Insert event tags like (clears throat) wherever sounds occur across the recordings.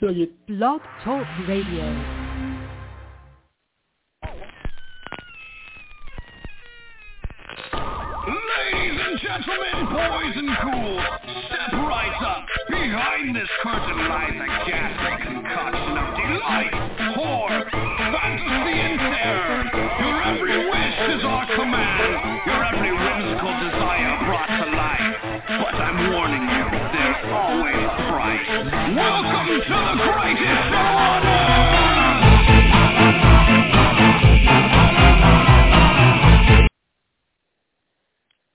So you Blog Talk Radio. Ladies and gentlemen, boys and ghouls, step right up. Behind this curtain lies a ghastly concoction of delight, horror, fantasy, and terror. Your every wish is our command. Your every whimsical desire brought to life. But I'm warning you, there's always!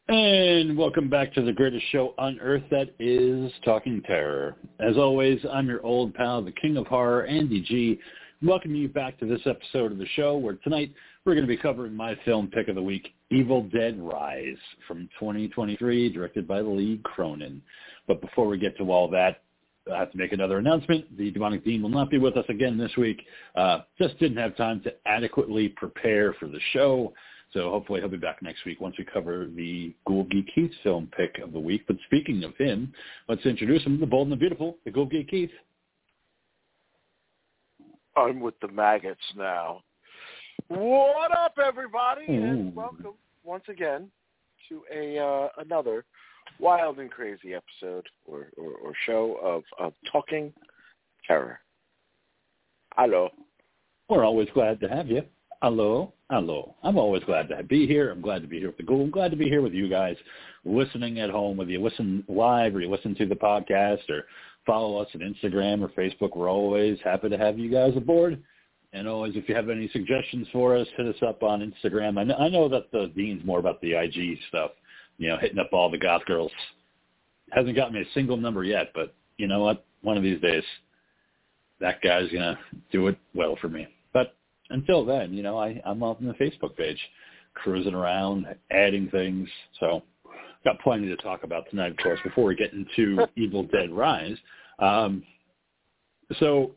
And welcome back to the greatest show on earth that is Talking Terror. As always, I'm your old pal, the King of Horror, Andy G. Welcome you back to this episode of the show where tonight we're going to be covering my film pick of the week, Evil Dead Rise from 2023, directed by Lee Cronin. But before we get to all that, I have to make another announcement. The Demonic Dean will not be with us again this week. Uh, just didn't have time to adequately prepare for the show. So hopefully he'll be back next week once we cover the Ghoul Geek Keith film pick of the week. But speaking of him, let's introduce him, the bold and the beautiful, the Ghoul Geek Keith. I'm with the maggots now. What up, everybody, and welcome once again to a uh, another wild and crazy episode or, or, or show of, of Talking Terror. Hello. We're always glad to have you. Hello, hello. I'm always glad to be here. I'm glad to be here with the Ghoul. I'm glad to be here with you guys, listening at home, whether you listen live or you listen to the podcast or follow us on Instagram or Facebook. We're always happy to have you guys aboard. And always, if you have any suggestions for us, hit us up on Instagram. I know, I know that the Dean's more about the IG stuff, you know, hitting up all the goth girls. Hasn't got me a single number yet, but you know what? One of these days, that guy's gonna do it well for me. But until then, you know, I, I'm on the Facebook page, cruising around, adding things. So got plenty to talk about tonight, of course, before we get into (laughs) Evil Dead Rise. Um, so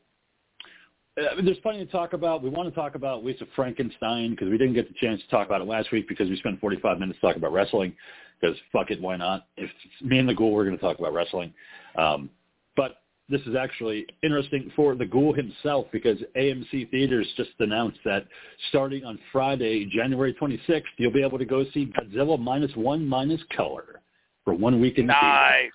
uh, there's plenty to talk about. We want to talk about Lisa Frankenstein because we didn't get the chance to talk about it last week because we spent 45 minutes talking about wrestling because fuck it, why not? If it's me and the Ghoul, we're going to talk about wrestling. Um, but this is actually interesting for the Ghoul himself because AMC Theaters just announced that starting on Friday, January 26th, you'll be able to go see Godzilla minus one minus color for one week in the theater.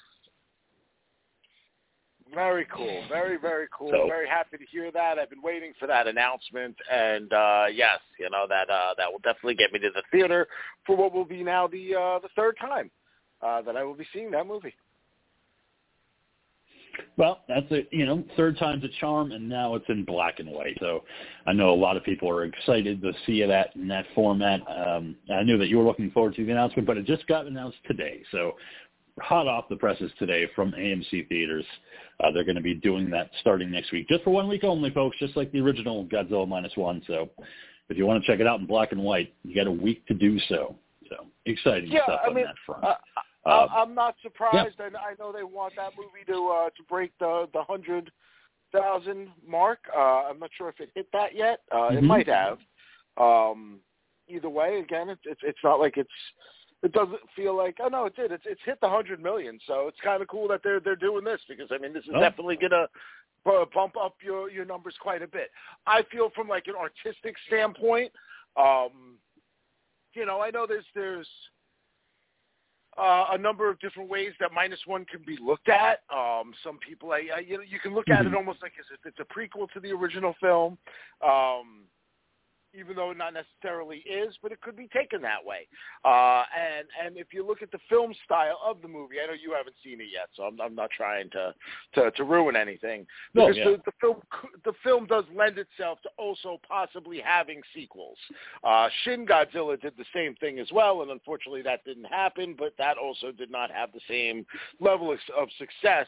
Very cool. Very, very cool. So- very happy to hear that. I've been waiting for that announcement and uh yes, you know, that uh that will definitely get me to the theater for what will be now the uh the third time uh that I will be seeing that movie. Well, that's a you know third time's a charm, and now it's in black and white. So I know a lot of people are excited to see that in that format. Um, I knew that you were looking forward to the announcement, but it just got announced today. So hot off the presses today from AMC theaters. Uh, they're going to be doing that starting next week, just for one week only, folks, just like the original Godzilla minus one. So if you want to check it out in black and white, you got a week to do so. So exciting Yeah, stuff I on mean, that front. Uh, Uh, I'm not surprised. I, I know they want that movie to uh, to break the the hundred thousand mark. Uh, I'm not sure if it hit that yet. Uh, It Mhm. might have. Um, either way, again, it's it's it's not like it's it doesn't feel like oh no it did it's it's hit the hundred million so it's kind of cool that they're they're doing this because I mean this is Oh. definitely gonna bump up your your numbers quite a bit. I feel from like an artistic standpoint, um, you know I know there's there's uh, a number of different ways that minus one can be looked at. Um, some people, I, I, you know, you can look at it Mhm. almost like as if it's a prequel to the original film, um, even though it not necessarily is, but it could be taken that way. Uh, and and if you look at the film style of the movie, I know you haven't seen it yet, so I'm, I'm not trying to, to to ruin anything. No, Because yeah. the, the film the film does lend itself to also possibly having sequels. Uh, Shin Godzilla did the same thing as well, and unfortunately that didn't happen. But that also did not have the same level of, of success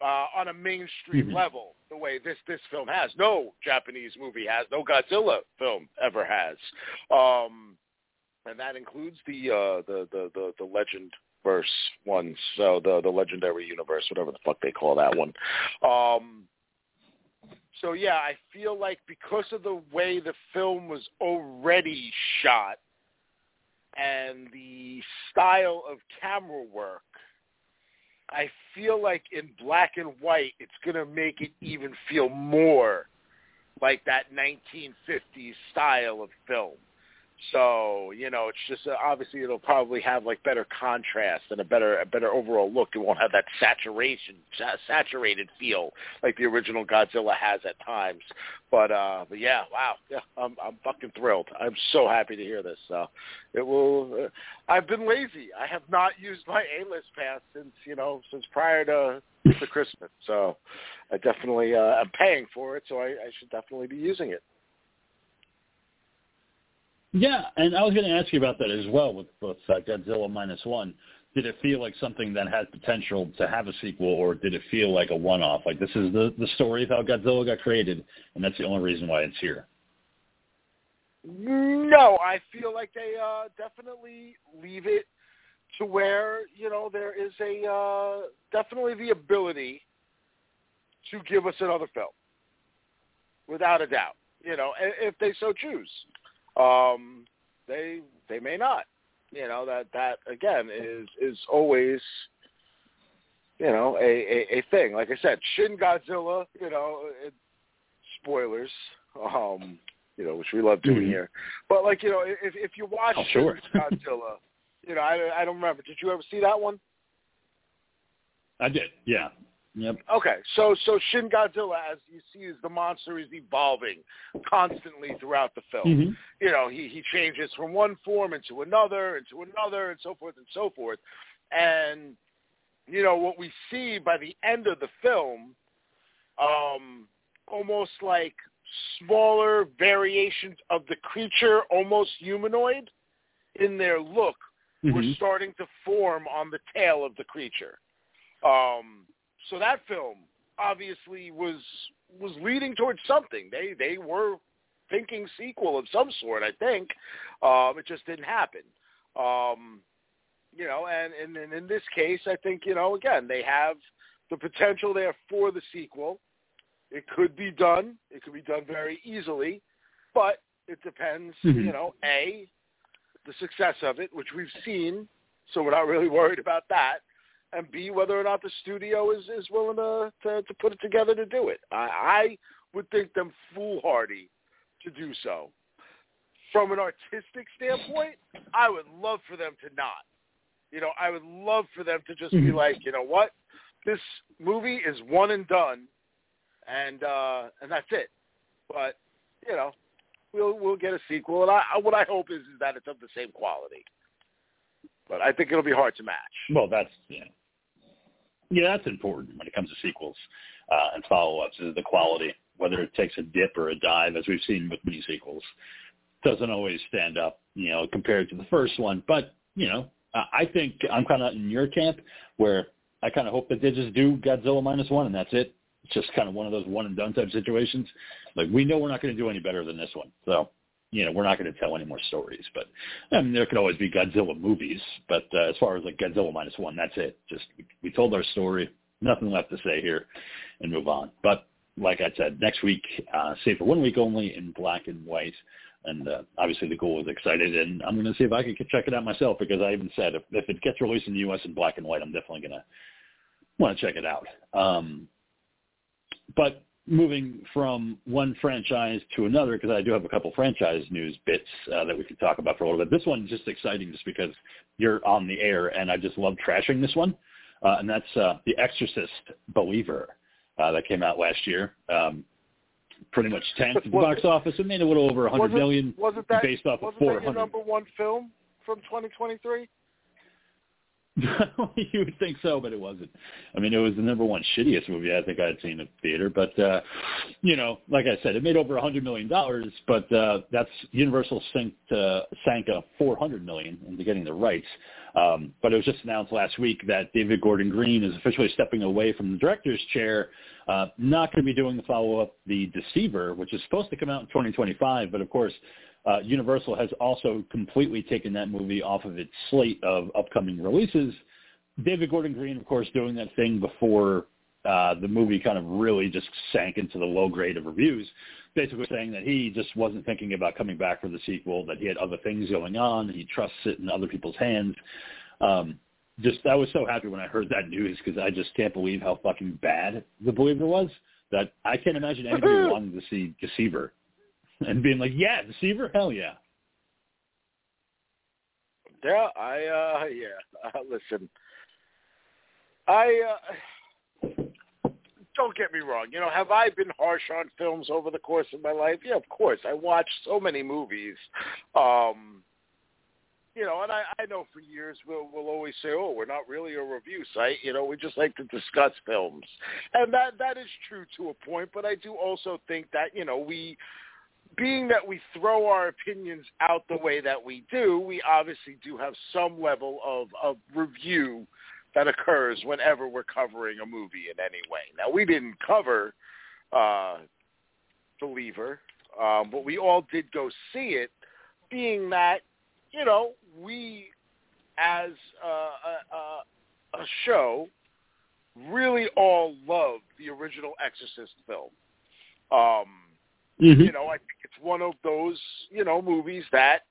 uh, on a mainstream Mhm. level the way this this film has. No Japanese movie has, no Godzilla film ever has, um, and that includes the uh, the the the, the Legend verse ones, so the the legendary universe, whatever the fuck they call that one. Um, so yeah, I feel like because of the way the film was already shot and the style of camera work, I feel like in black and white, it's going to make it even feel more like that 1950s style of film. So you know, it's just uh, obviously it'll probably have like better contrast and a better a better overall look. It won't have that saturation sa- saturated feel like the original Godzilla has at times. But uh, but yeah, wow, yeah, I'm I'm fucking thrilled. I'm so happy to hear this. Uh, it will. Uh, I've been lazy. I have not used my A-list pass since you know since prior to to Christmas. So I definitely uh, I'm paying for it, so I, I should definitely be using it. Yeah, and I was going to ask you about that as well with, with uh, Godzilla minus one. Did it feel like something that had potential to have a sequel, or did it feel like a one-off? Like this is the the story of how Godzilla got created, and that's the only reason why it's here. No, I feel like they uh, definitely leave it to where you know there is a uh, definitely the ability to give us another film, without a doubt. You know, if they so choose. Um, they they may not. You know that that again is is always you know a, a a thing. Like I said, Shin Godzilla. You know, it, spoilers. Um, you know, which we love doing mm-hmm. here. But like you know, if if you watch oh, sure. (laughs) Godzilla, you know, I I don't remember. Did you ever see that one? I did. Yeah. Yep. Okay, so so Shin Godzilla, as you see, is the monster is evolving constantly throughout the film. Mm-hmm. You know, he he changes from one form into another, into another, and so forth and so forth. And you know what we see by the end of the film, um, almost like smaller variations of the creature, almost humanoid in their look, mm-hmm. were starting to form on the tail of the creature. Um, so that film obviously was was leading towards something. They they were thinking sequel of some sort. I think um, it just didn't happen. Um, you know, and, and, and in this case, I think you know again they have the potential there for the sequel. It could be done. It could be done very easily, but it depends. Mm-hmm. You know, a the success of it, which we've seen, so we're not really worried about that and B whether or not the studio is is willing to to, to put it together to do it. I, I would think them foolhardy to do so. From an artistic standpoint, I would love for them to not. You know, I would love for them to just mm-hmm. be like, you know what, this movie is one and done, and uh and that's it. But you know, we'll we'll get a sequel, and I what I hope is is that it's of the same quality. But I think it'll be hard to match. Well, that's yeah. Yeah, that's important when it comes to sequels uh, and follow-ups is the quality, whether it takes a dip or a dive, as we've seen with many sequels. Doesn't always stand up, you know, compared to the first one. But, you know, I think I'm kind of in your camp where I kind of hope that they just do Godzilla minus one and that's it. It's just kind of one of those one and done type situations. Like we know we're not going to do any better than this one. So you know, we're not going to tell any more stories. But I mean, there could always be Godzilla movies. But uh, as far as like Godzilla minus one, that's it. Just we, told our story. Nothing left to say here, and move on. But like I said, next week, uh, say for one week only in black and white. And uh, obviously the Ghoul is excited, and I'm going to see if I can check it out myself because I even said if, if it gets released in the U.S. in black and white, I'm definitely going to want to check it out. Um, but moving from one franchise to another, because I do have a couple franchise news bits uh, that we could talk about for a little bit. This one's just exciting just because you're on the air, and I just love trashing this one. Uh, and that's uh, The Exorcist Believer uh, that came out last year. Um, pretty much tanked at the box office. It made a little over a hundred million wasn't that, based off of 400. That your number one film from 2023? (laughs) you would think so, but it wasn't. I mean, it was the number one shittiest movie I think I had seen at the theater. But uh, you know, like I said, it made over a hundred million dollars, but uh, that's Universal sank uh, sank a four hundred million into getting the rights. Um, but it was just announced last week that David Gordon Green is officially stepping away from the director's chair. Uh, not going to be doing the follow-up, The Deceiver, which is supposed to come out in 2025, but of course uh, Universal has also completely taken that movie off of its slate of upcoming releases. David Gordon Green, of course, doing that thing before uh, the movie kind of really just sank into the low grade of reviews, basically saying that he just wasn't thinking about coming back for the sequel, that he had other things going on, he trusts it in other people's hands. Um, just I was so happy when I heard that news because I just can't believe how fucking bad the Believer was. That I can't imagine anybody wanting to see Deceiver and being like, yeah, Deceiver, hell yeah. Yeah, I uh yeah. Uh, (laughs) listen, I uh don't get me wrong. You know, have I been harsh on films over the course of my life? Yeah, of course. I watched so many movies. Um you know, and I, I know for years we'll we'll always say, "Oh, we're not really a review site." You know, we just like to discuss films, and that that is true to a point. But I do also think that you know we, being that we throw our opinions out the way that we do, we obviously do have some level of of review that occurs whenever we're covering a movie in any way. Now, we didn't cover uh, Believer, um, but we all did go see it, being that you know, we as a, a, a show really all love the original Exorcist film. Um, mm-hmm. You know, I think it's one of those you know movies that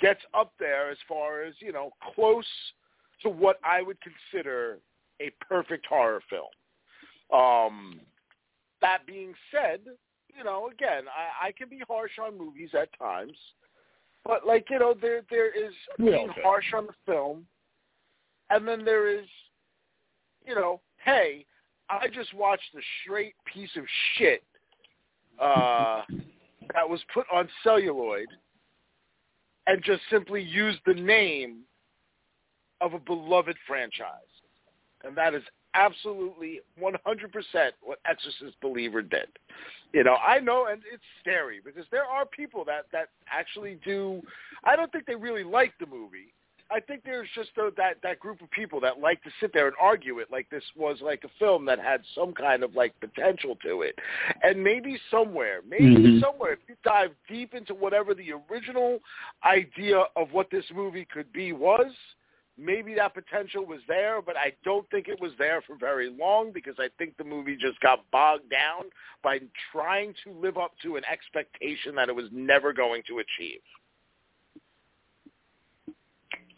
gets up there as far as you know close to what I would consider a perfect horror film. Um, that being said, you know, again, I, I can be harsh on movies at times. But like you know, there there is being okay. harsh on the film, and then there is, you know, hey, I just watched a straight piece of shit uh, that was put on celluloid, and just simply used the name of a beloved franchise, and that is absolutely 100% what Exorcist Believer did. You know, I know, and it's scary because there are people that that actually do. I don't think they really like the movie. I think there's just a, that that group of people that like to sit there and argue it like this was like a film that had some kind of like potential to it, and maybe somewhere, maybe Mhm. somewhere, if you dive deep into whatever the original idea of what this movie could be was, maybe that potential was there, but I don't think it was there for very long because I think the movie just got bogged down by trying to live up to an expectation that it was never going to achieve.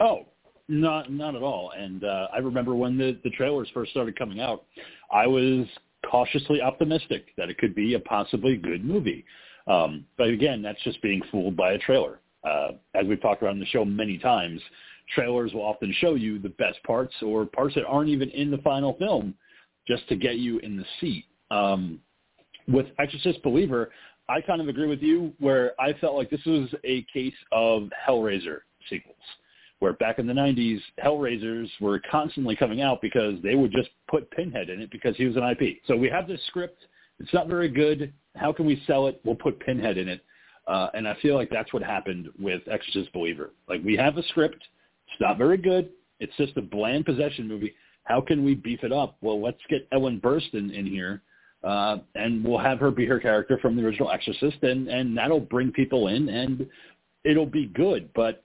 Oh, not not at all. And uh, I remember when the the trailers first started coming out, I was cautiously optimistic that it could be a possibly good movie. Um, but again, that's just being fooled by a trailer. Uh, as we've talked about on the show many times, trailers will often show you the best parts or parts that aren't even in the final film just to get you in the seat. Um, with Exorcist Believer, I kind of agree with you where I felt like this was a case of Hellraiser sequels, where back in the 90s, Hellraisers were constantly coming out because they would just put Pinhead in it because he was an IP. So we have this script. It's not very good. How can we sell it? We'll put Pinhead in it. Uh, and I feel like that's what happened with Exorcist Believer. Like we have a script. It's not very good. It's just a bland possession movie. How can we beef it up? Well, let's get Ellen Burstyn in here, uh, and we'll have her be her character from the original Exorcist, and and that'll bring people in, and it'll be good. But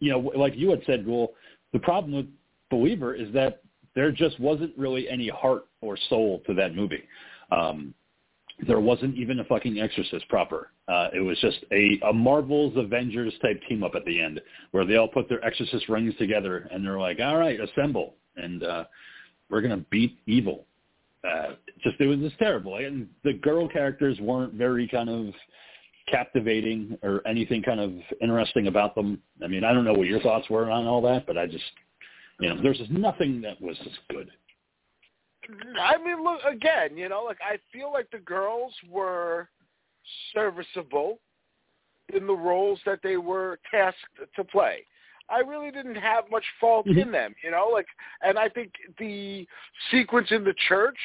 you know, like you had said, well, the problem with Believer is that there just wasn't really any heart or soul to that movie. Um, there wasn't even a fucking Exorcist proper. Uh, it was just a, a Marvel's Avengers type team up at the end where they all put their Exorcist rings together and they're like, all right, assemble. And uh, we're going to beat evil. Uh, just it was just terrible. And the girl characters weren't very kind of captivating or anything kind of interesting about them. I mean, I don't know what your thoughts were on all that, but I just, you know, there's nothing that was just good. I mean, look again. You know, like I feel like the girls were serviceable in the roles that they were tasked to play. I really didn't have much fault Mhm. in them, you know, like and I think the sequence in the church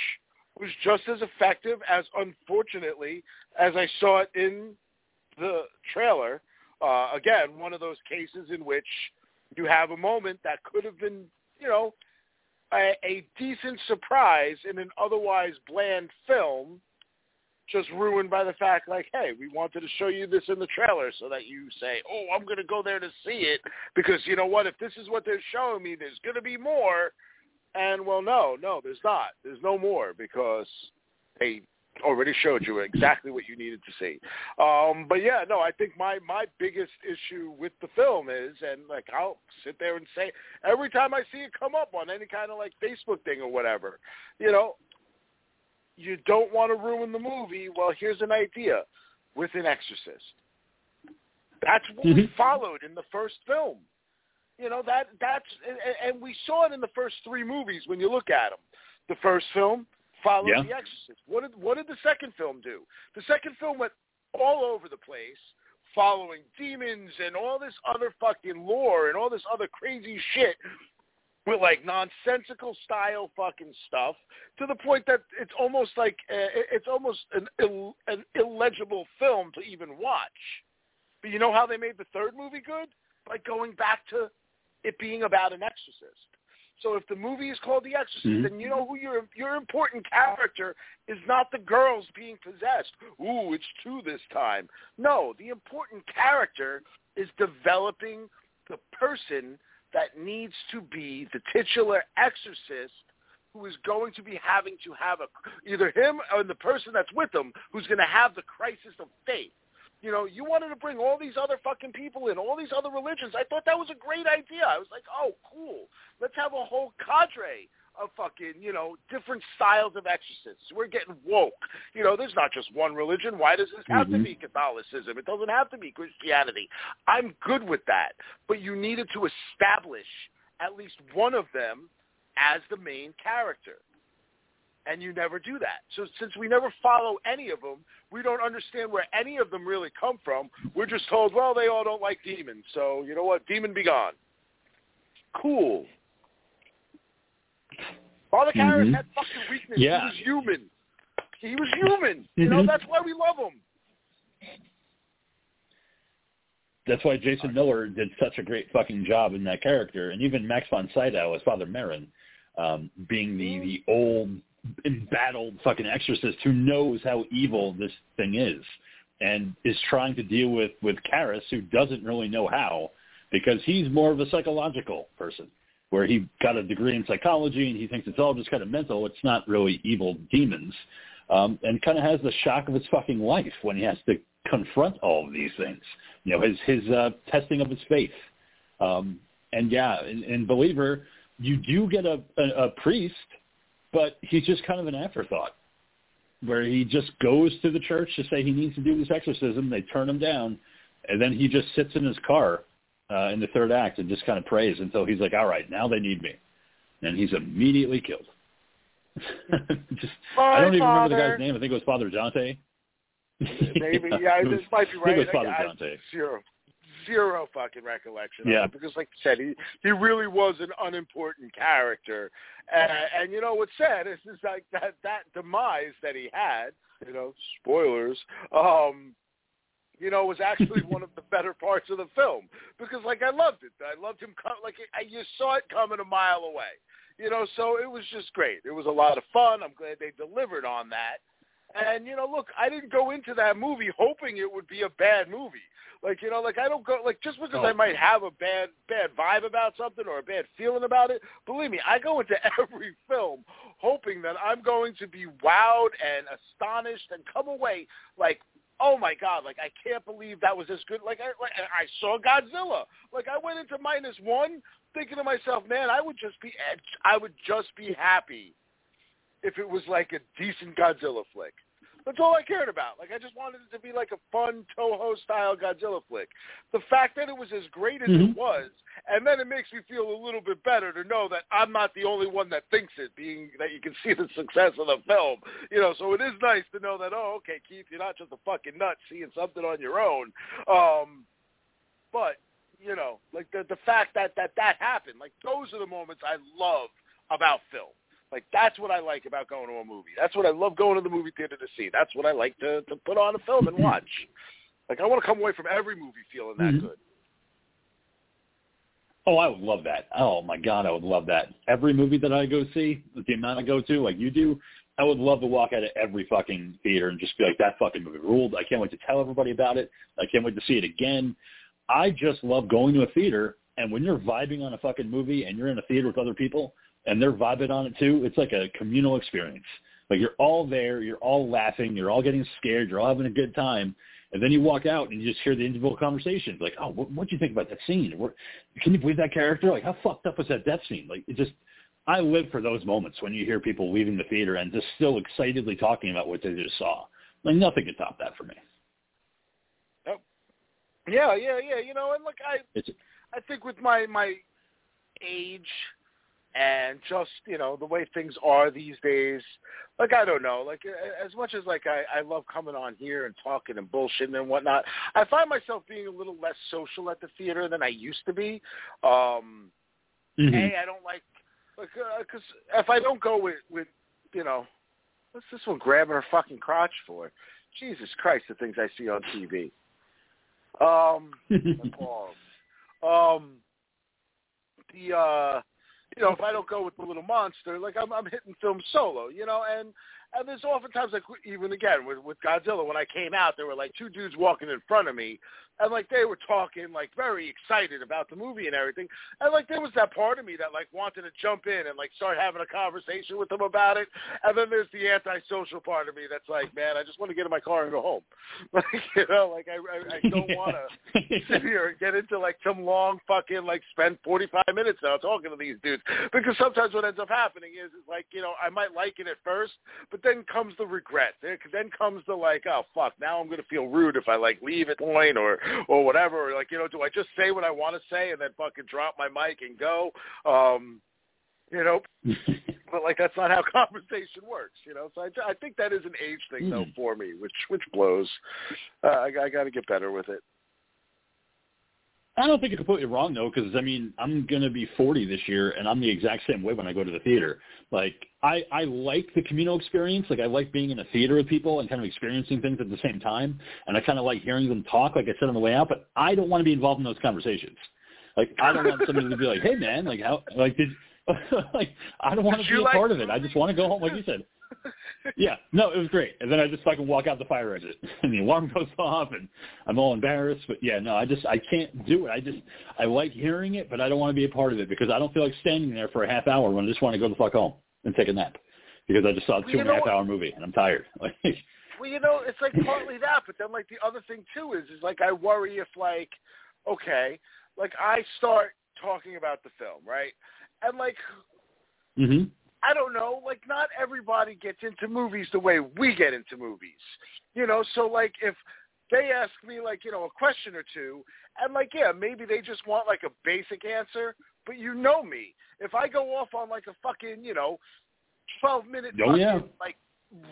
was just as effective as unfortunately as I saw it in the trailer. Uh again, one of those cases in which you have a moment that could have been, you know, a, a decent surprise in an otherwise bland film just ruined by the fact like, hey, we wanted to show you this in the trailer so that you say, oh, I'm going to go there to see it because you know what? If this is what they're showing me, there's going to be more. And well, no, no, there's not. There's no more because they already showed you exactly what you needed to see. Um, but yeah, no, I think my my biggest issue with the film is, and like I'll sit there and say every time I see it come up on any kind of like Facebook thing or whatever, you know, you don't want to ruin the movie. Well, here's an idea with an exorcist. That's what mm-hmm. we followed in the first film. You know that that's and, and we saw it in the first three movies when you look at them. The first film followed yeah. The Exorcist. What did what did the second film do? The second film went all over the place, following demons and all this other fucking lore and all this other crazy shit with like nonsensical style fucking stuff to the point that it's almost like uh, it's almost an Ill, an illegible film to even watch. But you know how they made the third movie good? By going back to it being about an exorcist. So if the movie is called The Exorcist, mm-hmm. then you know who your your important character is not the girls being possessed. Ooh, it's two this time. No, the important character is developing the person that needs to be the titular exorcist who is going to be having to have a either him or the person that's with him who's going to have the crisis of faith. You know, you wanted to bring all these other fucking people in, all these other religions. I thought that was a great idea. I was like, oh, cool. Let's have a whole cadre of fucking, you know, different styles of exorcists. We're getting woke. You know, there's not just one religion. Why does this have mm-hmm. to be Catholicism? It doesn't have to be Christianity. I'm good with that. But you needed to establish at least one of them as the main character and you never do that. So since we never follow any of them, we don't understand where any of them really come from. We're just told, well, they all don't like demons, so you know what? Demon be gone. Cool. Father mm-hmm. Karras had fucking weakness. Yeah. He was human. He was human. Mm-hmm. You know, mm-hmm. that's why we love him. That's why Jason Miller did such a great fucking job in that character, and even Max von Sydow as Father Merrin, um, being the the old embattled fucking exorcist who knows how evil this thing is and is trying to deal with with Karras who doesn't really know how because he's more of a psychological person where he got a degree in psychology and he thinks it's all just kind of mental. It's not really evil demons. Um, and kind of has the shock of his fucking life when he has to confront all of these things. You know, his his uh, testing of his faith. Um, and yeah, in, in Believer, you do get a, a, a priest but he's just kind of an afterthought where he just goes to the church to say he needs to do this exorcism. They turn him down, and then he just sits in his car uh, in the third act and just kind of prays until he's like, all right, now they need me. And he's immediately killed. (laughs) just, I don't even father. remember the guy's name. I think it was Father Jonte. (laughs) Maybe, yeah, this might be right. I think it was Father Jonte. Zero zero fucking recollection. Yeah. because like I said, he he really was an unimportant character, and, and you know what's sad is is like that that demise that he had. You know, spoilers. Um, you know, was actually (laughs) one of the better parts of the film because, like, I loved it. I loved him. Come, like, you saw it coming a mile away. You know, so it was just great. It was a lot of fun. I'm glad they delivered on that. And you know, look, I didn't go into that movie hoping it would be a bad movie. Like you know, like I don't go like just because oh. I might have a bad bad vibe about something or a bad feeling about it. Believe me, I go into (laughs) every film hoping that I'm going to be wowed and astonished and come away like oh my god, like I can't believe that was as good. Like I, like I saw Godzilla. Like I went into minus one thinking to myself, man, I would just be, I would just be happy if it was like a decent Godzilla flick. That's all I cared about. Like I just wanted it to be like a fun Toho style Godzilla flick. The fact that it was as great as mm-hmm. it was, and then it makes me feel a little bit better to know that I'm not the only one that thinks it, being that you can see the success of the film. You know, so it is nice to know that oh, okay, Keith, you're not just a fucking nut seeing something on your own. Um, but you know, like the the fact that that that happened, like those are the moments I love about film. Like that's what I like about going to a movie. That's what I love going to the movie theater to see. That's what I like to to put on a film and watch. Like I want to come away from every movie feeling that mm-hmm. good. Oh, I would love that. Oh my god, I would love that. Every movie that I go see, the amount I go to, like you do, I would love to walk out of every fucking theater and just be like, that fucking movie ruled. I can't wait to tell everybody about it. I can't wait to see it again. I just love going to a theater, and when you're vibing on a fucking movie and you're in a theater with other people, and they're vibing on it too. It's like a communal experience. Like you're all there, you're all laughing, you're all getting scared, you're all having a good time, and then you walk out and you just hear the individual conversations. Like, oh, what do you think about that scene? What, can you believe that character? Like, how fucked up was that death scene? Like, it just, I live for those moments when you hear people leaving the theater and just still excitedly talking about what they just saw. Like, nothing can top that for me. Oh. Yeah, yeah, yeah. You know, and look, I, it's, I think with my my age and just you know the way things are these days like i don't know like as much as like i i love coming on here and talking and bullshitting and whatnot i find myself being a little less social at the theater than i used to be. Um mm-hmm. a i don't like like because uh, if i don't go with with you know what's this one grabbing her fucking crotch for? Jesus christ the things i see on tv um (laughs) um the uh you know, if I don't go with the little monster, like I'm I'm hitting film solo, you know, and and there's oftentimes like even again with with Godzilla when I came out, there were like two dudes walking in front of me, and like they were talking like very excited about the movie and everything, and like there was that part of me that like wanted to jump in and like start having a conversation with them about it, and then there's the antisocial part of me that's like, man, I just want to get in my car and go home, (laughs) like you know, like I I, I don't (laughs) want to sit here and get into like some long fucking like spend 45 minutes now talking to these dudes. Because sometimes what ends up happening is is like you know I might like it at first, but then comes the regret. Then comes the like, oh fuck, now I'm going to feel rude if I like leave at point or (laughs) or whatever. Like, you know, do I just say what I want to say and then fucking drop my mic and go? Um, you know, (laughs) but like that's not how (laughs) conversation works, you know. So I, I think that is an age thing though Mm. for me, which which blows. Uh, I, I got to get better with it. I don't think you're completely wrong though, because I mean, I'm gonna be 40 this year, and I'm the exact same way when I go to the theater. Like, I I like the communal experience. Like, I like being in a theater with people and kind of experiencing things at the same time, and I kind of like hearing them talk, like I said on the way out. But I don't want to be involved in those conversations. Like, I don't want somebody to be like, "Hey, man, like how like did." (laughs) like I don't want to be a like part of it. I just want to go home, like you said. (laughs) yeah, no, it was great. And then I just fucking walk out the fire exit, (laughs) and the alarm goes off, and I'm all embarrassed. But yeah, no, I just I can't do it. I just I like hearing it, but I don't want to be a part of it because I don't feel like standing there for a half hour when I just want to go the fuck home and take a nap because I just saw a two and a half hour movie and I'm tired. Like, Well, you know, it's like partly that, but then like the other thing too is is like I worry if like okay, like I start talking about the film, right? And like hmm I don't know, like not everybody gets into movies the way we get into movies. You know, so like if they ask me like, you know, a question or two and like yeah, maybe they just want like a basic answer, but you know me. If I go off on like a fucking, you know, 12 minute Oh, fucking yeah. like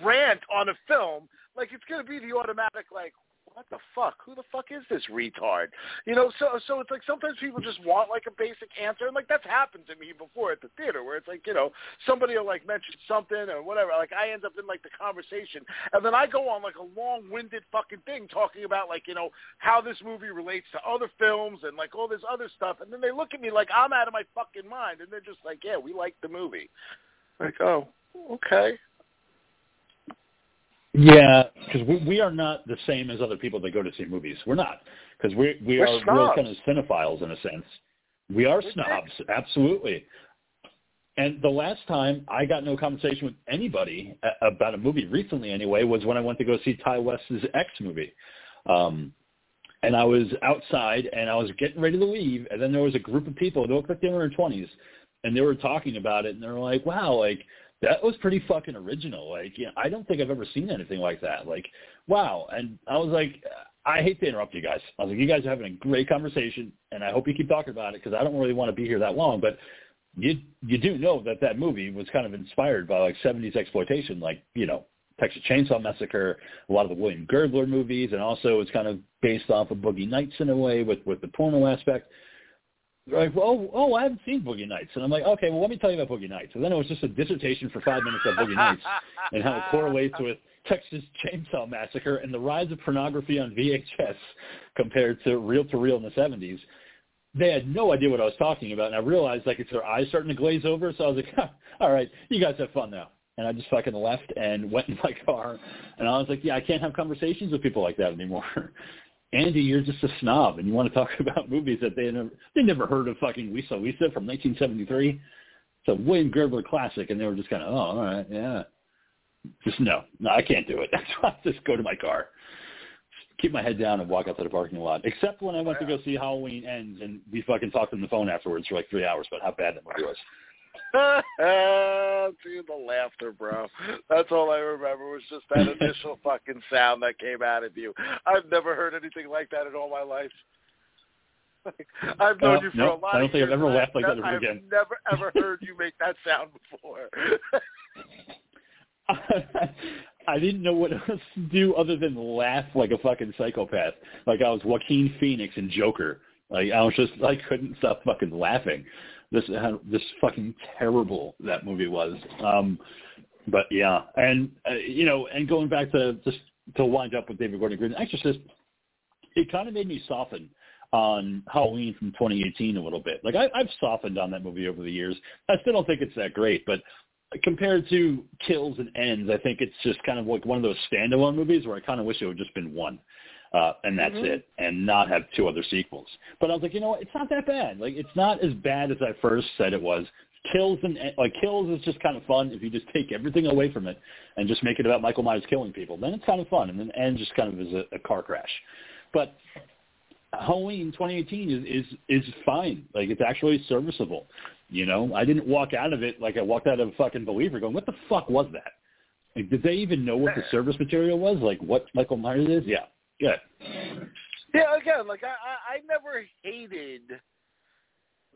rant on a film, like it's going to be the automatic like what the fuck? Who the fuck is this retard? You know, so so it's like sometimes people just want like a basic answer, and like that's happened to me before at the theater, where it's like you know somebody will like mention something or whatever, like I end up in like the conversation, and then I go on like a long-winded fucking thing talking about like you know how this movie relates to other films and like all this other stuff, and then they look at me like I'm out of my fucking mind, and they're just like, yeah, we like the movie. Like, oh, okay. Yeah, because we, we are not the same as other people that go to see movies. We're not because we we We're are real kind of cinephiles in a sense. We are We're snobs, absolutely. And the last time I got no conversation with anybody about a movie recently, anyway, was when I went to go see Ti West's X movie. Um, and I was outside and I was getting ready to leave, and then there was a group of people. They looked like they were in their twenties, and they were talking about it, and they were like, "Wow, like that was pretty fucking original. Like, you know, I don't think I've ever seen anything like that. Like, wow." And I was like, "I hate to interrupt you guys. I was like, you guys are having a great conversation, and I hope you keep talking about it because I don't really want to be here that long, but." You you do know that that movie was kind of inspired by like 70s exploitation, like you know Texas Chainsaw Massacre, a lot of the William Girdler movies, and also it's kind of based off of Boogie Nights in a way with with the porno aspect. They're like, well, oh, oh, I haven't seen Boogie Nights, and I'm like, okay, well, let me tell you about Boogie Nights. And then it was just a dissertation for five minutes on Boogie Nights (laughs) and how it correlates with Texas Chainsaw Massacre and the rise of pornography on VHS compared to reel to reel in the 70s. They had no idea what I was talking about, and I realized like it's their eyes starting to glaze over. So I was like, (laughs) huh, "All right, you guys have fun now." And I just fucking left and (laughs) went in my car, and I was like, "Yeah, I can't have conversations with people like that anymore." Andy, you're just a snob, and you want to talk (laughs) about movies that they never they never heard of. Fucking Lisa Lisa from 1973. It's a William Girdler classic, and they were just kind of, "Oh, all right, yeah." Just no, no, I can't do it. (laughs) That's why I just go to my car, keep my head down, and walk out to the parking lot. Except when I went to go see Halloween Ends, and we fucking talked on the phone afterwards for like three hours about how bad that movie was. (laughs) See the laughter, bro. That's all I remember was just that (laughs) initial fucking sound that came out of you. I've never heard anything like that in all my life. (laughs) I've known Uh, you for no, a lot. I don't think I've ever laughed like that ever I've again. never ever heard you make that sound before. I didn't know what else to do other than laugh like a fucking psychopath. Like I was Joaquin Phoenix in Joker. Like I was just I couldn't stop fucking laughing. This how this fucking terrible that movie was. Um but yeah, and uh, you know, and going back to just to wind up with David Gordon Green, Exorcist, it kind of made me soften on Halloween from 2018 a little bit. Like I, I've softened on that movie over the years. I still don't think it's that great, but compared to Kills and Ends, I think it's just kind of like one of those standalone movies where I kind of wish it would just been one. Uh, and that's Mhm. it, and not have two other sequels. But I was like, you know what? It's not that bad. Like, it's not as bad as I first said it was. Kills and like Kills is just kind of fun if you just take everything away from it and just make it about Michael Myers killing people. Then it's kind of fun, and then Ends just kind of is a, a car crash. But Halloween 2018 is is is fine. Like it's actually serviceable. You know, I didn't walk out of it like I walked out of fucking Believer going, what the fuck was that? Like, did they even know what the (laughs) service material was? Like what Michael Myers is? Yeah, good. Yeah, again, like I, I, I never hated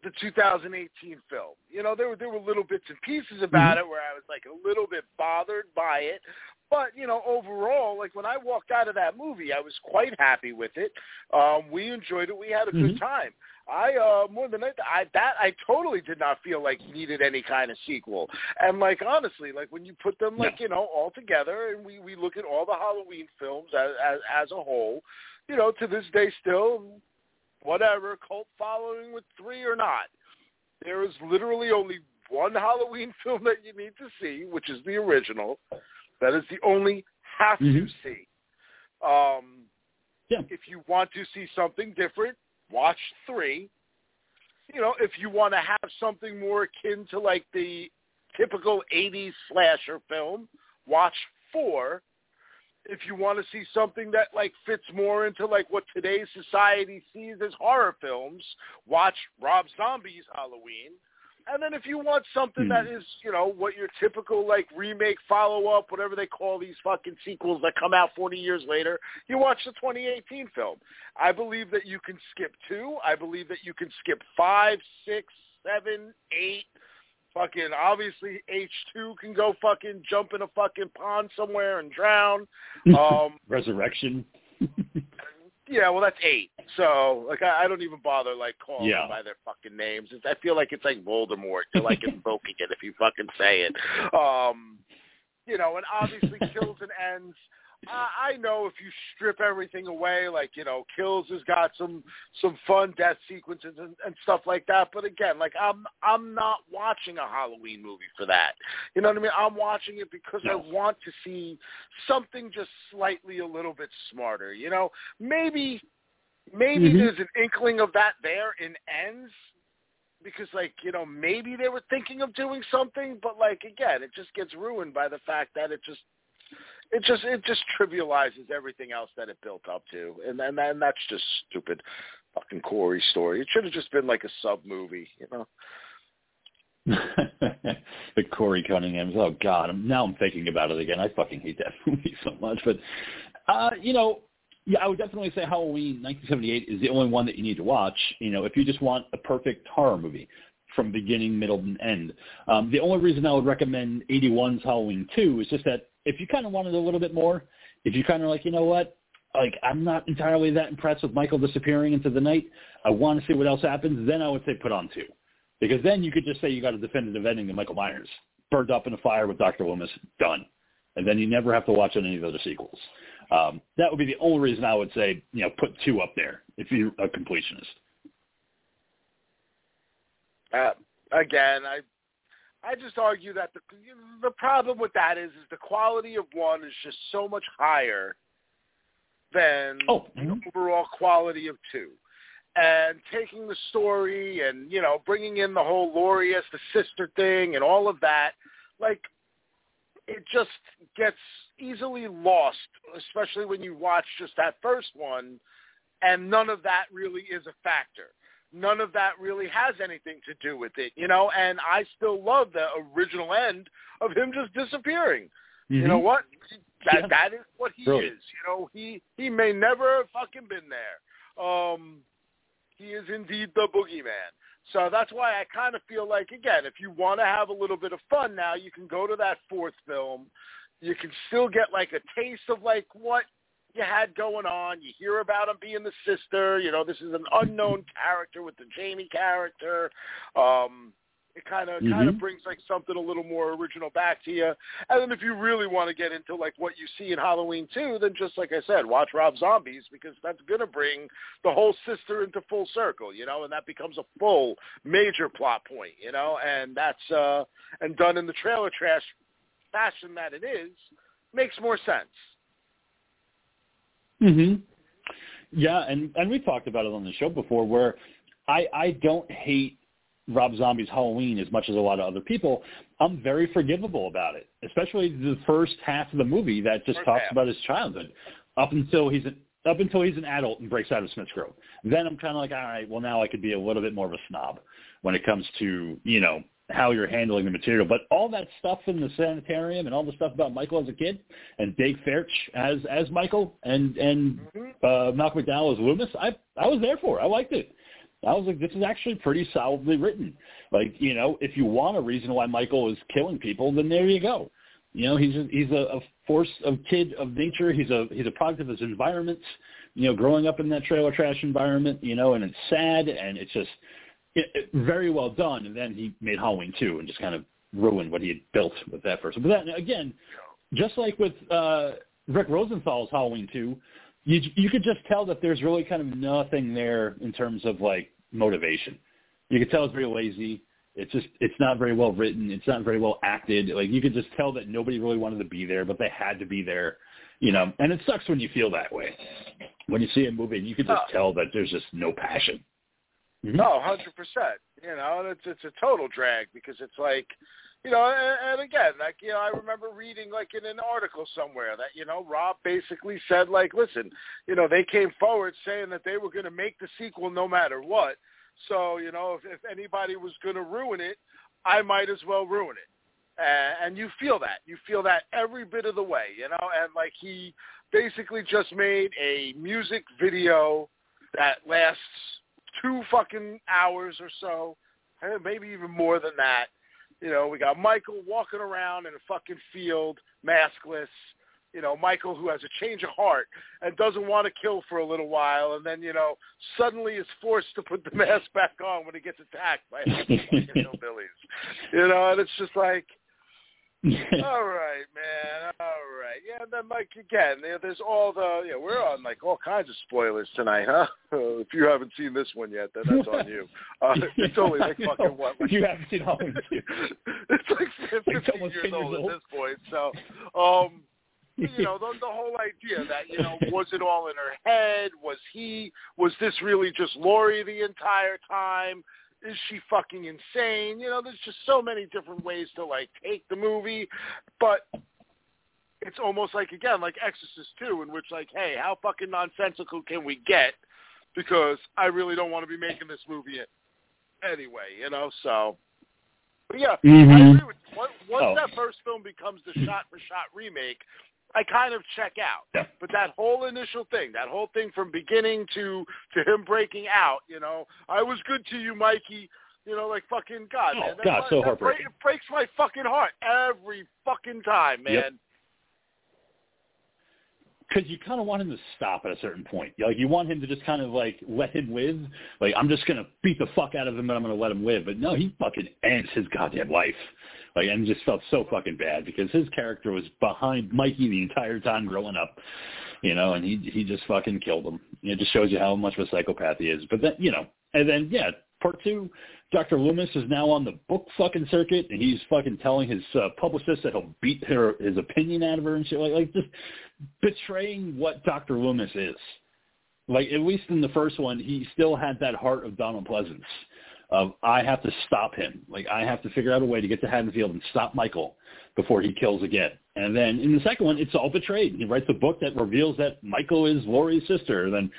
the 2018 film. You know, there were there were little bits and pieces about it where I was like a little bit bothered by it. But you know, overall, like when I walked out of that movie, I was quite happy with it. Um, we enjoyed it. We had a good Mhm. time. I uh more than that, I that I totally did not feel like needed any kind of sequel. And like honestly, like when you put them like you know all together, and we we look at all the Halloween films as as, as a whole, you know, to this day still, whatever cult following with three or not, there is literally only one Halloween (laughs) film that you need to see, which is the original. That is the only have to Mhm. see. Um, Yeah. if you want to see something different, watch three. You know, if you want to have something more akin to like the typical 80s slasher film, watch four. If you want to see something that like fits more into like what today's society sees as horror films, watch Rob Zombie's Halloween. And then if you want something that is, you know, what your typical like remake, follow up, whatever they call these fucking sequels that come out 40 years later, you watch the 2018 film. I believe that you can skip two. I believe that you can skip five, six, seven, eight. Fucking obviously H2 can go fucking jump in a fucking pond somewhere and drown. (laughs) Um, Resurrection. Yeah, well, that's eight. So, like, I, I don't even bother like calling Yeah. them by their fucking names. It's, I feel like it's like Voldemort. You're like invoking it if you fucking say it. Um, you know, and obviously (laughs) kills and ends. I, I know if you strip everything away, like you know, kills has got some some fun death sequences and, and stuff like that. But again, like I'm I'm not watching a Halloween movie for that. You know what I mean? I'm watching it because No. I want to see something just slightly a little bit smarter. You know, maybe maybe Mhm. there's an inkling of that there in ends because like you know maybe they were thinking of doing something but like again it just gets ruined by the fact that it just it just it just trivializes everything else that it built up to and then and that's just stupid fucking Corey story it should have just been like a sub movie you know (laughs) the Corey Cunningham. Oh God, I'm, now I'm thinking about it again. I fucking hate that (laughs) movie so much. But uh, you know, yeah, I would definitely say Halloween 1978 is the only one that you need to watch. You know, if you just want a perfect horror movie from beginning, middle, and end. Um, the only reason I would recommend 81's Halloween 2 is just that if you kind of wanted a little bit more, if you kind of like, you know what, like I'm not entirely that impressed with Michael disappearing into the night. I want to see what else happens. Then I would say put on two. Because then you could just say you got a definitive ending to Michael Myers. Burned up in a fire with Dr. Loomis. Done. And then you never have to watch any of the other sequels. Um, that would be the only reason I would say, you know, put two up there if you're a completionist. uh, again I I just argue that the the problem with that is is the quality of one is just so much higher than Oh, the mm-hmm. overall quality of two. And taking the story and, you know, bringing in the whole Laurie as the sister thing and all of that, like, it just gets easily lost, especially when you watch just that first one, and none of that really is a factor. None of that really has anything to do with it, you know. And I still love the original end of him just disappearing. Mm-hmm. You know Mm-hmm. what? That Yeah. that is what he Brilliant. is. You know, he he may never have fucking been there. Um, he is indeed the boogeyman. So that's why I kind of feel like, again, if you want to have a little bit of fun now, you can go to that fourth film. You can still get like a taste of like what you had going on. You hear about him being the sister. You know, this is an unknown (laughs) character with the Jamie character. Um, it kind of kind of Mhm. brings like something a little more original back to you. And then if you really want to get into like what you see in Halloween 2, then just like I said, watch Rob Zombies because that's going to bring the whole sister into full circle, you know, and that becomes a full major plot point, you know, and that's uh and done in the trailer trash fashion that it is makes more sense. Hmm Yeah, and and we talked about it on the show before, where I I don't hate Rob Zombie's Halloween as much as a lot of other people. I'm very forgivable about it, especially the first half of the movie that just First talks half. about his childhood, up until he's an, up until he's an adult and breaks out of Smith's Grove. Then I'm kind of like, all right, well now I could be a little bit more of a snob when it comes to you know how you're handling the material. But all that stuff in the sanitarium and all the stuff about Michael as a kid and Daeg Faerch as as Michael and and uh, Malcolm McDowell as Loomis, I I was there for. it. I liked it. I was like, this is actually pretty solidly written. Like, you know, if you want a reason why Michael is killing people, then there you go. You know, he's a, he's a, a force of kid of nature. He's a he's a product of his environment. You know, growing up in that trailer trash environment. You know, and it's sad and it's just it, it, very well done. And then he made Halloween too, and just kind of ruined what he had built with that first. But then again, just like with uh, Rick Rosenthal's Halloween two, you you could just tell that there's really kind of nothing there in terms of like motivation. You could tell it's very lazy. It's just it's not very well written. It's not very well acted. Like you could just tell that nobody really wanted to be there, but they had to be there. You know, and it sucks when you feel that way. When you see a movie, and you can just Oh. tell that there's just no passion. Mhm. No, hundred percent. You know, and it's it's a total drag because it's like, you know, and, and again, like you know, I remember reading like in an article somewhere that you know Rob basically said like, listen, you know, they came forward saying that they were going to make the sequel no matter what. So you know, if, if anybody was going to ruin it, I might as well ruin it. Uh, and you feel that. You feel that every bit of the way, you know. And like he basically just made a music video that lasts two fucking hours or so, and maybe even more than that. You know, we got Michael walking around in a fucking field, maskless. You know, Michael who has a change of heart and doesn't want to kill for a little while, and then you know suddenly is forced to put the (laughs) mask back on when he gets attacked by (laughs) fucking hillbillies. You know, and it's just like, (laughs) all right, man. All right. Yeah, and then like again, there- there's all the yeah, we're on like all kinds of spoilers tonight, huh? (laughs) if you haven't seen this one yet, then that's on you. (laughs) Uh, it's only like fucking what? Like, you haven't seen Halloween two. it's like 15 It's years 10 years old at this point. So, um, you know, the, the whole idea that you know, was it all in her head? Was he? Was this really just Laurie the entire time? Is she fucking insane? You know, there's just so many different ways to like take the movie, but it's almost like again, like Exorcist two, in which like, hey, how fucking nonsensical can we get? Because I really don't want to be making this movie anyway, you know. So, but yeah, I Mhm. agree with you. Once, once Oh. that first film becomes the shot-for-shot remake, I kind of check out. Yeah. But that whole initial thing, that whole thing from beginning to to him breaking out, you know, I was good to you, Mikey. You know, like fucking God, Oh, man. That, God, so that heartbreaking. Break, it breaks my fucking heart every fucking time, man. Yep. because you kind of want him to stop at a certain point. Like you want him to just kind of like let him live. Like I'm just gonna beat the fuck out of him, and I'm gonna let him live. But no, he fucking ends his goddamn life. Like and just felt so fucking bad because his character was behind Mikey the entire time growing up. You know, and he he just fucking killed him. It just shows you how much of a psychopath he is. But then you know, and then yeah, part two. Dr. Loomis is now on the book fucking circuit, and he's fucking telling his uh, publicist that he'll beat her his opinion out of her and shit. Like, like just betraying what Dr. Loomis is. Like at least in the first one, he still had that heart of Donald Pleasence. Of I have to stop him. Like I have to figure out a way to get to Haddonfield and stop Michael before he kills again. And then in the second one, it's all betrayed. He writes a book that reveals that Michael is Laurie's sister. And then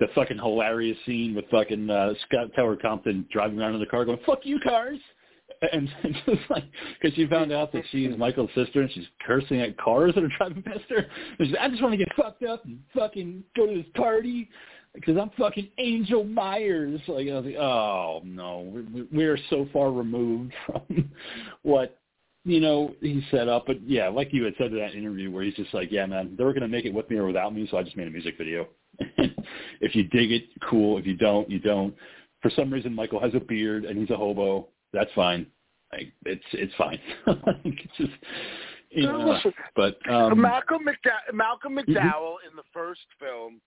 the fucking hilarious scene with fucking uh, Scout Taylor-Compton driving around in the car going, fuck you cars. (laughs) And, and (laughs) just like, because she found out that she's Michael's sister and she's cursing at cars that are driving past her. (laughs) And she's, I just want to get fucked up and fucking go to this party because I'm fucking Angel Myers. Like, I was like, oh no, we're, we're so far removed (laughs) from what you know he set up. But yeah, like you had said in that interview, where he's just like, yeah, man, they were gonna make it with me or without me, so I just made a music video. (laughs) if you dig it, cool. If you don't, you don't. For some reason, Michael has a beard and he's a hobo. That's fine. Like, it's it's fine. (laughs) it's just you know, but um, Malcolm McDowell, Malcolm mm-hmm. McDowell in the first film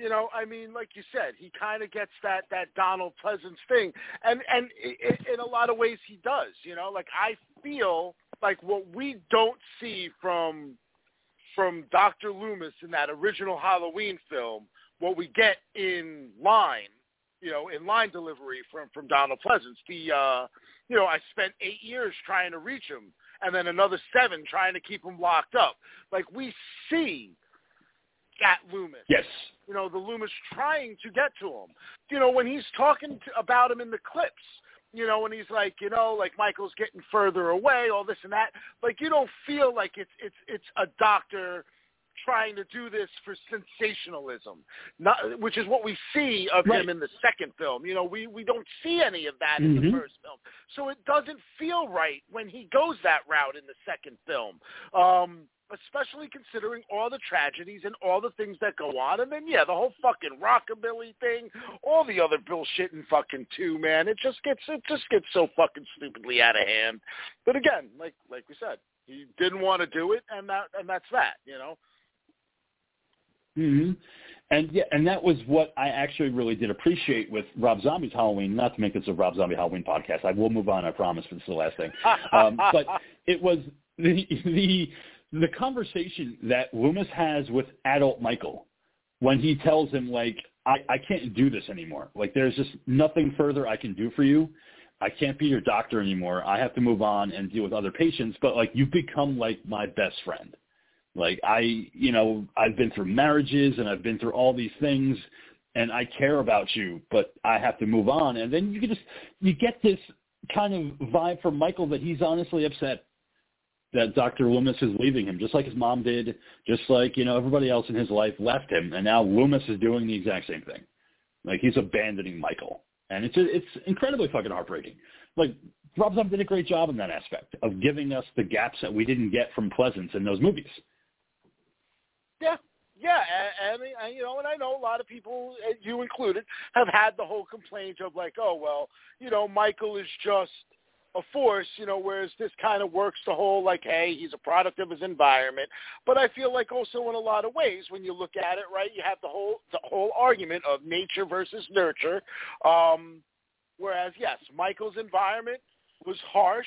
you know, I mean, like you said, he kind of gets that that Donald Pleasence thing, and and in a lot of ways he does. You know, like I feel like what we don't see from from Dr. Loomis in that original Halloween film, what we get in line, you know, in line delivery from from Donald Pleasence. The uh, you know, I spent eight years trying to reach him, and then another seven trying to keep him locked up. Like we see at Loomis. Yes. You know, the Loomis trying to get to him. You know, when he's talking to, about him in the clips, you know, when he's like, you know, like Michael's getting further away, all this and that. Like you don't feel like it's it's it's a doctor trying to do this for sensationalism, not, which is what we see of right. him in the second film. You know, we we don't see any of that mm-hmm. in the mm-hmm. first film, so it doesn't feel right when he goes that route in the second film. Um, especially considering all the tragedies and all the things that go on. And then, yeah, the whole fucking rockabilly thing, all the other bullshit and fucking too, man. It just gets it just gets so fucking stupidly out of hand. But again, like like we said, he didn't want to do it, and that and that's that, you know. Hmm. And yeah, and that was what I actually really did appreciate with Rob Zombie's Halloween. Not to make this a Rob Zombie Halloween podcast. I will move on. I promise. But This is the last thing. (laughs) Um, but it was the the the conversation that Loomis has with adult Michael when he tells him like I, I can't do this anymore. Like there's just nothing further I can do for you. I can't be your doctor anymore. I have to move on and deal with other patients, but like you've become like my best friend. Like I, you know, I've been through marriages and I've been through all these things and I care about you, but I have to move on. And then you can just, you get this kind of vibe from Michael that he's honestly upset that Dr. Loomis is leaving him, just like his mom did, just like, you know, everybody else in his life left him. And now Loomis is doing the exact same thing. Like he's abandoning Michael. And it's it's incredibly fucking heartbreaking. Like Rob Zombie did a great job in that aspect of giving us the gaps that we didn't get from Pleasence in those movies. Yeah, yeah, and, and you know, and I know a lot of people, you included, have had the whole complaint of like, oh well, you know, Michael is just a force, you know, whereas this kind of works the whole like, hey, he's a product of his environment. But I feel like also in a lot of ways, when you look at it, right, you have the whole the whole argument of nature versus nurture. Um, whereas yes, Michael's environment was harsh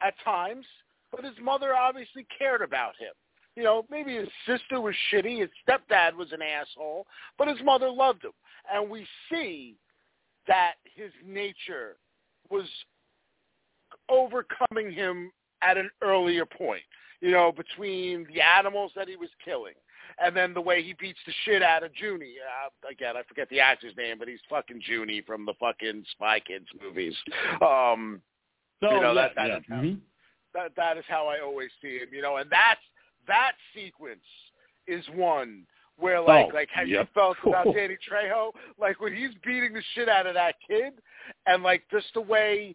at times, but his mother obviously cared about him. You know, maybe his sister was shitty, his stepdad was an asshole, but his mother loved him. And we see that his nature was overcoming him at an earlier point, you know, between the animals that he was killing and then the way he beats the shit out of Juni. Uh, again, I forget the actor's name, but he's fucking Juni from the fucking Spy Kids movies. Um, so, you know, yeah, that, that, yeah. is how, mm-hmm. that, that is how I always see him, you know, and that's, that sequence is one where like oh, like have yep. you felt (laughs) about Danny Trejo? Like when he's beating the shit out of that kid and like just the way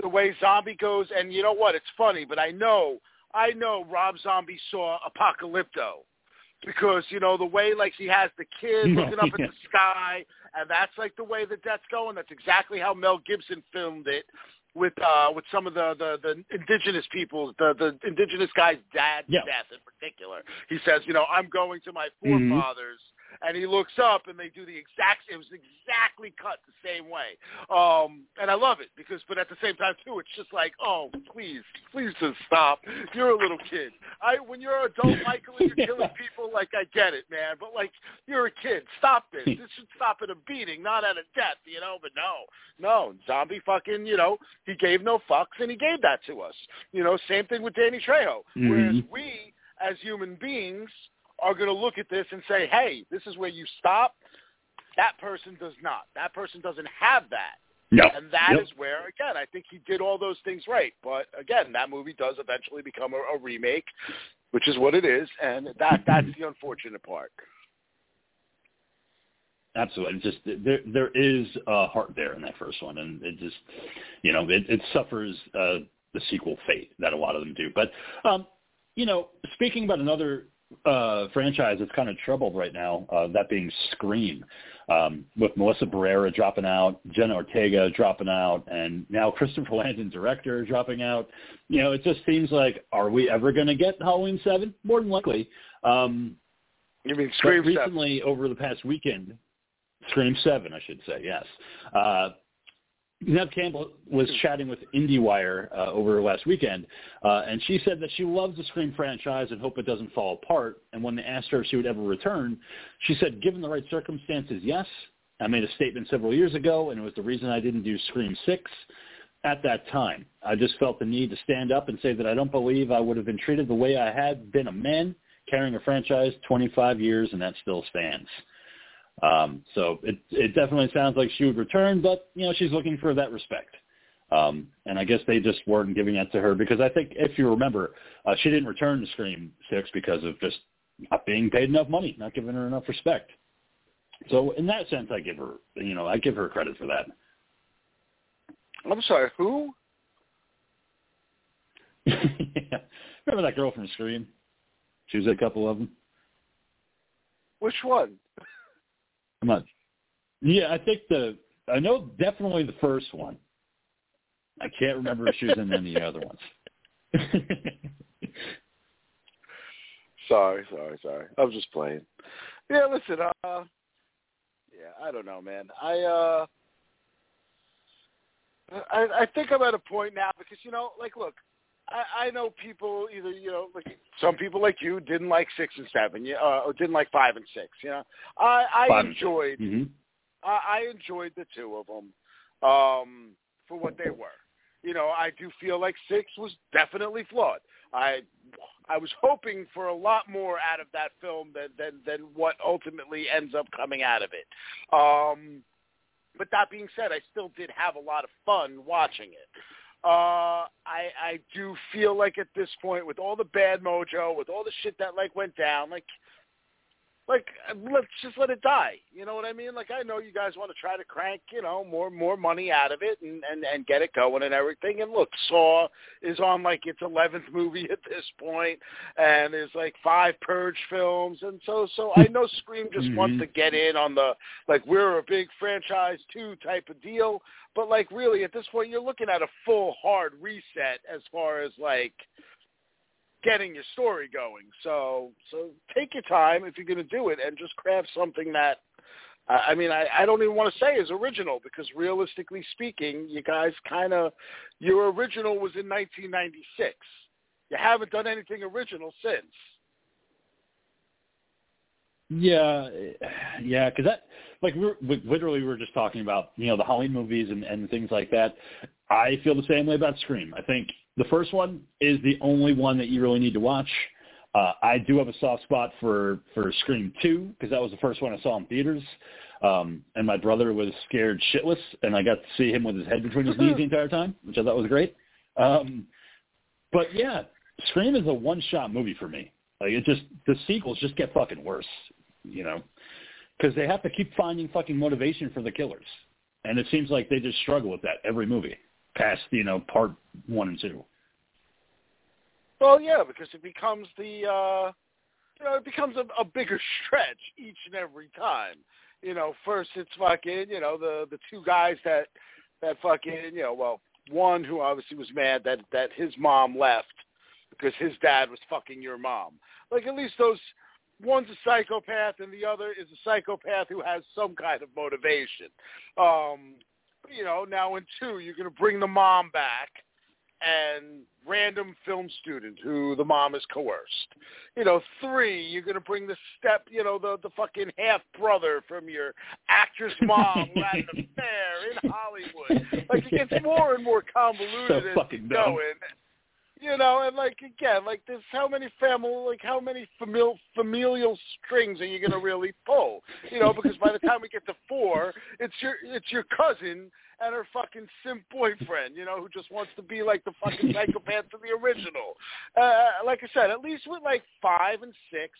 the way Zombie goes. And you know what? It's funny, but I know, I know Rob Zombie saw Apocalypto because you know the way like he has the kid (laughs) looking up at the sky, and that's like the way the death's going. That's exactly how Mel Gibson filmed it with uh with some of the the, the indigenous people, the the indigenous guy's dad's yeah. death in particular. He says, you know, I'm going to my Mm-hmm. And he looks up and they do the exact. It was exactly cut the same way, um, and I love it because. But at the same time too, it's just like, oh, please, please just stop. You're a little kid. I when you're an adult, Michael, and you're (laughs) killing people, like I get it, man. But like you're a kid. Stop this. This should stop at a beating, not at a death, you know. But no, no, zombie fucking, you know, he gave no fucks and he gave that to us. You know, same thing with Danny Trejo. Mm-hmm. Whereas we, as human beings, are going to look at this and say, hey, this is where you stop. That person does not. That person doesn't have that. No. And that is Yep. where, again, I think he did all those things right. But again, that movie does eventually become a, a remake, which is what it is, and that that's the unfortunate part. Absolutely. Just there there is a heart there in that first one, and it just you know it, it suffers uh, the sequel fate that a lot of them do. But um, you know, speaking about another uh, franchise that's kind of troubled right now, uh, that being Scream, um, with Melissa Barrera dropping out, Jenna Ortega dropping out, and now Christopher (laughs) Landon, director, dropping out. You know, it just seems like, are we ever going to get Halloween Seven? More than likely. Um, You mean Scream recently, over the past weekend, Scream Seven, I should say, yes. Uh, Neve Campbell was chatting with IndieWire uh, over last weekend, uh, and she said that she loves the Scream franchise and hope it doesn't fall apart. And when they asked her if she would ever return, she said, given the right circumstances, yes. I made a statement several years ago, and it was the reason I didn't do Scream 6 at that time. I just felt the need to stand up and say that I don't believe I would have been treated the way I had been a man carrying a franchise 25 years, and that still stands. Um, so it it definitely sounds like she would return, but you know she's looking for that respect. Um, and I guess they just weren't giving that to her because I think if you remember, uh, she didn't return to Scream Six because of just not being paid enough money, not giving her enough respect. So in that sense, I give her you know I give her credit for that. I'm sorry, who? (laughs) Remember that girl from Scream? She was a couple of them. Which one? Not. Yeah, I think the I know definitely the first one. I can't remember if she was in any other ones. (laughs) Sorry, sorry, sorry. I was just playing. Yeah, listen, uh yeah, I don't know, man. I uh I I think I'm at a point now because you know, like look, I, I know people either you know like some people like you didn't like six and seven, yeah, uh, or didn't like five and six. You know, I I Five enjoyed hmm I, I enjoyed the two of them um, for what they were. You know, I do feel like six was definitely flawed. I I was hoping for a lot more out of that film than than than what ultimately ends up coming out of it. Um, but that being said, I still did have a lot of fun watching it. Uh, I I do feel like at this point, with all the bad mojo, with all the shit that like went down, like like let's just let it die. You know what I mean? Like I know you guys want to try to crank, you know, more more money out of it and and and get it going and everything. And look, Saw is on like its eleventh movie at this point, and there's like five Purge films, and so so I know Scream just wants Mhm. to get in on the like we're a big franchise too type of deal. But like really at this point, you're looking at a full hard reset as far as like getting your story going. So so take your time if you're going to do it and just craft something that I mean I, I don't even want to say is original because realistically speaking, you guys kind of your original was in 1996. You haven't done anything original since. Yeah, yeah, because that like we were, we, literally we were just talking about you know the Halloween movies and and things like that. I feel the same way about Scream. I think the first one is the only one that you really need to watch. Uh, I do have a soft spot for for Scream Two because that was the first one I saw in theaters, um, and my brother was scared shitless, and I got to see him with his head between his knees (laughs) the entire time, which I thought was great. Um, but yeah, Scream is a one shot movie for me. Like it just the sequels just get fucking worse, you know, because they have to keep finding fucking motivation for the killers, and it seems like they just struggle with that every movie past you know part one and two. Well, yeah, because it becomes the uh you know, it becomes a, a bigger (laughs) stretch each and every time. You know, first it's fucking, you know, the the two guys that that fucking, you know, well, one who obviously was mad that that his mom left because his dad was fucking your mom. Like at least those one's a psychopath and the other is a psychopath who has some kind of motivation. Um, you know, now in two, you're going to bring the mom back and random film student who the mom is coerced. You know, three, you're going to bring the step, you know, the the fucking half brother from your actress (laughs) mom who had an affair in Hollywood. Like it gets (laughs) more and more convoluted So as fucking you dumb. go in. You know, and like again, like there's how many family, like how many famil- familial strings are you going to really pull? You know, because by the time we get to four, it's your it's your cousin and her fucking simp boyfriend, you know, who just wants to be like the fucking psychopath of the original. Uh, like I said, at least with like five and six,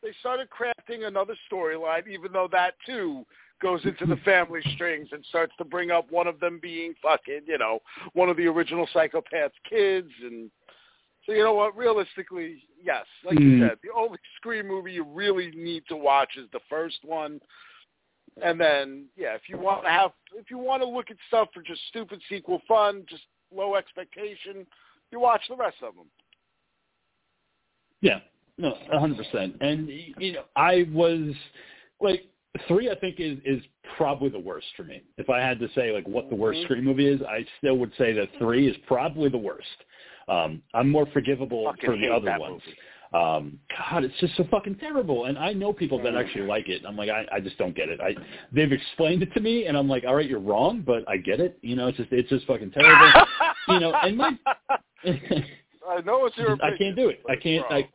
they started crafting another storyline, even though that too goes into the family strings and starts to bring up one of them being fucking, you know, one of the original psychopath's kids and so you know what? Realistically, yes. Like Hmm. you said, the only Scream movie you really need to watch is the first one. And then, yeah, if you want to have, if you want to look at stuff for just stupid sequel fun, just low expectation, you watch the rest of them. Yeah, no, a hundred percent. And you know, I was like three. I think is is probably the worst for me. If I had to say like what the worst Mhm. Scream movie is, I still would say that three is probably the worst. Um, I'm more forgivable for the other ones. movie. Um, God, it's just so fucking terrible. And I know people that actually like it. I'm like, I, I just don't get it. I they've explained it to me, and I'm like, all right, you're wrong, but I get it. You know, it's just it's just fucking terrible. (laughs) you know, and my I know it's your Opinion, (laughs) I can't do it. I can't. I,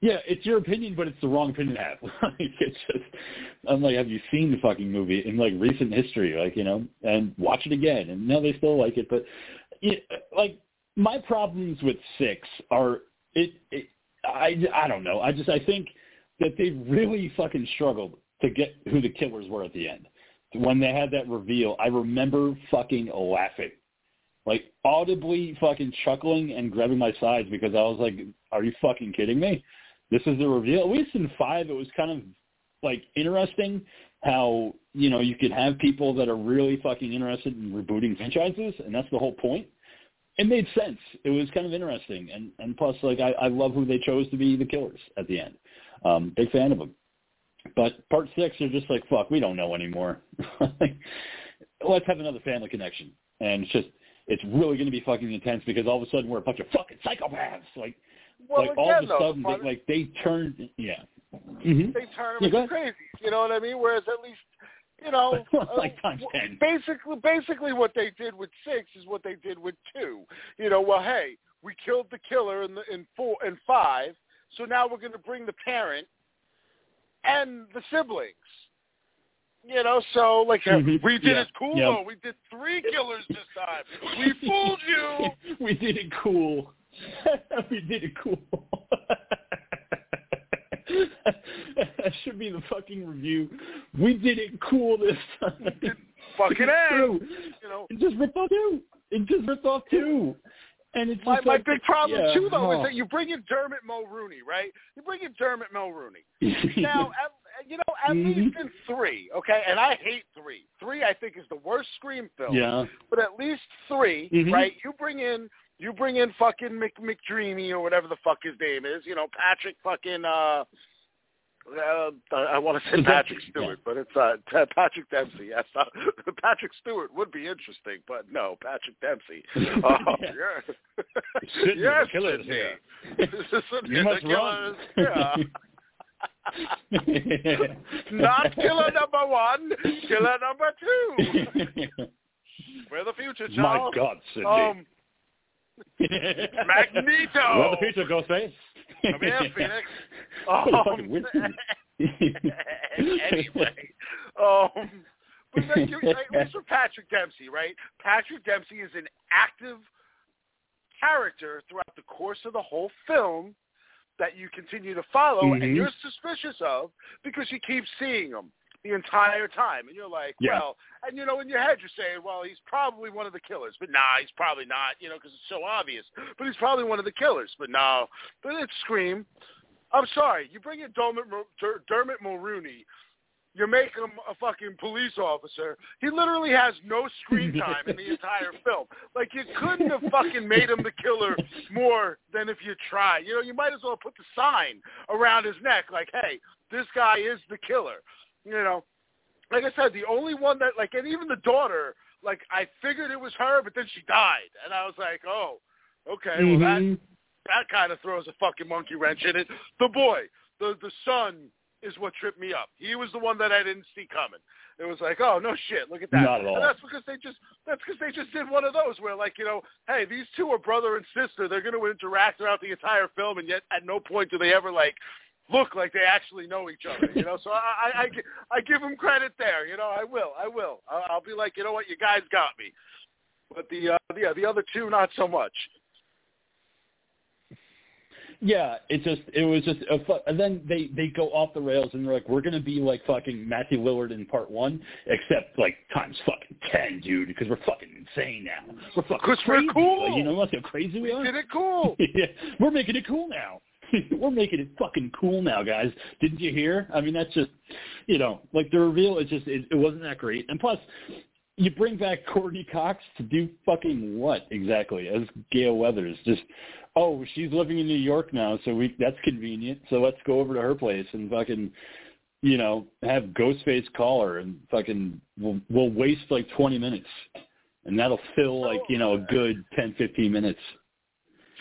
yeah, it's your opinion, but it's the wrong opinion to have. (laughs) like, it's just, I'm like, have you seen the fucking movie in like recent history? Like, you know, and watch it again. And no, they still like it, but it, like my problems with six are it, it. I I don't know. I just I think that they really fucking struggled to get who the killers were at the end. When they had that reveal, I remember fucking laughing like audibly fucking chuckling and grabbing my sides because I was like, "Are you fucking kidding me? This is the reveal." At least in five, it was kind of like interesting how you know you could have people that are really fucking interested in rebooting franchises, and that's the whole point. It made sense. It was kind of interesting, and and plus, like I, I love who they chose to be the killers at the end. Um, big fan of them. But part six, they're just like, "Fuck, we don't know anymore." Like, (laughs) Let's have another family connection, and it's just it's really going to be fucking intense because all of a sudden we're a bunch of fucking psychopaths. Like, well, like again, all of a though, sudden, they, like they turned, yeah, mm-hmm. they turn Yeah, them go into crazy. You know what I mean? Whereas at least, you know, (laughs) Like uh, times 10. Basically, basically, what they did with six is what they did with two. You know, well, hey, we killed the killer in the, in four and five, so now we're going to bring the parent and the siblings. You know, so like Mhm. we did Yeah. it cool. Yeah. though. We did three killers this time. We (laughs) fooled you. we did it cool. (laughs) we did it cool. (laughs) that should be the fucking review. We did it cool this time. Fucking It's A. true. You know, It just ripped off two. It just ripped off two. And it's My, my like, big problem yeah, too, though, oh. is that you bring in Dermot Mulroney, right? You bring in Dermot Mulroney. (laughs) Now, at, you know, at Mhm. least in three, okay, and I hate three. Three, I think, is the worst Scream film. yeah, But at least 3 Mhm. right? You bring in, you bring in fucking Mc, McDreamy or whatever the fuck his name is. You know, Patrick fucking. uh uh, I want to say Patrick. Stewart, but it's uh, Patrick Dempsey. Yes, uh, (laughs) Patrick Stewart would be interesting, but no, Patrick Dempsey. Uh, (laughs) Yeah. Sidney, yes, the killer is Sidney. Sidney, You the must run. is- yeah. (laughs) Not killer number one, killer number two. We're the future, Charles. My God, Cindy. Um, (laughs) Magneto. Where the pizza goes, face? Come here, (laughs) Phoenix. Um, (laughs) anyway, um, but like, you, like, for Patrick Dempsey, right? Patrick Dempsey is an active character throughout the course of the whole film that you continue to follow Mhm. and you're suspicious of because you keep seeing him the entire time, and you're like, Yeah. well, and you know, in your head you're saying, well, he's probably one of the killers, but nah, he's probably not, you know, because it's so obvious. But he's probably one of the killers, but no, but it's Scream. I'm sorry, you bring in Dermot, Dermot Mulroney you make him a fucking police officer. He literally has no screen (laughs) time in the entire film. Like you couldn't have fucking made him the killer more than if you try. You know, you might as well put the sign around his neck, like, "Hey, this guy is the killer." You know, like I said, the only one that like, and even the daughter, like, I figured it was her, but then she died, and I was like, "Oh, okay, well that Mhm. that kind of throws a fucking monkey wrench in it." The boy, the the son is what tripped me up. He was the one that I didn't see coming. It was like, oh no shit, look at that. Not at all. And that's because they just that's because they just did one of those where like you know, hey, these two are brother and sister. They're going to interact throughout the entire film, and yet at no point do they ever like look like they actually know each other. You know, so I I, I, I give them credit there. You know, I will, I will. I'll, I'll be like, you know what, you guys got me. But the uh, yeah, the other two not so much. Yeah, it just it was just a fu- and then they they go off the rails and they're like we're gonna be like fucking Matthew Lillard in part one except like times fucking ten, dude, because we're fucking insane now. We're fucking 'Cause we're crazy. cool. Like, you know what? How crazy we are. Did it cool. (laughs) yeah, we're making it cool now. (laughs) we're making it fucking cool now, guys. Didn't you hear? I mean, that's just, you know, like the reveal. It just it, it wasn't that great. And plus, you bring back (laughs) Courteney Cox to do fucking what exactly as Gale Weathers? Just oh, she's living in New York now, so we that's convenient. So let's go over to her place and fucking. You know, have Ghostface call her and fucking we'll, we'll waste like twenty minutes, and that'll fill like you know a oh. good ten fifteen minutes.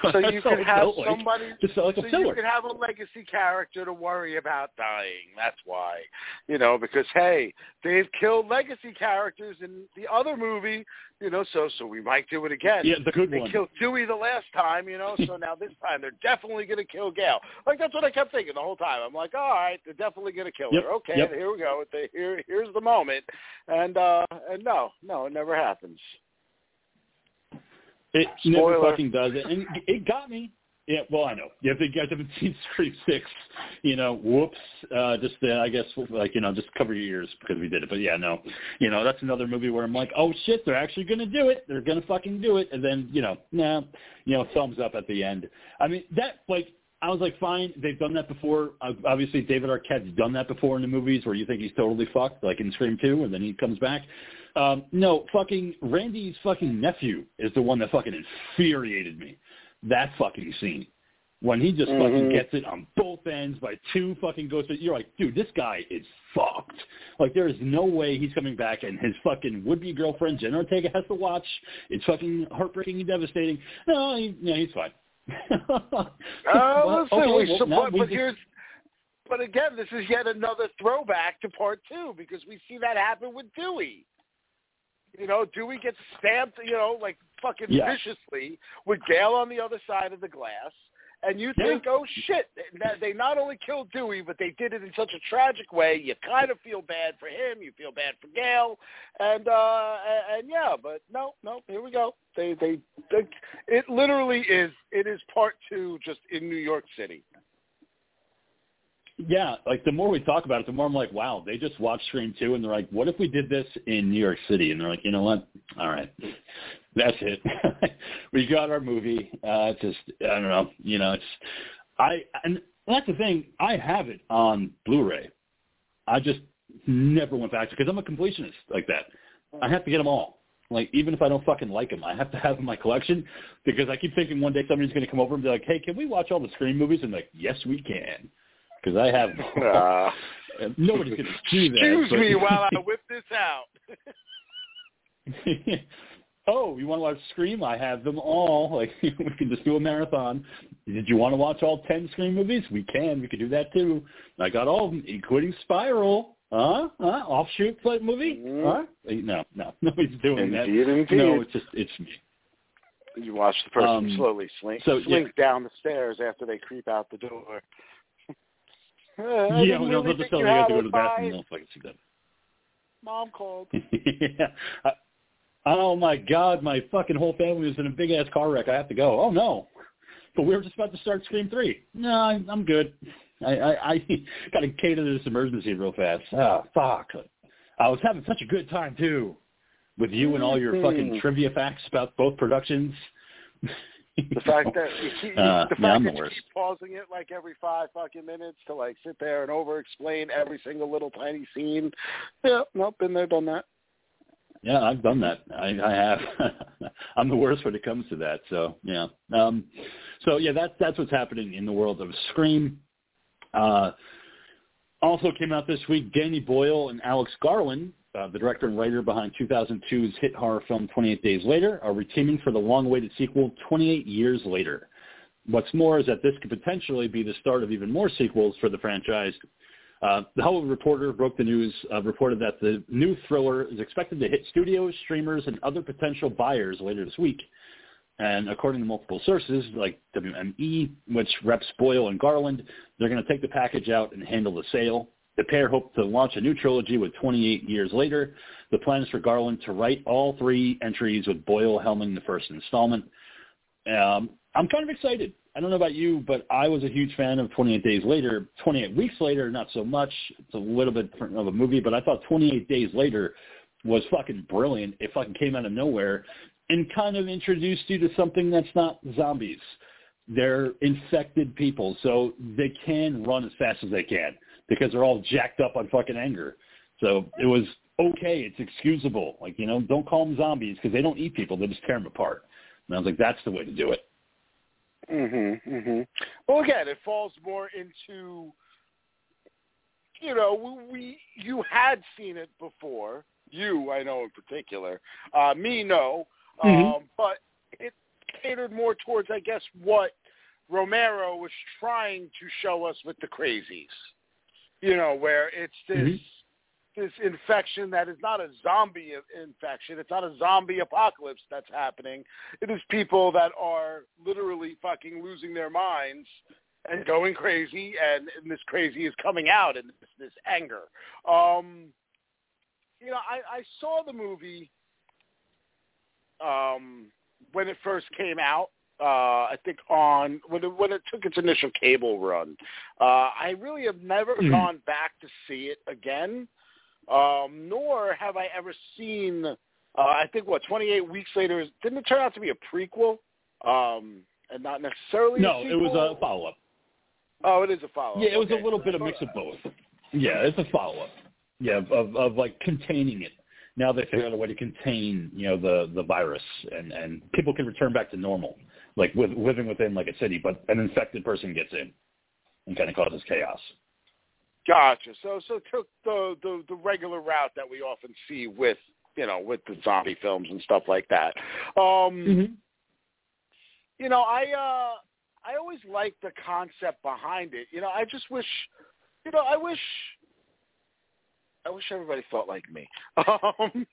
So (laughs) you could have like. somebody like so you could have a legacy character to worry about dying. That's why, you know, because hey, they've killed legacy characters in the other movie, you know. So so we might do it again. Yeah, the good they one. killed Dewey the last time, you know. So (laughs) now this time they're definitely going to kill Gale. Like that's what I kept thinking the whole time. I'm like, all right, they're definitely going to kill Yep, her. Okay, yep. here we go. They- Here here's the moment, and uh and no, no, it never happens. It never fucking does it, and it got me. Yeah, well, I know. Yeah, if you guys haven't seen Scream Six, you know, whoops. Uh, just uh, I guess like you know, just cover your ears because we did it. But yeah, no, you know, that's another movie where I'm like, oh shit, they're actually gonna do it. They're gonna fucking do it, and then you know, nah, you know, thumbs up at the end. I mean, that like. I was like, fine, they've done that before. Obviously, David Arquette's done that before in the movies where you think he's totally fucked, like in Scream 2, and then he comes back. Um, no, fucking Randy's fucking nephew is the one that fucking infuriated me. That fucking scene. When he just fucking Mhm. gets it on both ends by two fucking ghosts, you're like, dude, this guy is fucked. Like, there is no way he's coming back, and his fucking would-be girlfriend, Jen Ortega, has to watch. It's fucking heartbreaking and devastating. No, he, no he's fine. (laughs) Uh, Well, listen, okay, we, well, so, but, but here's, but again, this is yet another throwback to part two because we see that happen with Dewey. You know, Dewey gets stamped, you know, like fucking Yeah. viciously with Gale on the other side of the glass. And you Yeah. think, oh shit, they not only killed Dewey, but they did it in such a tragic way. You kind of feel bad for him. You feel bad for Gale, and uh and, and yeah, but no, no, here we go. They, they they it literally is it is part two just in New York City. Yeah, like the more we talk about it, the more I'm like, wow, they just watched Scream 2 and they're like, what if we did this in New York City? And they're like, you know what? All right, (laughs) that's it. (laughs) we got our movie. Uh, it's just, I don't know, you know, it's, I, and that's the thing, I have it on Blu-ray. I just never went back to because I'm a completionist like that. I have to get them all. Like even if I don't fucking like them, I have to have them in my collection because I keep thinking one day somebody's going to come over and be like, "Hey, can we watch all the Scream movies?" And like, "Yes, we can," because I have. (laughs) (laughs) Uh, Nobody's going to do that. excuse but- me (laughs) while I whip this out. oh, you want to watch Scream? I have them all. Like we can just do a marathon. Did you want to watch all ten Scream movies? We can. We could do that too. I got all of them, including Spiral. Huh? Huh? Offshoot flight movie? Mhm. Huh? No, no, nobody's doing that. Indeed, indeed. No, it's just it's me. You watch the person Um, slowly slink, so, yeah. slink down the stairs after they creep out the door. Uh, I yeah, when I was really to tell you I have had to go to the bathroom. No, I can see that. Mom called. (laughs) yeah. I- Oh my God, my fucking whole family was in a big ass car wreck. I have to go. Oh no. But we were just about to start Scream Three. No, I'm, I'm good. I, I, I (laughs) got to cater to this emergency real fast. Ah, fuck. I was having such a good time too, with you and all your fucking trivia facts about both productions. (laughs) The fact that (laughs) you keep, Uh, the fact that the you worst. keep pausing it like every five fucking minutes to like sit there and over explain every single little tiny scene. Yeah, nope, been there, done that. Yeah, I've done that. I, I have. (laughs) I'm the worst when it comes to that. So yeah. Um, so yeah, that's that's what's happening in the world of Scream. Uh, also came out this week. Danny Boyle and Alex Garland, uh, the director and writer behind 2002's hit horror film 28 Days Later, are reteaming for the long-awaited sequel 28 Years Later. What's more is that this could potentially be the start of even more sequels for the franchise. Uh, the Hollywood Reporter broke the news, uh, reported that the new thriller is expected to hit studios, streamers, and other potential buyers later this week. And according to multiple sources, like WME, which reps Boyle and Garland, they're going to take the package out and handle the sale. The pair hope to launch a new trilogy with 28 years later. The plan is for Garland to write all three entries with Boyle helming the first installment. Um, I'm kind of excited. I don't know about you, but I was a huge fan of 28 Days Later. 28 Weeks Later, not so much. It's a little bit different of a movie, but I thought 28 Days Later was fucking brilliant. It fucking came out of nowhere and kind of introduced you to something that's not zombies. They're infected people, so they can run as fast as they can because they're all jacked up on fucking anger. So it was okay. It's excusable. Like, you know, don't call them zombies because they don't eat people. They just tear them apart. And I was like, that's the way to do it. Mhm. Mhm. Well, again, it falls more into you know we, we you had seen it before. You, I know in particular. Uh, me, no. Mhm. Um, but it catered more towards, I guess, what Romero was trying to show us with the crazies. You know, where it's this Mhm. this infection that is not a zombie infection. It's not a zombie apocalypse that's happening. It is people that are literally fucking losing their minds and going crazy, and, and this crazy is coming out in this, this anger. Um, you know, I, I saw the movie um, when it first came out. Uh, I think on when it, when it took its initial cable run. Uh, I really have never Mhm. gone back to see it again um, nor have I ever seen. Uh, I think what 28 weeks later didn't it turn out to be a prequel, um, and not necessarily. No, it was a follow-up. Oh, it is a follow. Up. Yeah, it was okay. a little bit of mix of both. Yeah, it's a follow-up. Yeah, of, of, of like containing it. Now they figured out a way to contain, you know, the the virus, and and people can return back to normal, like with living within like a city, but an infected person gets in and kind of causes chaos. Gotcha. So so took the, the the regular route that we often see with you know with the zombie films and stuff like that. Um, You know, I uh I always like the concept behind it. You know, I just wish you know, I wish I wish everybody thought like me. (laughs) Um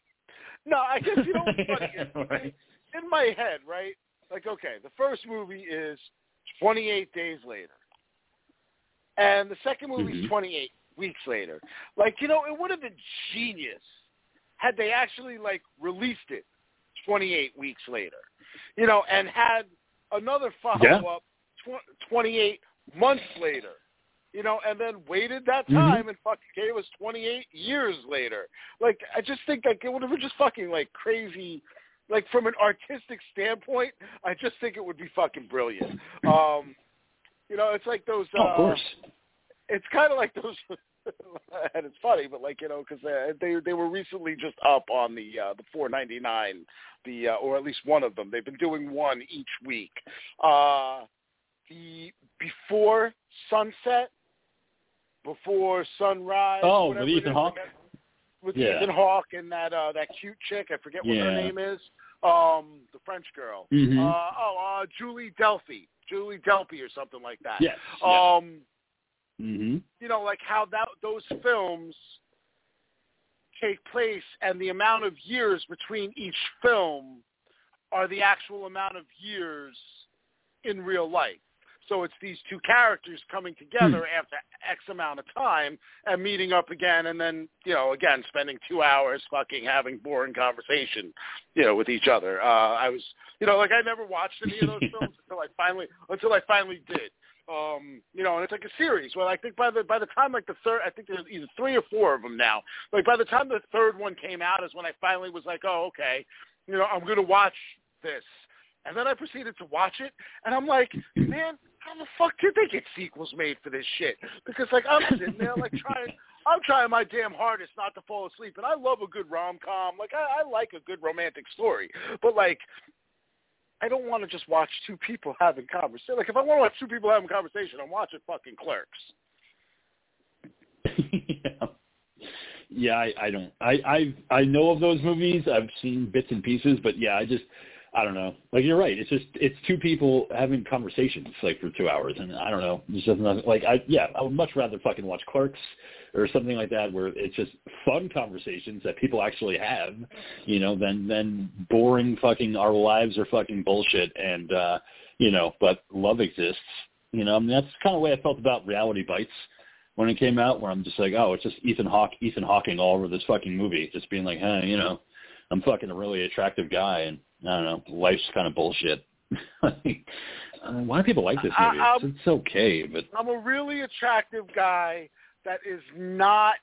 No, I guess you know what's funny (laughs) is right. in my head, right? Like, okay, the first movie is 28 days later, and the second movie is Mhm. 28 weeks later. Like, you know, it would have been genius had they actually like released it 28 weeks later, you know, and had another follow up tw- 28 months later. You know, and then waited that Mhm. time and fucking gave us 28 years later. Like, I just think like it would have been just fucking like crazy like from an artistic standpoint, I just think it would be fucking brilliant. Um, you know, it's like those. Uh, Oh, of course. It's kind of like those, (laughs) and it's funny, but like you know, because uh, they they were recently just up on the uh, the four ninety nine, the uh, or at least one of them. They've been doing one each week. Uh, the before sunset, before sunrise. Oh, with Ethan Hawke? With Yeah. Ethan Hawke and that uh, that cute chick. I forget what her name is. Um, the French girl. Mhm. Uh, oh, uh, Julie Delphi. Julie Delpy or something like that. Yes. Um, hmm you know, like how that those films take place and the amount of years between each film are the actual amount of years in real life. So it's these two characters coming together after X amount of time and meeting up again and then, you know, again, spending two hours fucking having boring conversation, you know, with each other. Uh, I was, you know, like I never watched any of those (laughs) films until I finally, until I finally did. Um, you know, and it's like a series. Well, I think by the by the time like the third, I think there's either three or four of them now. Like by the time the third one came out is when I finally was like, oh, okay, you know, I'm gonna watch this. And then I proceeded to watch it, and I'm like, man, how the fuck did they get sequels made for this shit? Because like I'm sitting there like (laughs) trying, I'm trying my damn hardest not to fall asleep, and I love a good rom com. Like I, I like a good romantic story, but like I don't want to just watch two people having conversation. Like if I want to watch two people having conversation, I'm watching fucking Clerks. (laughs) yeah. Yeah, I, I don't. I I I know of those movies. I've seen bits and pieces, but yeah, I just I don't know. Like you're right. It's just it's two people having conversations like for two hours, and I don't know. It's just nothing. Like I yeah, I would much rather fucking watch Clerks or something like that where it's just fun conversations that people actually have, you know, than than boring fucking our lives are fucking bullshit and uh you know, but love exists. You know, I mean that's kind of the way I felt about Reality Bites when it came out, where I'm just like, oh, it's just Ethan Hawke, Ethan Hawking all over this fucking movie, just being like, hey, you know, I'm fucking a really attractive guy, and I don't know, life's kind of bullshit. uh, why do people like this movie? I, it's, okay, but I'm a really attractive guy that is not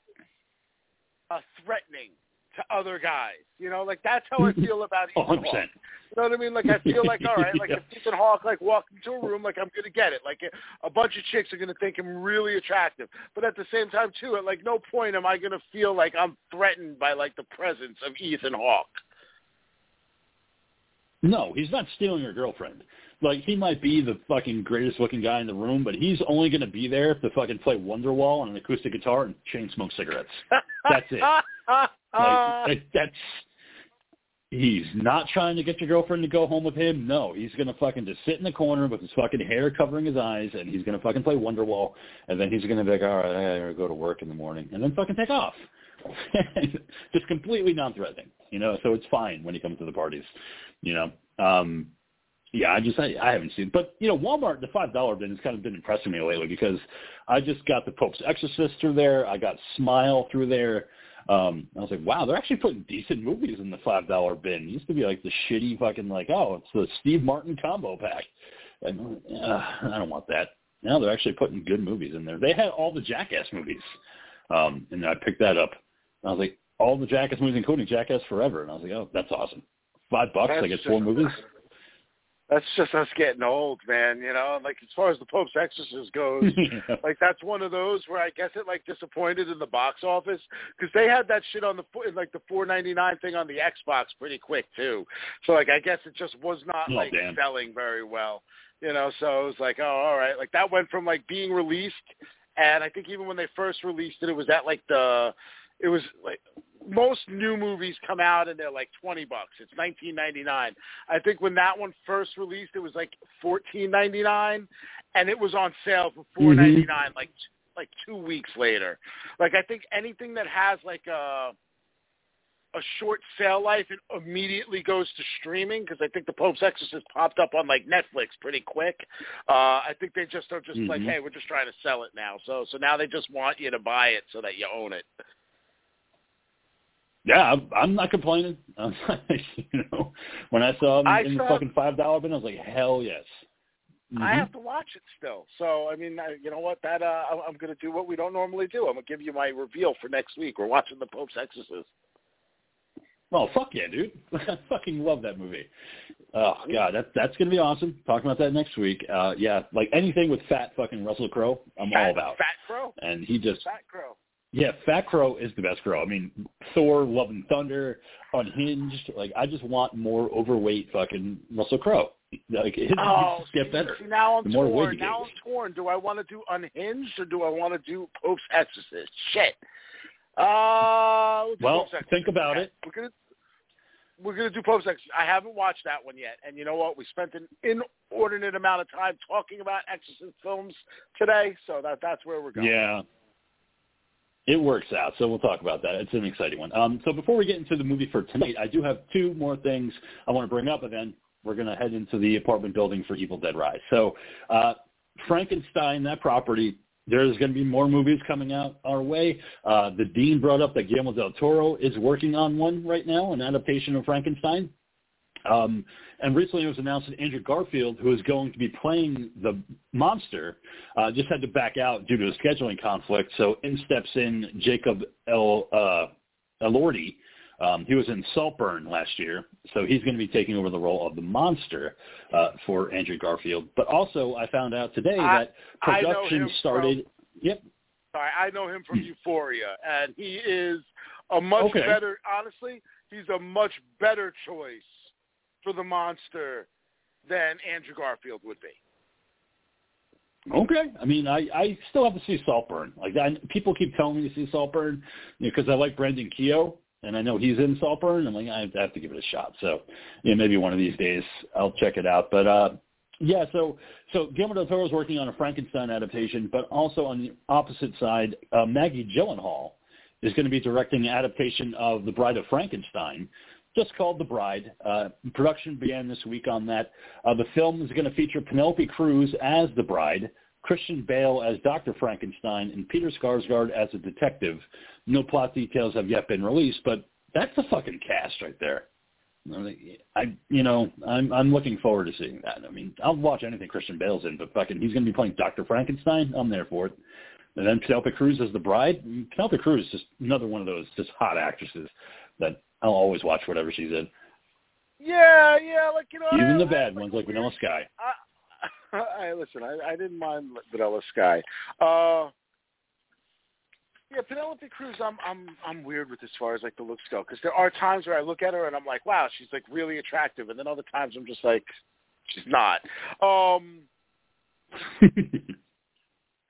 uh, threatening to other guys. You know, like that's how I (laughs) feel about Ethan 100%. Hawke. You know what I mean? Like I feel like all right, like (laughs) Yeah. if Ethan Hawke like walked into a room, like I'm gonna get it. Like a bunch of chicks are gonna think I'm really attractive, but at the same time too, at like no point am I gonna feel like I'm threatened by like the presence of Ethan Hawke. No, he's not stealing your girlfriend. Like he might be the fucking greatest looking guy in the room, but he's only going to be there to fucking play Wonderwall on an acoustic guitar and chain smoke cigarettes. That's it. (laughs) Like that- that's he's not trying to get your girlfriend to go home with him. No, he's going to fucking just sit in the corner with his fucking hair covering his eyes, and he's going to fucking play Wonderwall, and then he's going to be like, all right, I gotta go to work in the morning, and then fucking take off. (laughs) just completely non-threatening, you know. So it's fine when he comes to the parties, you know. Um, yeah, I just I, I haven't seen, but you know, Walmart the five dollar bin has kind of been impressing me lately because I just got the Pope's Exorcist through there, I got Smile through there. Um, I was like, wow, they're actually putting decent movies in the five dollar bin. It used to be like the shitty fucking like, oh, it's the Steve Martin combo pack. And, uh, I don't want that. Now they're actually putting good movies in there. They had all the Jackass movies, um, and I picked that up. I was like, all the Jackass movies, including Jackass Forever, and I was like, oh, that's awesome. Five bucks, I That's get four movies. (laughs) That's just us getting old, man. You know, like as far as the Pope's Exorcist goes, (laughs) like that's one of those where I guess it like disappointed in the box office because they had that shit on the fo- like the four ninety nine thing on the Xbox pretty quick too. So like I guess it just was not Oh, like damn. selling very well. You know, so it was like, oh, all right, like that went from like being released, and I think even when they first released it, it was at like the, it was like most new movies come out and they're like twenty bucks. It's nineteen ninety nine. I think when that one first released, it was like fourteen ninety nine, and it was on sale for four ninety nine like like two weeks later. Like I think anything that has like a a short sale life, it immediately goes to streaming because I think the Pope's Exorcist popped up on like Netflix pretty quick. Uh, I think they just are just like, Mhm. hey, we're just trying to sell it now. So so now they just want you to buy it so that you own it. Yeah, I'm, I'm not complaining. (laughs) Um, you know, when I saw them I in the fucking five dollar bin, I was like, hell yes. I Mhm. have to watch it still. So I mean, I, you know what? That uh, I'm- I'm going to do what we don't normally do. I'm going to give you my reveal for next week. We're watching the Pope's Exorcist. Oh fuck yeah, dude! (laughs) I fucking love that movie. Oh god, that that's gonna be awesome. Talking about that next week. Uh, yeah, like anything with fat fucking Russell Crowe, I'm Fat, all about. Fat Crow. And he just Fat Crow. Yeah, Fat Crow is the best crow. I mean, Thor, Love and Thunder, Unhinged. Like, I just want more overweight fucking Russell Crowe. Like, his Oh, get better. see, now I'm the more torn. Now. I'm torn. Do I want to do Unhinged or do I want to do Pope's Exorcist? Shit. Uh, we'll, think about Okay. it. We're gonna we're gonna do Pope's Exorcist. I haven't watched that one yet, and you know what? We spent an inordinate amount of time talking about Exorcist films today, so that that's where we're going. Yeah. It works out, so we'll talk about that. It's an exciting one. Um, so before we get into the movie for tonight, I do have two more things I want to bring up, and then we're going to head into the apartment building for Evil Dead Rise. So uh, Frankenstein, that property, there's going to be more movies coming out our way. Uh, the dean brought up that Guillermo del Toro is working on one right now, an adaptation of Frankenstein. Um, and recently it was announced that Andrew Garfield, who is going to be playing the monster, uh, just had to back out due to a scheduling conflict. So in steps in Jacob El, uh, Elordi, Um, he was in Saltburn last year, so he's going to be taking over the role of the monster uh, for Andrew Garfield. But also, I found out today I- that production started. Yep. Sorry, I know him from Euphoria, and he is a much Okay. better. Honestly, he's a much better choice for the monster than Andrew Garfield would be. Okay. I mean, I, I still have to see Saltburn. Like I, people keep telling me to see Saltburn because I like Brendan Keogh, and I know he's in Saltburn. I'm like, I have to give it a shot. So, yeah, maybe one of these days I'll check it out. But uh, yeah, so so Guillermo del Toro is working on a Frankenstein adaptation, but also on the opposite side, uh, Maggie Gyllenhaal is going to be directing an adaptation of The Bride of Frankenstein, just called The Bride. Uh, production began this week on that. Uh, the film is going to feature Penelope Cruz as the bride, Christian Bale as Dr. Frankenstein, and Peter Sarsgaard as a detective. No plot details have yet been released, but that's a fucking cast right there. I, you know, I'm I'm looking forward to seeing that. I mean, I'll watch anything Christian Bale's in, but fucking, he's going to be playing Dr. Frankenstein. I'm there for it. And then Penelope Cruz as the bride. Penelope Cruz is just another one of those just hot actresses that I'll always watch whatever she's in. Yeah, yeah, like you know, Even I- the bad like ones like Vanilla Sky. I, (laughs) I listen. I, I didn't mind Vanilla Sky. Uh, yeah, Penelope Cruz. I'm I'm I'm weird with as far as like the looks go because there are times where I look at her and I'm like, wow, she's like really attractive, and then other times I'm just like, she's not. Um, (laughs)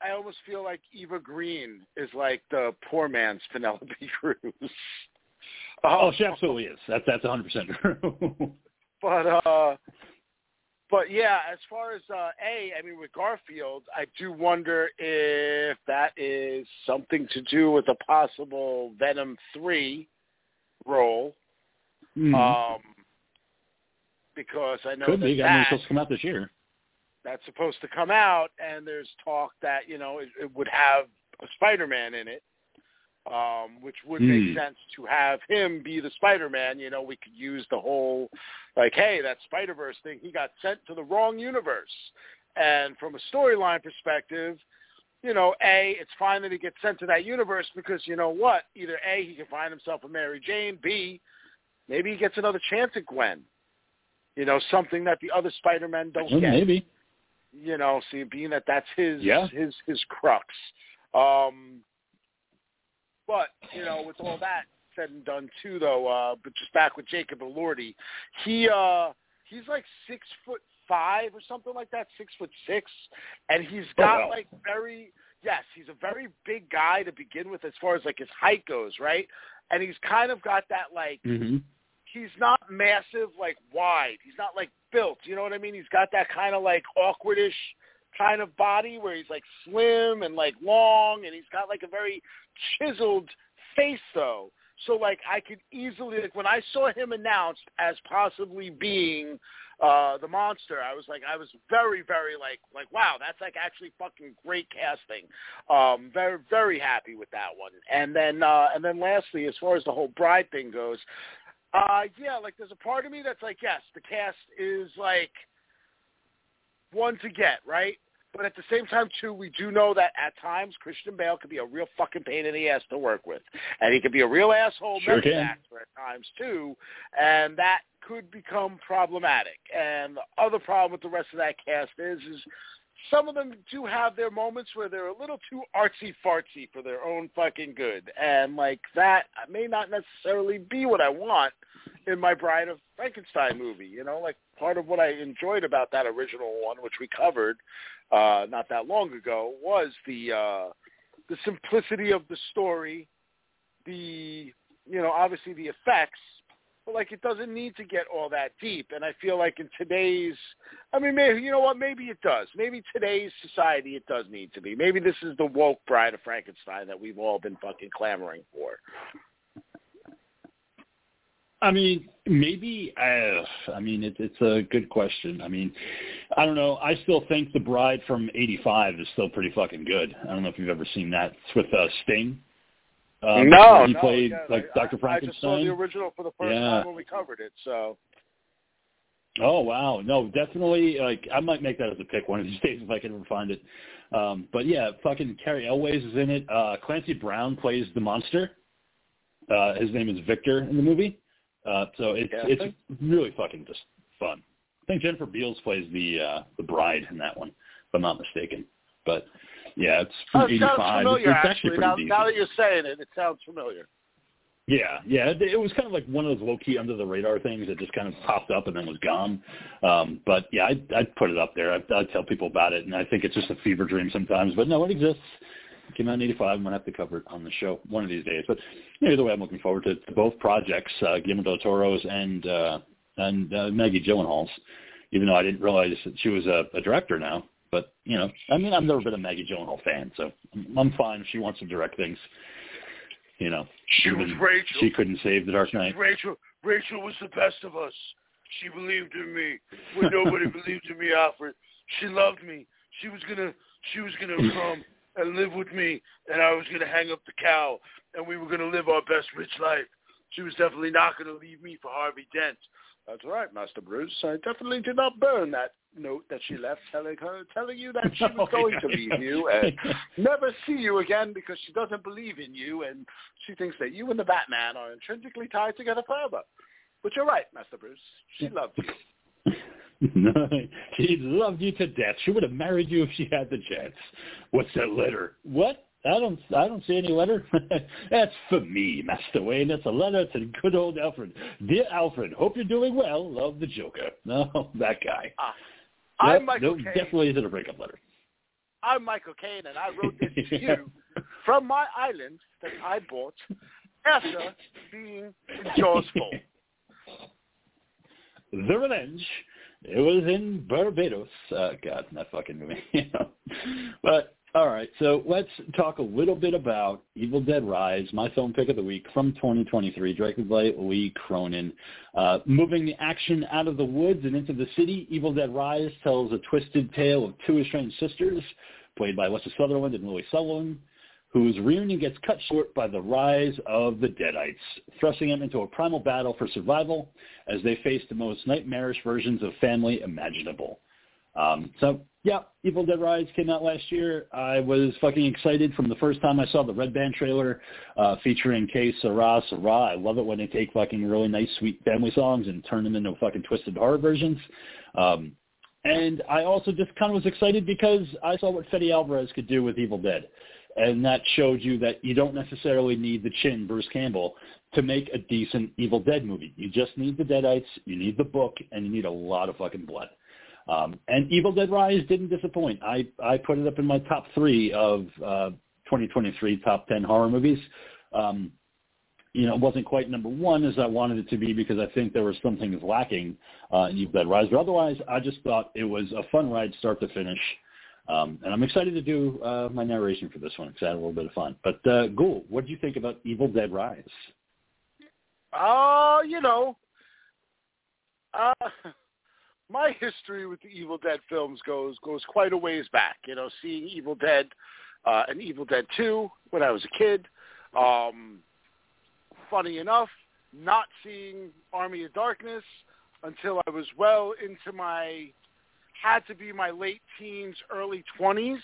I almost feel like Eva Green is like the poor man's (laughs) Penelope Cruz. Oh, she absolutely is. That's that's 100 percent true. (laughs) but uh but yeah, as far as uh A, I mean with Garfield, I do wonder if that is something to do with a possible Venom three role. Mhm. Um because I know Could that, be. I mean, that supposed to come out this year. that's supposed to come out and there's talk that, you know, it, it would have a Spider Man in it. Um, which would Hmm. make sense to have him be the Spider-Man. You know, we could use the whole, like, hey, that Spider-Verse thing, he got sent to the wrong universe. And from a storyline perspective, you know, A, it's fine that he gets sent to that universe because, you know what, either A, he can find himself a Mary Jane, B, maybe he gets another chance at Gwen. You know, something that the other Spider-Men don't Well, get maybe. you know, see, being that that's his Yeah. his his crux. Um, but you know, with all that said and done too, though, uh, but just back with Jacob Elordi, he uh, he's like six foot five or something like that, six foot six, and he's Oh, got wow. like very yes, he's a very big guy to begin with as far as like his height goes, right? And he's kind of got that like hmm he's not massive like wide. He's not like built. You know what I mean? He's got that kind of like awkwardish kind of body where he's like slim and like long and he's got like a very chiseled face though. So like I could easily like when I saw him announced as possibly being uh the monster, I was like I was very, very like like wow, that's like actually fucking great casting. Um very very happy with that one. And then uh and then lastly, as far as the whole bride thing goes, uh, yeah, like there's a part of me that's like, yes, the cast is like one to get, right? But at the same time, too, we do know that at times Christian Bale could be a real fucking pain in the ass to work with, and he could be a real asshole Sure actor at times too, and that could become problematic. And the other problem with the rest of that cast is, is some of them do have their moments where they're a little too artsy fartsy for their own fucking good, and like that may not necessarily be what I want in my Bride of Frankenstein movie. You know, like part of what I enjoyed about that original one, which we covered uh, not that long ago, was the uh, the simplicity of the story, the you know obviously the effects, but like it doesn't need to get all that deep. And I feel like in today's, I mean, maybe you know what, maybe it does. Maybe today's society it does need to be. Maybe this is the woke Bride of Frankenstein that we've all been fucking clamoring for. I mean, maybe. Uh, I mean, it, it's a good question. I mean, I don't know. I still think the Bride from '85 is still pretty fucking good. I don't know if you've ever seen that. It's with uh, Sting. Um, no, he no, played yeah, like I- Dr. I just saw the Frankenstein. original for the first Yeah. time when we covered it. So Oh wow, no, definitely. Like I might make that as a pick one of these (laughs) days if I can ever find it. Um, but yeah, fucking Cary Elwes is in it. Uh, Clancy Brown plays the monster. Uh, his name is Victor in the movie. Uh, so it's Yeah. it's really fucking just fun. I think Jennifer Beals plays the uh, the bride in that one, if I'm not mistaken. But yeah, it's from Oh, it sounds '85. familiar, it's, it's actually. actually pretty Now, decent. now that you're saying it, it sounds familiar. Yeah, yeah. It, it was kind of like one of those low key under the radar things that just kind of popped up and then was gone. Um, but yeah, I'd, I'd put it up there. I'd, I'd tell people about it, and I think it's just a fever dream sometimes. But no, it exists. Came out in '85. I'm gonna have to cover it on the show one of these days. But you know, either way, I'm looking forward to, to both projects, uh, Guillermo del Toro's and uh, and uh, Maggie Gyllenhaal's. Even though I didn't realize that she was a, a director now. But you know, I mean, I've never been a Maggie Gyllenhaal fan, so I'm, I'm fine if she wants to direct things. You know, She was Rachel. She couldn't save the Dark Knight. Rachel, Rachel was the best of us. She believed in me when (laughs) nobody believed in me, Alfred. She loved me. She was gonna, she was gonna (laughs) come and live with me, and I was gonna hang up the cow, and we were gonna live our best rich life. She was definitely not gonna leave me for Harvey Dent. That's right, Master Bruce. I definitely did not burn that note that she left, telling her, telling you that (laughs) she was going to leave you and oh, (laughs) never see you again because she doesn't believe in you and she thinks that you and the Batman are intrinsically tied together forever. But you're right, Master Bruce. She loved you. (laughs) she loved you to death. She would have married you if she had the chance. What's that letter? What? I don't. I don't see any letter. (laughs) That's for me, Master Wayne. That's a letter to good old Alfred. Dear Alfred, hope you're doing well. Love the Joker. (laughs) No, that guy. Ah, Nope, I'm Michael no, Caine. definitely isn't a breakup letter. I'm Michael Caine, and I wrote this to you from my island that I bought after being in Jaws. The Revenge. It was in Barbados. Uh, God, that fucking movie. you. (laughs) But all right, so let's talk a little bit about Evil Dead Rise, my film pick of the week from 2023, directed by Lee Cronin. Uh, moving the action out of the woods and into the city, Evil Dead Rise tells a twisted tale of two estranged sisters, played by Alyssa Sutherland and Lily Sullivan, whose reunion gets cut short by the rise of the Deadites, thrusting them into a primal battle for survival as they face the most nightmarish versions of family imaginable. Um, so, yeah, Evil Dead Rise came out last year. I was fucking excited from the first time I saw the Red Band trailer uh, featuring Que Sera Sera. I love it when they take fucking really nice, sweet family songs and turn them into fucking twisted horror versions. Um, and I also just kind of was excited because I saw what Fede Alvarez could do with Evil Dead. And that showed you that you don't necessarily need the chin, Bruce Campbell, to make a decent Evil Dead movie. You just need the Deadites, you need the book, and you need a lot of fucking blood. Um, and Evil Dead Rise didn't disappoint. I, I put it up in my top three of uh, 2023 top 10 horror movies. Um, you know, it wasn't quite number one as I wanted it to be because I think there were some things lacking uh, in Evil Dead Rise. But otherwise, I just thought it was a fun ride start to finish. Um, and I'm excited to do uh, my narration for this one because I had a little bit of fun. But uh, Ghoul, what did you think about Evil Dead Rise? Uh, you know, uh, (laughs) my history with the Evil Dead films goes goes quite a ways back. You know, seeing Evil Dead uh, and Evil Dead 2 when I was a kid. Um, funny enough, not seeing Army of Darkness until I was well into my had to be my late teens, early 20s.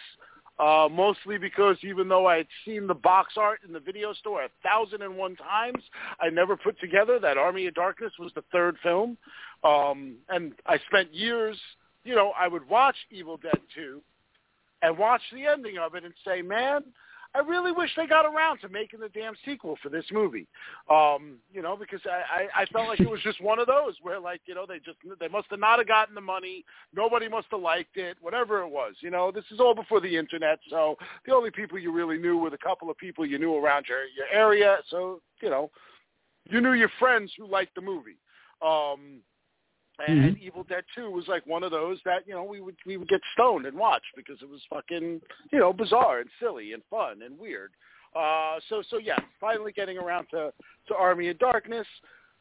Uh, mostly because even though I had seen the box art in the video store a thousand and one times, I never put together that Army of Darkness was the third film. Um, and I spent years, you know, I would watch Evil Dead 2 and watch the ending of it and say, man, I really wish they got around to making the damn sequel for this movie. Um, you know, because I, I, I felt like it was just one of those where like, you know, they just they must have not have gotten the money, nobody must have liked it, whatever it was. You know, this is all before the internet, so the only people you really knew were the couple of people you knew around your your area. So, you know, you knew your friends who liked the movie. Um and Evil Dead 2 was like one of those that you know we would we would get stoned and watch because it was fucking you know bizarre and silly and fun and weird. Uh, so so yeah, finally getting around to to Army of Darkness.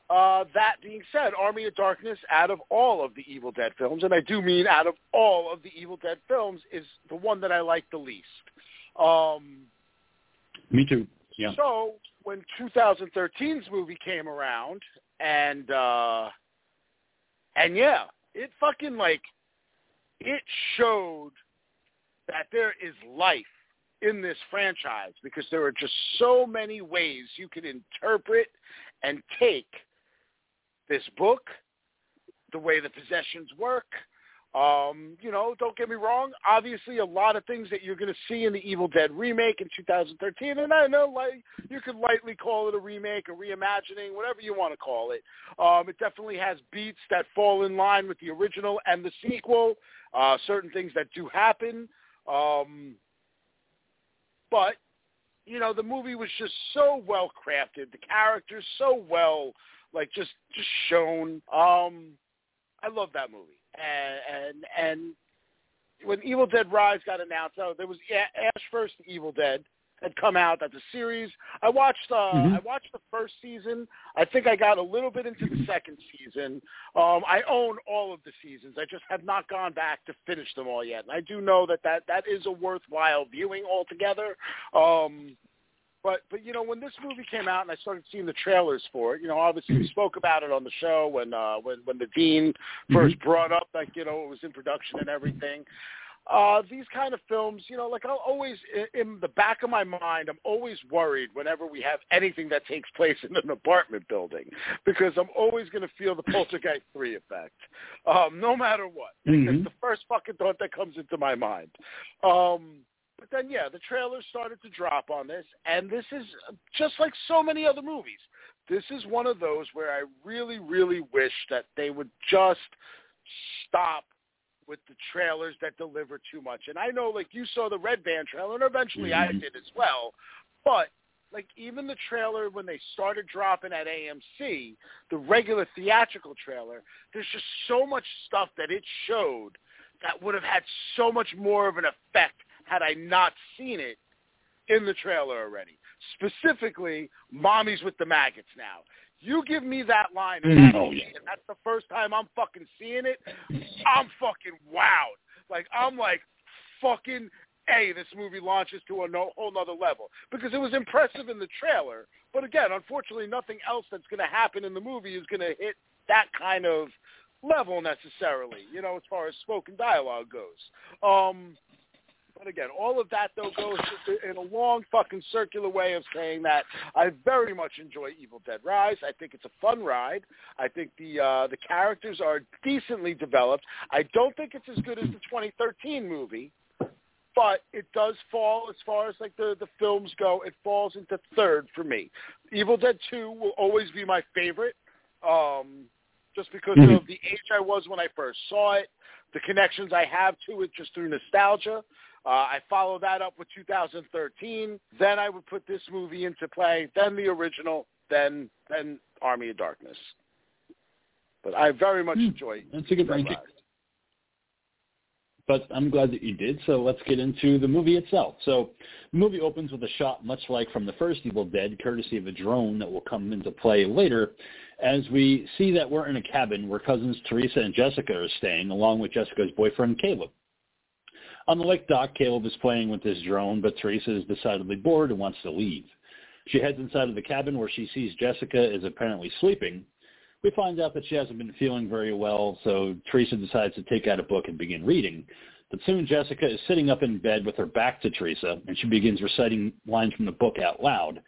Uh, that being said, Army of Darkness, out of all of the Evil Dead films, and I do mean out of all of the Evil Dead films, is the one that I like the least. Um, Me too. Yeah. so when 2013's movie came around, and uh, and yeah, it fucking like it showed that there is life in this franchise because there are just so many ways you can interpret and take this book, the way the possessions work, um, you know, don't get me wrong. Obviously, a lot of things that you're going to see in the Evil Dead remake in 2013, and I know, like, you could lightly call it a remake, a reimagining, whatever you want to call it. Um, it definitely has beats that fall in line with the original and the sequel. Uh, certain things that do happen, um, but you know, the movie was just so well crafted. The characters so well, like, just just shown. Um, I love that movie and and, and when Evil Dead Rise got announced, oh, there was Ash first Evil Dead had come out. That's a series. I watched. Uh, mm-hmm. I watched the first season. I think I got a little bit into the second season. Um, I own all of the seasons. I just have not gone back to finish them all yet. And I do know that that that is a worthwhile viewing altogether. Um, but but you know when this movie came out and I started seeing the trailers for it, you know obviously we spoke about it on the show when uh, when when the dean 1st mm-hmm. brought up like you know it was in production and everything. Uh, these kind of films, you know, like I'll always, in the back of my mind, I'm always worried whenever we have anything that takes place in an apartment building because I'm always going to feel the Poltergeist 3 effect, um, no matter what. Mm-hmm. It's the first fucking thought that comes into my mind. Um, but then, yeah, the trailers started to drop on this, and this is just like so many other movies. This is one of those where I really, really wish that they would just stop with the trailers that deliver too much. And I know, like, you saw the Red Band trailer, and eventually mm-hmm. I did as well. But like even the trailer when they started dropping at AMC, the regular theatrical trailer, there's just so much stuff that it showed that would have had so much more of an effect had I not seen it in the trailer already. Specifically, Mommy's with the maggots now. You give me that line, and, oh, yeah. and that's the first time I'm fucking seeing it. I'm fucking wowed. Like I'm like fucking a. This movie launches to a no, whole nother level because it was impressive in the trailer, but again, unfortunately, nothing else that's going to happen in the movie is going to hit that kind of level necessarily. You know, as far as spoken dialogue goes. Um, but again, all of that though goes in a long fucking circular way of saying that I very much enjoy Evil Dead Rise. I think it's a fun ride. I think the uh, the characters are decently developed. I don't think it's as good as the 2013 movie, but it does fall as far as like the the films go. It falls into third for me. Evil Dead 2 will always be my favorite. Um, just because mm-hmm. of the age I was when I first saw it, the connections I have to it just through nostalgia. Uh, I follow that up with 2013. Then I would put this movie into play. Then the original. Then then Army of Darkness. But I very much hmm. enjoy. That's a good ranking. But I'm glad that you did. So let's get into the movie itself. So the movie opens with a shot much like from the first Evil Dead, courtesy of a drone that will come into play later, as we see that we're in a cabin where cousins Teresa and Jessica are staying, along with Jessica's boyfriend Caleb. On the lake dock, Caleb is playing with his drone, but Teresa is decidedly bored and wants to leave. She heads inside of the cabin where she sees Jessica is apparently sleeping. We find out that she hasn't been feeling very well, so Teresa decides to take out a book and begin reading. But soon Jessica is sitting up in bed with her back to Teresa, and she begins reciting lines from the book out loud,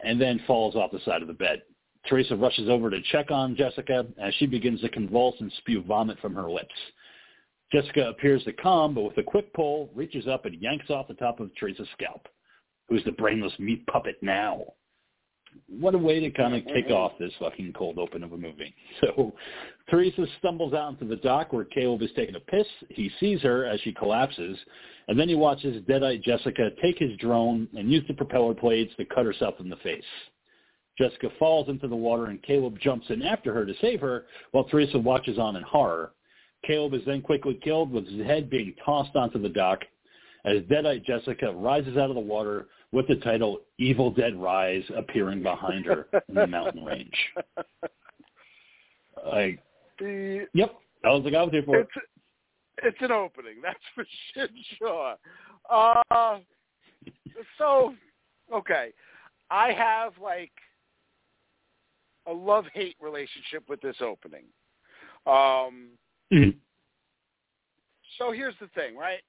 and then falls off the side of the bed. Teresa rushes over to check on Jessica as she begins to convulse and spew vomit from her lips. Jessica appears to calm, but with a quick pull, reaches up and yanks off the top of Teresa's scalp. Who's the brainless meat puppet now? What a way to kind of kick off this fucking cold open of a movie. (laughs) So Teresa stumbles out into the dock where Caleb is taking a piss. He sees her as she collapses, and then he watches Deadite Jessica take his drone and use the propeller blades to cut herself in the face. Jessica falls into the water and Caleb jumps in after her to save her while Teresa watches on in horror. Caleb is then quickly killed with his head being tossed onto the dock as Deadite Jessica rises out of the water with the title Evil Dead Rise appearing behind her in the mountain range. I, (laughs) the, yep, that was the guy with you for. It's, it's an opening, that's (laughs) for shit sure. Uh, so, okay, I have like a love-hate relationship with this opening. Um, Mm-hmm. So here's the thing, right?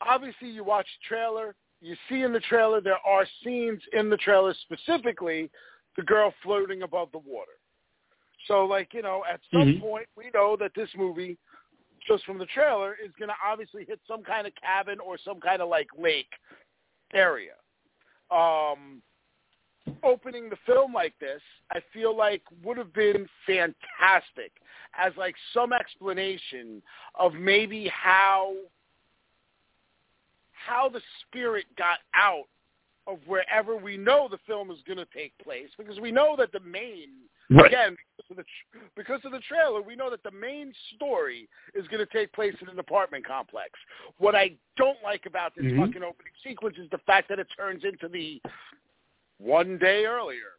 Obviously, you watch the trailer, you see in the trailer there are scenes in the trailer specifically the girl floating above the water. So like, you know, at some Mhm. point we know that this movie just from the trailer is going to obviously hit some kind of cabin or some kind of like lake area. Um opening the film like this, I feel like would have been fantastic as like some explanation of maybe how how the spirit got out of wherever we know the film is going to take place because we know that the main Right. again because of the because of the trailer we know that the main story is going to take place in an apartment complex. What I don't like about this Mhm. fucking opening sequence is the fact that it turns into the one day earlier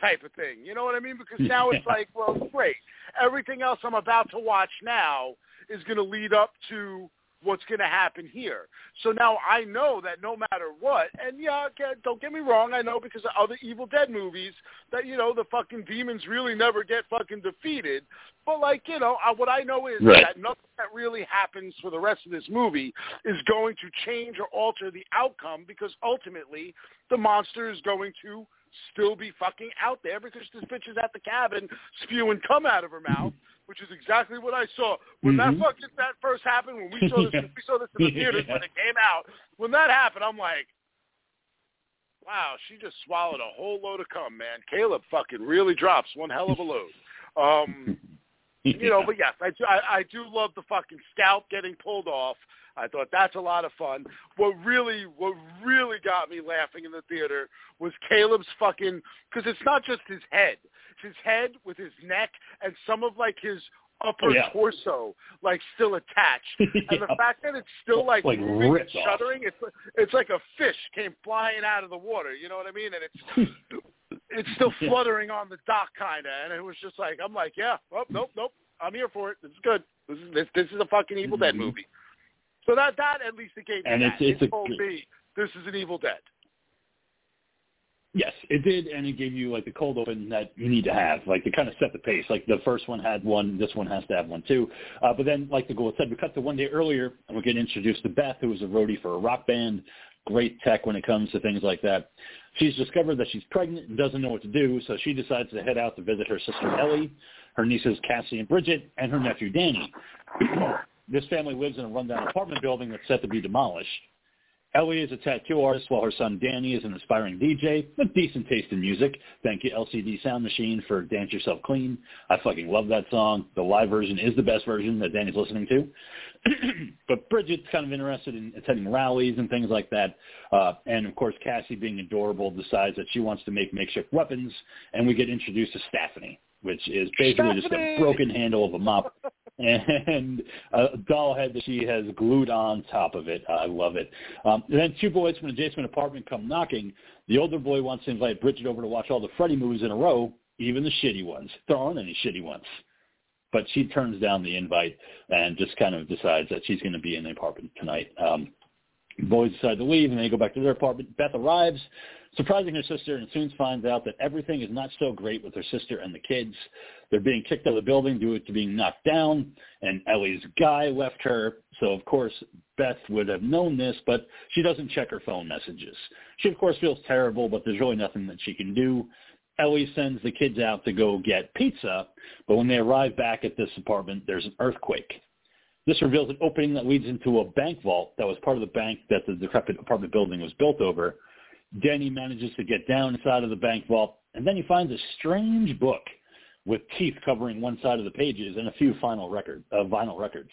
type of thing. You know what I mean? Because now it's like, well, great. Everything else I'm about to watch now is going to lead up to what's going to happen here. So now I know that no matter what, and yeah, don't get me wrong, I know because of other Evil Dead movies that, you know, the fucking demons really never get fucking defeated. But like, you know, I, what I know is Right. that nothing that really happens for the rest of this movie is going to change or alter the outcome because ultimately the monster is going to still be fucking out there because this bitch is at the cabin spewing cum out of her mouth, which is exactly what I saw when Mhm. that fucking that first happened. When we saw this, (laughs) Yeah. we saw this in the theaters when it came out. When that happened, I'm like, wow, she just swallowed a whole load of cum, man. Caleb fucking really drops one hell of a load. Um, (laughs) (laughs) you know, but yes, I do, I, I do love the fucking scalp getting pulled off. I thought that's a lot of fun. What really, what really got me laughing in the theater was Caleb's fucking, because it's not just his head. It's his head with his neck and some of like his upper yeah. torso like still attached. (laughs) And the fact that it's still like, Like moving and ripped off. shuddering, it's it's like a fish came flying out of the water. You know what I mean? And it's (laughs) it's still fluttering on the dock kind of, and it was just like I'm like, yeah, oh, nope, nope, I'm here for it. This is good. This is this this is a fucking Evil Dead Mhm. movie. So that that at least it gave me And that. it's- it's it a told me this is an Evil Dead. Yes, it did, and it gave you like the cold open that you need to have, like to kind of set the pace. Like the first one had one, this one has to have one too. Uh, but then, like the goal said, we cut to one day earlier, and we get introduced to Beth, who is a roadie for a rock band. Great tech when it comes to things like that. She's discovered that she's pregnant and doesn't know what to do, so she decides to head out to visit her sister Ellie, her nieces Cassie and Bridget, and her nephew Danny. (clears throat) this family lives in a rundown apartment building that's set to be demolished. Ellie is a tattoo artist, while her son Danny is an aspiring DJ with decent taste in music. Thank you, LCD Sound Machine, for Dance Yourself Clean. I fucking love that song. The live version is the best version that Danny's listening to. (clears throat) but Bridget's kind of interested in attending rallies and things like that. Uh, and, of course, Cassie, being adorable, decides that she wants to make makeshift weapons, and we get introduced to Stephanie, which is basically just a broken handle of a mop (laughs) and a doll head that she has glued on top of it. I love it. Um, then two boys from an adjacent apartment come knocking. The older boy wants to invite Bridget over to watch all the Freddy movies in a row, even the shitty ones. There aren't any shitty ones. But she turns down the invite and just kind of decides that she's going to be in the apartment tonight. Um, boys decide to leave, and they go back to their apartment. Beth arrives, surprising her sister, and soon finds out that everything is not so great with her sister and the kids. They're being kicked out of the building due to being knocked down, and Ellie's guy left her. So, of course, Beth would have known this, but she doesn't check her phone messages. She, of course, feels terrible, but there's really nothing that she can do. Ellie sends the kids out to go get pizza, but when they arrive back at this apartment, there's an earthquake. This reveals an opening that leads into a bank vault that was part of the bank that the decrepit apartment building was built over. Danny manages to get down inside of the bank vault, and then he finds a strange book with teeth covering one side of the pages and a few final record, uh, vinyl records.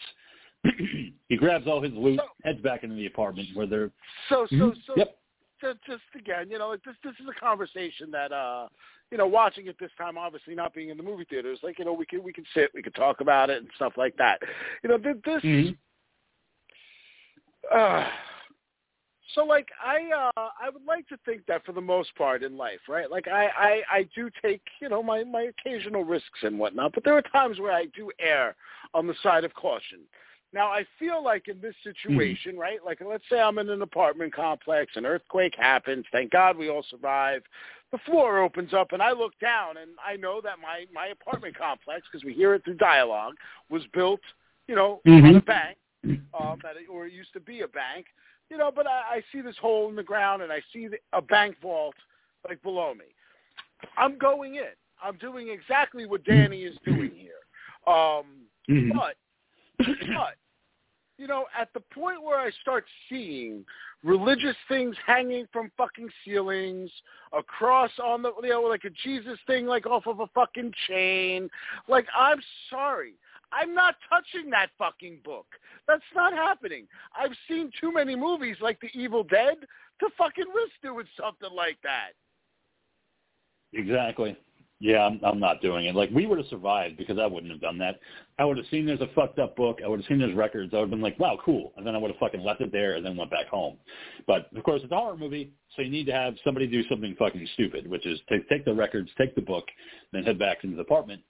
(clears throat) he grabs all his loot, heads back into the apartment where they're. So so Mhm. so Yep. just, just again, you know, like this this is a conversation that uh you know, watching it this time, obviously not being in the movie theaters, like you know, we can we can sit, we can talk about it and stuff like that. You know, th- this. Mhm. Uh, so like I uh I would like to think that for the most part in life, right? Like I I I do take you know my my occasional risks and whatnot, but there are times where I do err on the side of caution. Now I feel like in this situation, right? Like let's say I'm in an apartment complex, an earthquake happens. Thank God we all survive. The floor opens up and I look down and I know that my my apartment complex, because we hear it through dialogue, was built, you know, on a bank um, that it, or it used to be a bank you know, but I, I see this hole in the ground and I see the, a bank vault like below me. I'm going in. I'm doing exactly what Danny is doing here. Um, Mhm. but, but, you know, at the point where I start seeing religious things hanging from fucking ceilings, a cross on the, you know, like a Jesus thing, like off of a fucking chain, like I'm sorry. I'm not touching that fucking book. That's not happening. I've seen too many movies like The Evil Dead to fucking risk doing something like that. Exactly. Yeah, I'm, I'm not doing it. Like we would have survived because I wouldn't have done that. I would have seen there's a fucked up book. I would have seen there's records. I would have been like, wow, cool, and then I would have fucking left it there and then went back home. But of course, it's a horror movie, so you need to have somebody do something fucking stupid, which is take take the records, take the book, then head back into the apartment.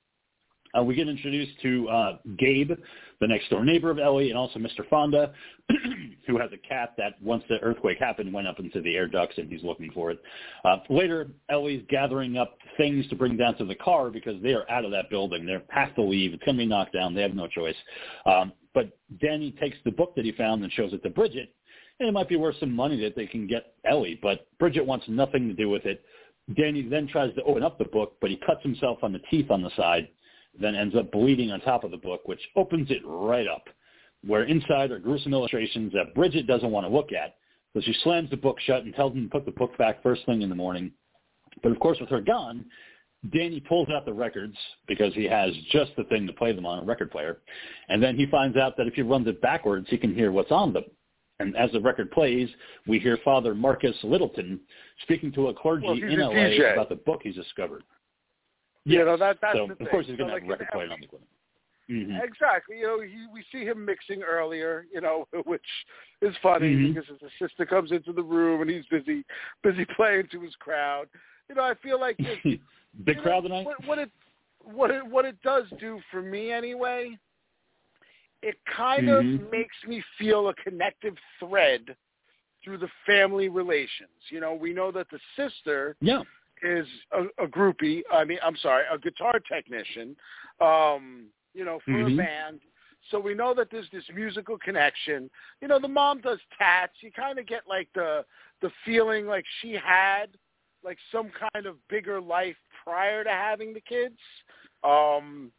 Uh, we get introduced to uh, Gabe, the next door neighbor of Ellie, and also Mr. Fonda, (clears throat) who has a cat that once the earthquake happened went up into the air ducts and he's looking for it. Uh, later, Ellie's gathering up things to bring down to the car because they are out of that building. They have to leave. It's going to be knocked down. They have no choice. Um, but Danny takes the book that he found and shows it to Bridget, and it might be worth some money that they can get Ellie, but Bridget wants nothing to do with it. Danny then tries to open up the book, but he cuts himself on the teeth on the side then ends up bleeding on top of the book, which opens it right up, where inside are gruesome illustrations that Bridget doesn't want to look at. So she slams the book shut and tells him to put the book back first thing in the morning. But of course, with her gone, Danny pulls out the records because he has just the thing to play them on, a record player. And then he finds out that if he runs it backwards, he can hear what's on them. And as the record plays, we hear Father Marcus Littleton speaking to a clergy Well, in LA DJ. about the book he's discovered. You know, that, that's so the of thing. course he's going to like, have a record in player on the equipment. Mhm. Exactly. You know, he, we see him mixing earlier, you know, (laughs) which is funny Mhm. because his assistant comes into the room and he's busy busy (laughs) playing to his crowd. You know, I feel like this, (laughs) Big crowd know, tonight. What, what it what it what it does do for me anyway, it kind Mhm. of makes me feel a connective thread through the family relations. You know, we know that the sister Yeah. Is a, a groupie. I mean, I'm sorry, a guitar technician. Um, you know, for Mhm. a band. So we know that there's this musical connection. You know, the mom does tats. You kind of get like the the feeling like she had like some kind of bigger life prior to having the kids. Um,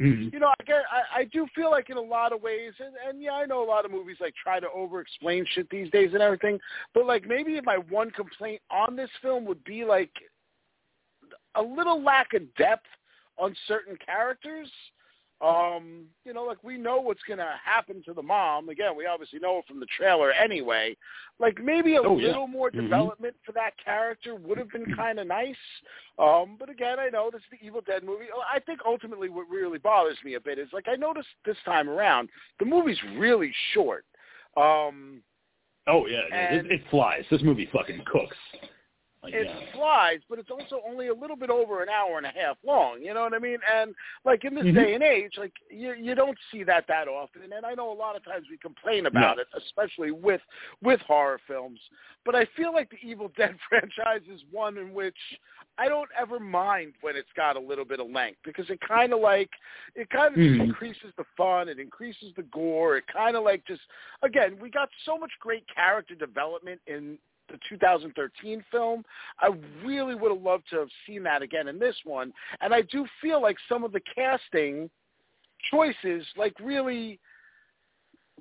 Mhm. you know, I get, I, I do feel like in a lot of ways, and, and yeah, I know a lot of movies like try to over-explain shit these days and everything, but like maybe my one complaint on this film would be like a little lack of depth on certain characters. Um, you know, like we know what's going to happen to the mom. Again, we obviously know it from the trailer anyway. Like maybe a Oh, yeah. little more Mhm. development for that character would have been kind of nice. Um, but again, I know this is the Evil Dead movie. I think ultimately what really bothers me a bit is like I noticed this time around the movie's really short. Um, Oh yeah, And- it, it flies. This movie fucking cooks. It yeah. flies, but it's also only a little bit over an hour and a half long. You know what I mean? And like in this Mhm. day and age, like you you don't see that that often. And I know a lot of times we complain about No. it, especially with with horror films. But I feel like the Evil (laughs) Dead franchise is one in which I don't ever mind when it's got a little bit of length because it kind of like it kind of just Mhm. increases the fun, it increases the gore, it kind of like just again we got so much great character development in the 2013 film. I really would have loved to have seen that again in this one, and I do feel like some of the casting choices like really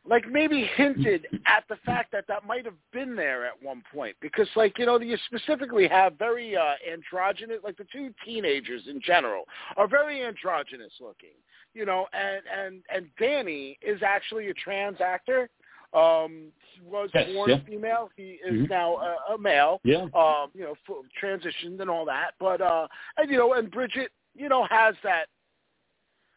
like maybe hinted at the fact that that might have been there at one point because like you know you specifically have very uh androgynous like the two teenagers in general are very androgynous looking you know and and and Danny is actually a trans actor um he was Yes, born yeah. female he is Mhm. now a, a male Yeah. um, you know, full transitioned and all that. But uh and you know, and Bridget, you know, has that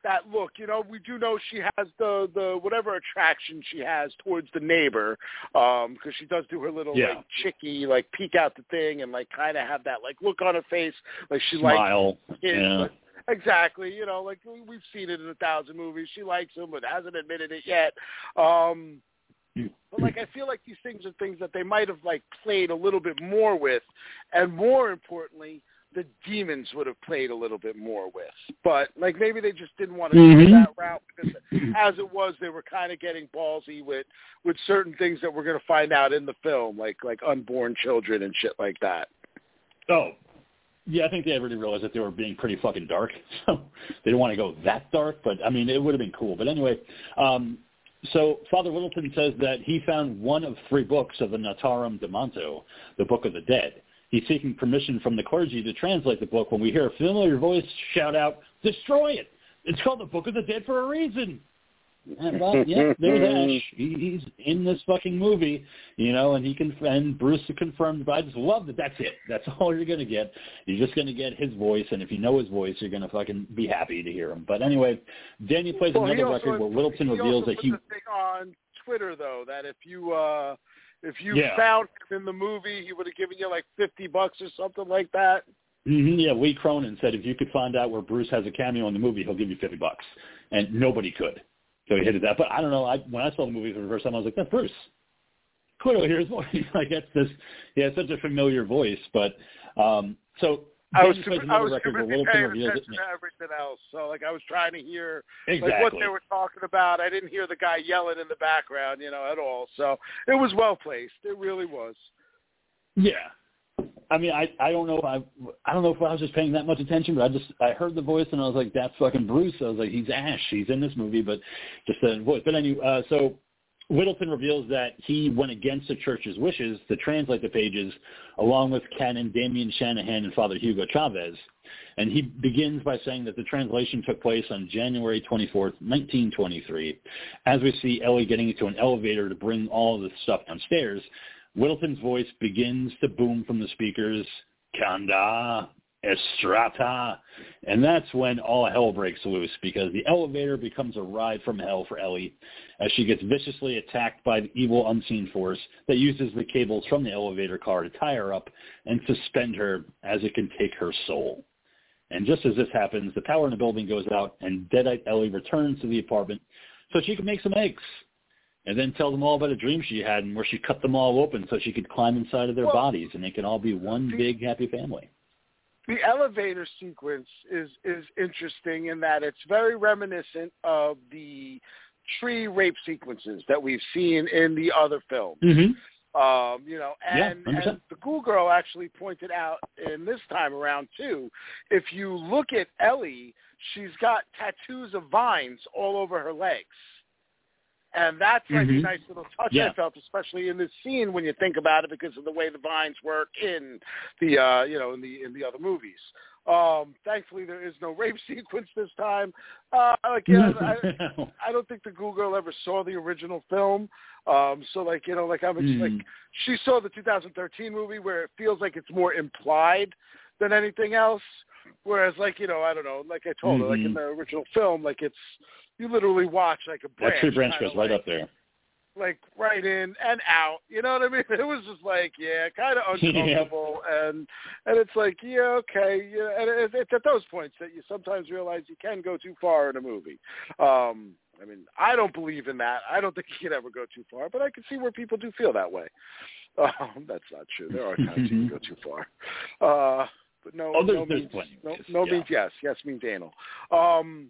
that look. You know, we do know she has the the whatever attraction she has towards the neighbor, um, because she does do her little Yeah. like chicky, like peek out the thing and like kind of have that like look on her face, like she likes kids. yeah. Exactly, you know, like we've seen it in a thousand movies. She likes him, but hasn't admitted it yet. Um, but like I feel like these things are things that they might have like played a little bit more with, and more importantly, the demons would have played a little bit more with. But like maybe they just didn't want to Mhm. go that route because as it was, they were kind of getting ballsy with with certain things that we're going to find out in the film, like like unborn children and shit like that. Oh, yeah, I think they already realized that they were being pretty fucking dark, (laughs) so they didn't want to go that dark. But I mean, it would have been cool. But anyway, um, so Father Littleton says that he found one of three books of the Naturom Demonto, the Book of the Dead. He's seeking permission from the clergy to translate the book. When we hear a familiar voice shout out, "Destroy it! It's called the Book of the Dead for a reason." And, well, yeah, there's Ash. He, he's in this fucking movie, you know, and he can and Bruce confirmed. But I just love that. That's it. That's (laughs) all you're gonna get. You're just gonna get his voice, and if you know his voice, you're gonna fucking be happy to hear him. But anyway, Daniel plays Well, another record where Littleton reveals that he. put the thing on Twitter though that if you uh if you Yeah. found him in the movie, he would have given you like fifty bucks or something like that. Mhm, yeah, Lee Cronin said if you could find out where Bruce has a cameo in the movie, he'll give you fifty bucks, and nobody could. So he hit that. But I don't know. I when I saw the movie for the first time, I was like, that's Bruce. Hear his voice. like that's this. Yeah, it's such a familiar voice. But um, so I was plays I was record busy paying attention to everything else. So like I was trying to hear like Exactly. what they were talking about. I didn't hear the guy yelling in the background, you know, at all. So it was well placed. It really was. Yeah. I mean, I I don't know if I I don't know if I was just paying that much attention, but I just I heard the voice and I was like, that's fucking Bruce. I was like, he's Ash. He's in this movie, but just the voice. But anyway, uh, so Littleton reveals that he went against the church's wishes to translate the pages, along with Canon Damien Shanahan and Father Hugo Chavez. And he begins by saying that the translation took place on January 24th, 1923. As we see Ellie getting into an elevator to bring all the stuff downstairs, Littleton's voice begins to boom from the speakers, Kanda, Estrata, and that's when all hell breaks loose because the elevator becomes a ride from hell for Ellie as she gets viciously attacked by the evil unseen force that uses the cables from the elevator car to tie her up and suspend her as it can take her soul. And just as this happens, the power in the building goes out and Deadite Ellie returns to the apartment so she can make some eggs and then tell them all about a dream she had and where she cut them all open so she could climb inside of their Well, bodies and they can all be one big happy family. the elevator sequence is is interesting in that it's very reminiscent of the tree rape sequences that we've seen in the other films. Mm-hmm. Um, you know, and, 100%. and the Ghoul Girl actually pointed out in this time around too. If you look at Ellie, she's got tattoos of vines all over her legs. And that's like Mhm. a nice little touch Yeah. I felt, especially in this scene when you think about it, because of the way the vines work in the uh, you know in the in the other movies. Um, thankfully, there is no rape (laughs) sequence this time. Uh, like, yeah, I, I don't think the Ghoul Girl ever saw the original film. Um, so like, you know, like I'm Mm. like she saw the 2013 movie where it feels like it's more implied than anything else. Whereas like, you know, I don't know, like I told her, like in Mhm. the original film, like it's you literally watch like a branch. that tree branch goes right like, up there. like right in and out. You know what I mean? (laughs) It was just like, yeah, kind of (laughs) uncomfortable, and and it's like, yeah, okay, yeah. And it, it's at those points that you sometimes realize you can go too far in a movie. Um, I mean, I don't believe in that. I don't (laughs) think you can ever go too far, but I can see where people do feel that way. Um, that's not true. There are times you can go too far. Uh, but no, Oh, there's- no there's means no, no yeah. means yes. Yes means anal. Um,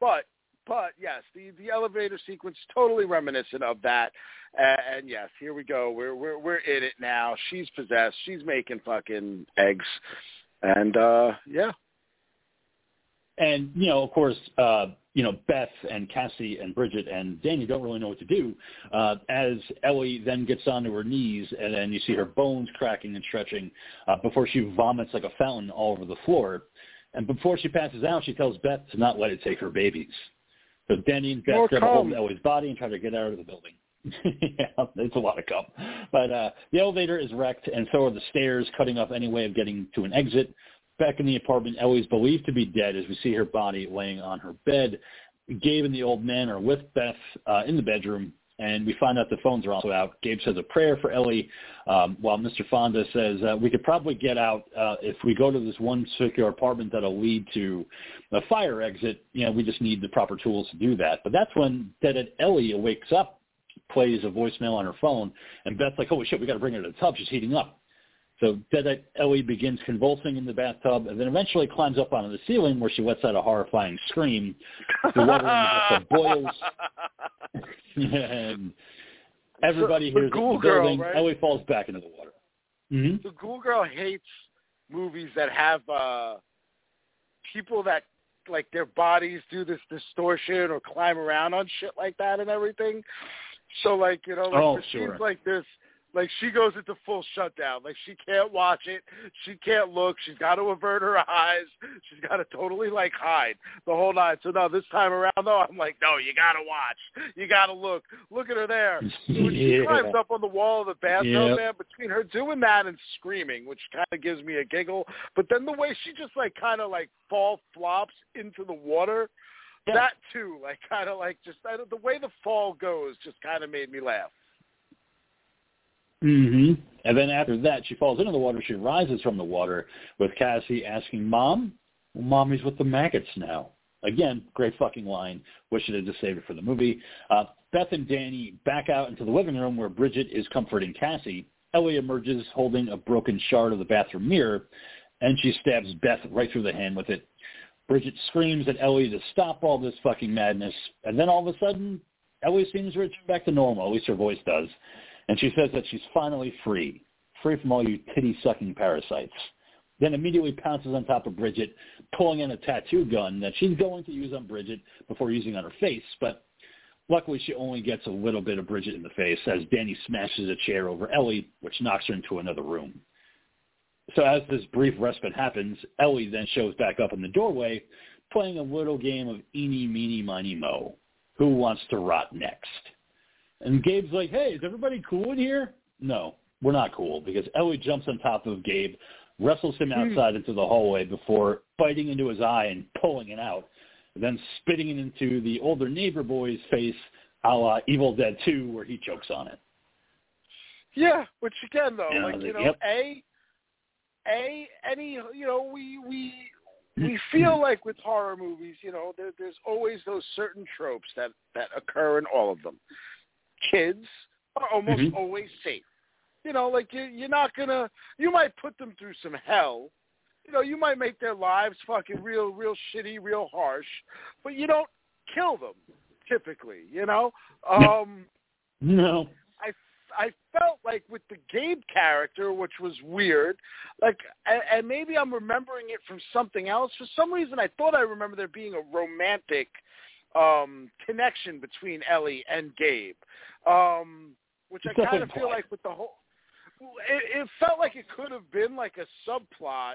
but but yes, the the elevator sequence totally reminiscent of that. And, and yes, here we go. We're we're we're in it now. She's possessed. She's making fucking eggs, and uh yeah, And, you know, of course, uh, you know, Beth and Cassie and Bridget and Danny don't really know what to do. Uh, as Ellie then gets onto her knees and then you see her bones cracking and stretching uh, before she vomits like a fountain all over the floor. And before she passes out, she tells Beth to not let it take her babies. So Danny and Beth grab a hold of Ellie's body and try to get out of the building. (laughs) yeah, it's a lot of cum. But uh, the elevator is wrecked, and so are the stairs, cutting off any way of getting to an exit. Back in the apartment, Ellie's believed to be dead as we see her body laying on her bed. Gabe and the old man are with Beth uh, in the bedroom, and we find out the phones are also out. Gabe says a prayer for Ellie, um, while Mr. Fonda says uh, we could probably get out uh, if we go to this one circular apartment that'll lead to a fire exit. You know, we just need the proper tools to do that. But that's when Deadite Ellie wakes up, plays a voicemail on her phone, and Beth's like, "Holy shit, we got to bring her to the tub. She's heating up." So Deadite Ellie begins convulsing in the bathtub and then eventually climbs up onto the ceiling where she lets out a horrifying scream. The water in the bathtub boils. (laughs) and everybody The- the hears it the Girl, building. right? Ellie falls back into the water. hmm the Ghoul Girl hates movies that have uh people that like their bodies do this distortion or climb around on shit like that and everything. So like you know, like Oh, for sure. scenes like this, like she goes into full shutdown. Like she can't watch it, she can't look. She's got to avert her (laughs) eyes. She's got to totally like hide the whole night. So no, this time around though, I'm like, no, you got to watch. You got to look. Look at her there. (laughs) So when she Yeah. climbs up on the wall of the bathtub, Yep. man, between her doing that and screaming, which kind of gives me a giggle, but then the way she just like kind of like fall flops into the water, Yeah. that too, like kind of like just I the way the fall goes, just kind of made me laugh. Hmm And then after that, she falls into the water. She rises from the water with Cassie asking, "Mom, well, mommy's with the maggots now." Again, great fucking line. Wish it had just saved it for the movie. Uh, Beth and Danny back out into the living room where Bridget is comforting Cassie. Ellie emerges holding a broken shard of the bathroom mirror, and she stabs Beth right through the hand with it. Bridget screams at Ellie to stop all this fucking madness, and then all of a sudden, Ellie seems to return back to normal. At least her voice does. And she says that she's finally free, free from all you titty-sucking parasites. Then immediately pounces on top of Bridget, pulling in a tattoo gun that she's going to use on Bridget before using on her face. But luckily she only gets a little bit of Bridget in the face as Danny smashes a chair over Ellie, which knocks her into another room. So as this brief respite happens, Ellie then shows back up in the doorway, playing a little game of eeny, meeny, miny, mo. Who wants to rot next? And Gabe's like, hey, is everybody cool in here? No, we're not cool because Ellie jumps on top of Gabe, wrestles him hmm. outside into the hallway before biting into his eye and pulling it out, then spitting it into the older neighbor boy's face a la Evil Dead 2 where he chokes on it. Yeah, which again though, Yeah, like you know, yep. a, a any you know we we (clears throat) we feel like with horror movies, you know, there, there's always those certain tropes that that occur in all of them. Kids are almost Mhm. always safe. You know, like you, you're not gonna. You might put them through some hell. You know, you might make their lives fucking real, real shitty, real harsh, but you don't kill them typically. You know. Um, No. I I felt like with the Gabe character, which was weird, like, and, and maybe I'm remembering it from something else. For some reason, I thought I remember there being a romantic um connection between Ellie and Gabe, um, which I kind of feel like with the whole. It, it felt like it could have been like a subplot,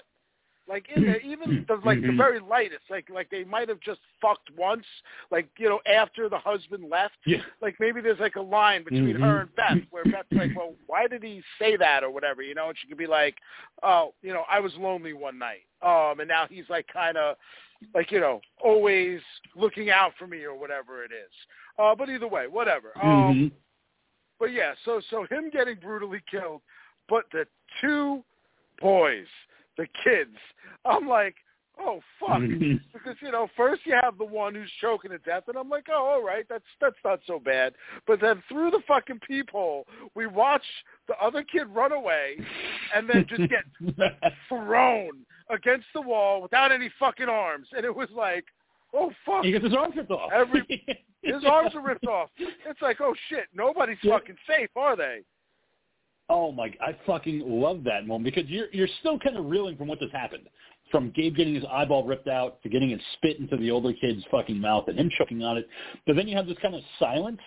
like in there, even the like the Mhm. very lightest, like like they might have just fucked once, like you know after the husband left, Yeah. like maybe there's like a line between Mhm. her and Beth where Beth's like, well, why did he say that or whatever, you know? And she could be like, oh, you know, I was lonely one night, um, and now he's like kind of like you know always looking out for me or whatever it is. Uh, but either way, whatever. Um, Mhm. but yeah, so so him getting brutally killed, but the two boys, the kids, I'm like, oh fuck, (laughs) because you know first you have the one who's choking to death, and I'm like, oh all right, that's that's not so bad. But then through the fucking peephole, we watch the other kid run away, and then just get (laughs) thrown against the wall without any fucking arms, and it was like, oh fuck, he gets his arm ripped off. Every- his arms are ripped (laughs) off. It's like, oh shit, nobody's Yeah. fucking safe, are they? Oh my! I fucking love that moment because you're you're still kind of reeling from what just happened, from Gabe getting his eyeball ripped out to getting it spit into the older kid's fucking mouth and him choking on it. But then you have this kind of silence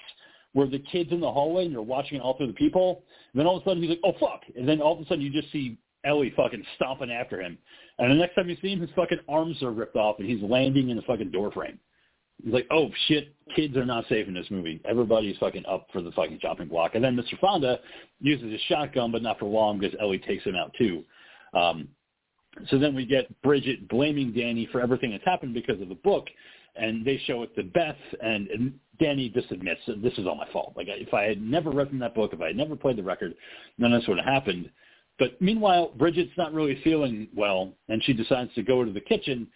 where the kid's in the hallway and you're watching it all through the peephole. And then all of a sudden he's like, "Oh fuck!" And then all of a sudden you just see Ellie fucking stomping after him. And the next time you see him, his fucking arms are ripped off and he's landing in the fucking door frame. He's like, oh shit, kids are not safe in this movie. Everybody's fucking up for the fucking chopping block. And then Mr. Fonda uses his shotgun, but not for long because Ellie takes him out too. Um, so then we get Bridget blaming Danny for everything that's happened because of the book, and they show it to Beth, and, and Danny just admits this is all my fault. Like if I had never read from that book, if I had never played the record, none of this would have happened. But meanwhile, Bridget's not really feeling well, and she decides to go to the kitchen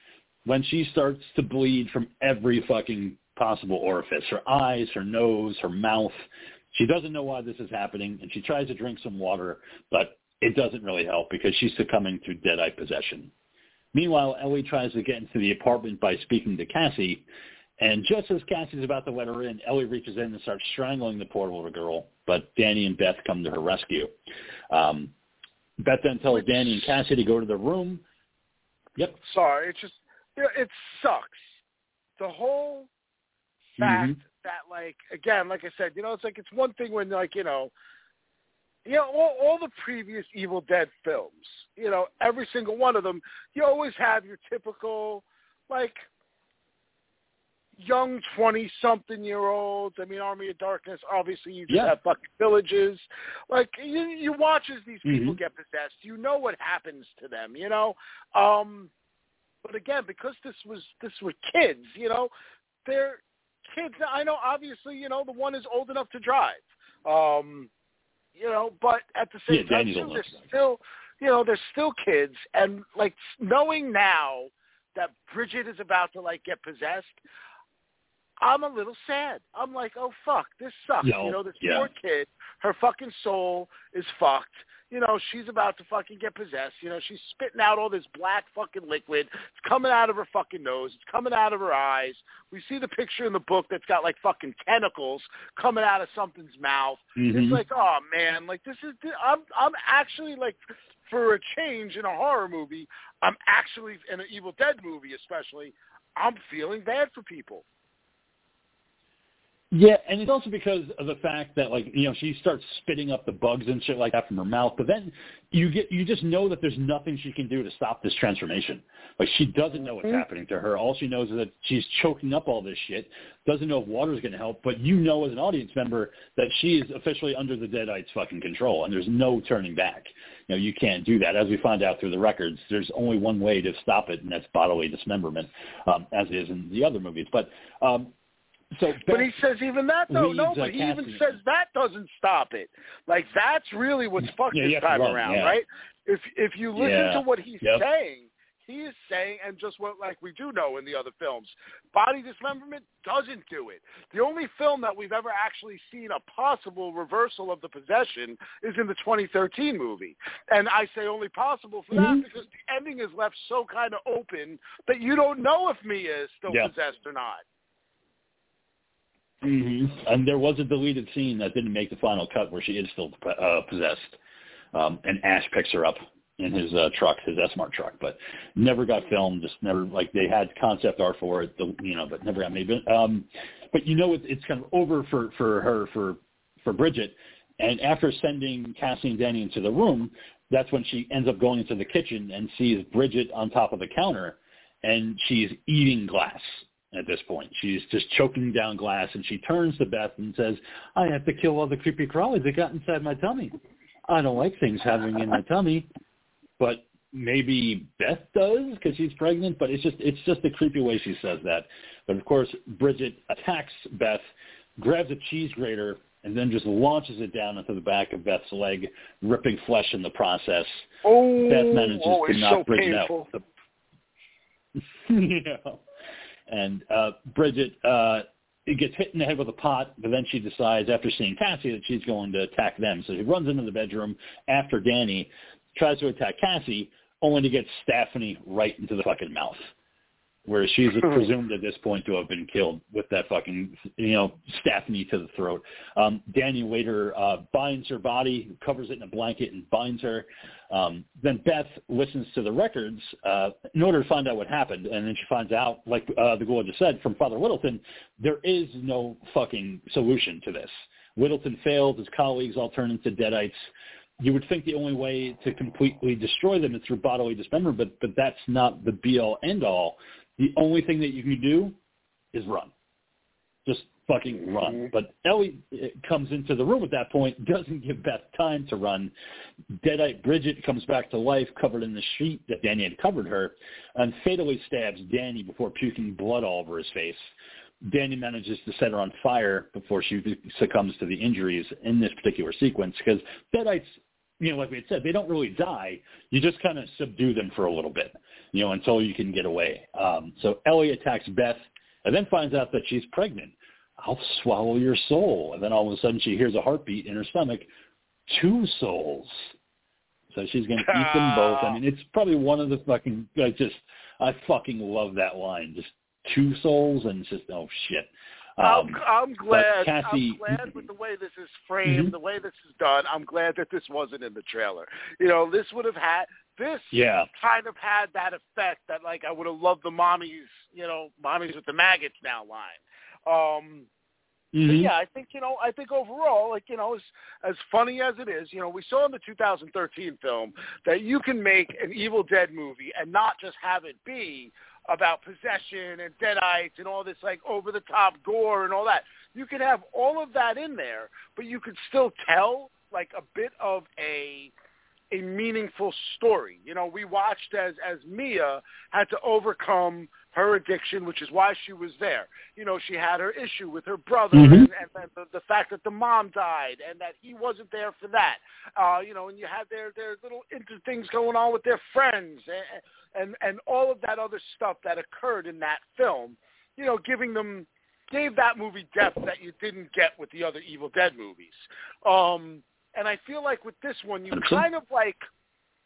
when she starts to bleed from every fucking possible orifice, her eyes, her nose, her mouth. She doesn't know why this is happening, and she tries to drink some water, but it doesn't really help because she's succumbing to deadite possession. Meanwhile, Ellie tries to get into the apartment by speaking to Cassie, and just as Cassie's about to let her in, Ellie reaches in and starts strangling the poor little girl, but Danny and Beth come to her rescue. Um, Beth then tells Danny and Cassie to go to the room. Yep. Sorry, it just you know, it sucks. The whole fact Mhm. that like again, like I said, you know, it's like it's one thing when like you know, you know, all, all the previous Evil Dead films, you know, every single one of them, you always have your typical like young twenty something year olds. I mean, Army of Darkness. Obviously, you just Yeah. have fucking villages. Like you, you watch as these people Mhm. get possessed. You know what happens to them. You know. Um, but again, because this was this were kids, you know, they're kids. I know, obviously, you know, the one is old enough to drive. Um, you know, but at the same Yeah, time, too, they're still, you know, they're still kids, and like knowing now that Bridget is about to like get possessed. I'm a little sad. I'm like, oh fuck, this sucks. You know, this yeah. poor kid, her fucking soul is fucked. You know, she's about to fucking get possessed. You know, she's spitting out all this black fucking liquid. It's coming out of her fucking nose. It's coming out of her eyes. We see the picture in the book that's got like fucking tentacles coming out of something's mouth. Mhm. It's like, oh man, like this is. I'm I'm actually like, for a change in a horror movie, I'm actually in an Evil Dead movie, especially. I'm feeling bad for people. Yeah, and it's also because of the fact that like you know she starts spitting up the bugs and shit like that from her mouth, but then you get you just know that there's nothing she can do to stop this transformation. Like she doesn't know what's Mhm. happening to her. All she knows is that she's choking up all this shit. Doesn't know if water's going to help, but you know as an audience member that she is officially under the Deadites' fucking control, and there's no turning back. You know you can't do that. As we find out through the records, there's only one way to stop it, and that's bodily dismemberment, um, as is in the other movies. But um, so (laughs) But he says even that though, no. uh, But he even says that doesn't stop it. Like that's really what's fucked Yeah, this time run, around, yeah. right? If if you listen Yeah. to what he's Yep. saying, he is saying, and just what like we do know in the other films, body dismemberment doesn't do it. The only film that we've ever actually seen a possible reversal of the possession is in the 2013 movie, and I say only possible for Mhm. that because the ending is left so kind of open that you don't know if Mia is still Yeah. possessed or not. Hmm And there was a deleted scene that didn't make the final cut where she is still uh, possessed. Um, and Ash picks her up in his uh, truck, his S-Mart truck, but never got filmed. Just never like they had concept art for it, the, you know, but never got made. But, um, but you know, it, it's kind of over for for her for for Bridget. And after sending Cassie and Danny into the room, that's when she ends up going into the kitchen and sees Bridget on top of the counter, and she's eating glass at this point. She's just choking down glass, and she turns to Beth and says, I have to kill all the creepy crawlies that got inside my tummy. I don't like things having in my tummy. But maybe Beth does because she's pregnant, but it's just it's just the creepy way she says that. But of course, Bridget attacks Beth, grabs a cheese grater, and then just launches it down into the back of Beth's leg, ripping flesh in the process. Oh, Beth manages oh, to knock so Bridget painful. (laughs) out. know. And uh, Bridget uh, gets hit in the head with a pot, but then she decides after seeing Cassie that she's going to attack them. So she runs into the bedroom after Danny, tries to attack Cassie, only to get Stephanie right into the fucking mouth. Where she's (laughs) presumed at this point to have been killed with that fucking, you know, Stephanie to the throat. Um, Danny later uh, binds her body, covers it in a blanket, and binds her. Um, then Beth listens to the records uh, in order to find out what happened, and then she finds out, like uh, the ghoul just said, from Father Littleton, there is no fucking solution to this. Littleton failed; his colleagues all turn into deadites. You would think the only way to completely destroy them is through bodily dismemberment, but but that's not the be all end all. The only thing that you can do is run. Just fucking run. But Ellie uh, comes into the room at that point, (laughs) doesn't give Beth time to run. Deadite Bridget comes back to life, covered in the sheet that Danny had covered her, and fatally stabs Danny before puking blood all over his face. Danny manages to set her on fire before she succumbs to the injuries in this particular sequence because Deadites, you know, like we had said, they don't really die. You just kind of subdue them for a little bit, you know, until you can get away. Um, so Ellie attacks Beth and then finds out that she's pregnant. I'll swallow your soul. And then all of a sudden she hears a heartbeat in her stomach. Two souls. So she's going to eat them (laughs) both. I mean, it's probably one of the fucking. I just, I fucking love that line. Just two souls, and it's just oh shit. Um, I'm, I'm glad. I'm glad with the way this is framed, mm-hmm. the way this is done. I'm glad that this wasn't in the trailer. You know, this would have had this yeah. kind of had that effect that like I would have loved the mommies, you know, mommies with the maggots now line. Um Mm-hmm. yeah, I think you know. I think overall, like you know, as as funny as it is, you know, we saw in the 2013 film that you can make an Evil Dead movie and not just have it be about possession and deadites and all this like over the top gore and all that. You can have all of that in there, but you could still tell like a bit of a a meaningful story. You know, we watched as as Mia had to overcome her addiction, which is why she was there. You know, she had her issue with her brother mm-hmm. and, and, and the, the fact that the mom died and that he wasn't there for that. Uh, you know, and you had their their little inter things going on with their friends and, and and all of that other stuff that occurred in that film. You know, giving them gave that movie depth that you didn't get with the other Evil Dead movies. Um, and I feel like with this one, you kind of like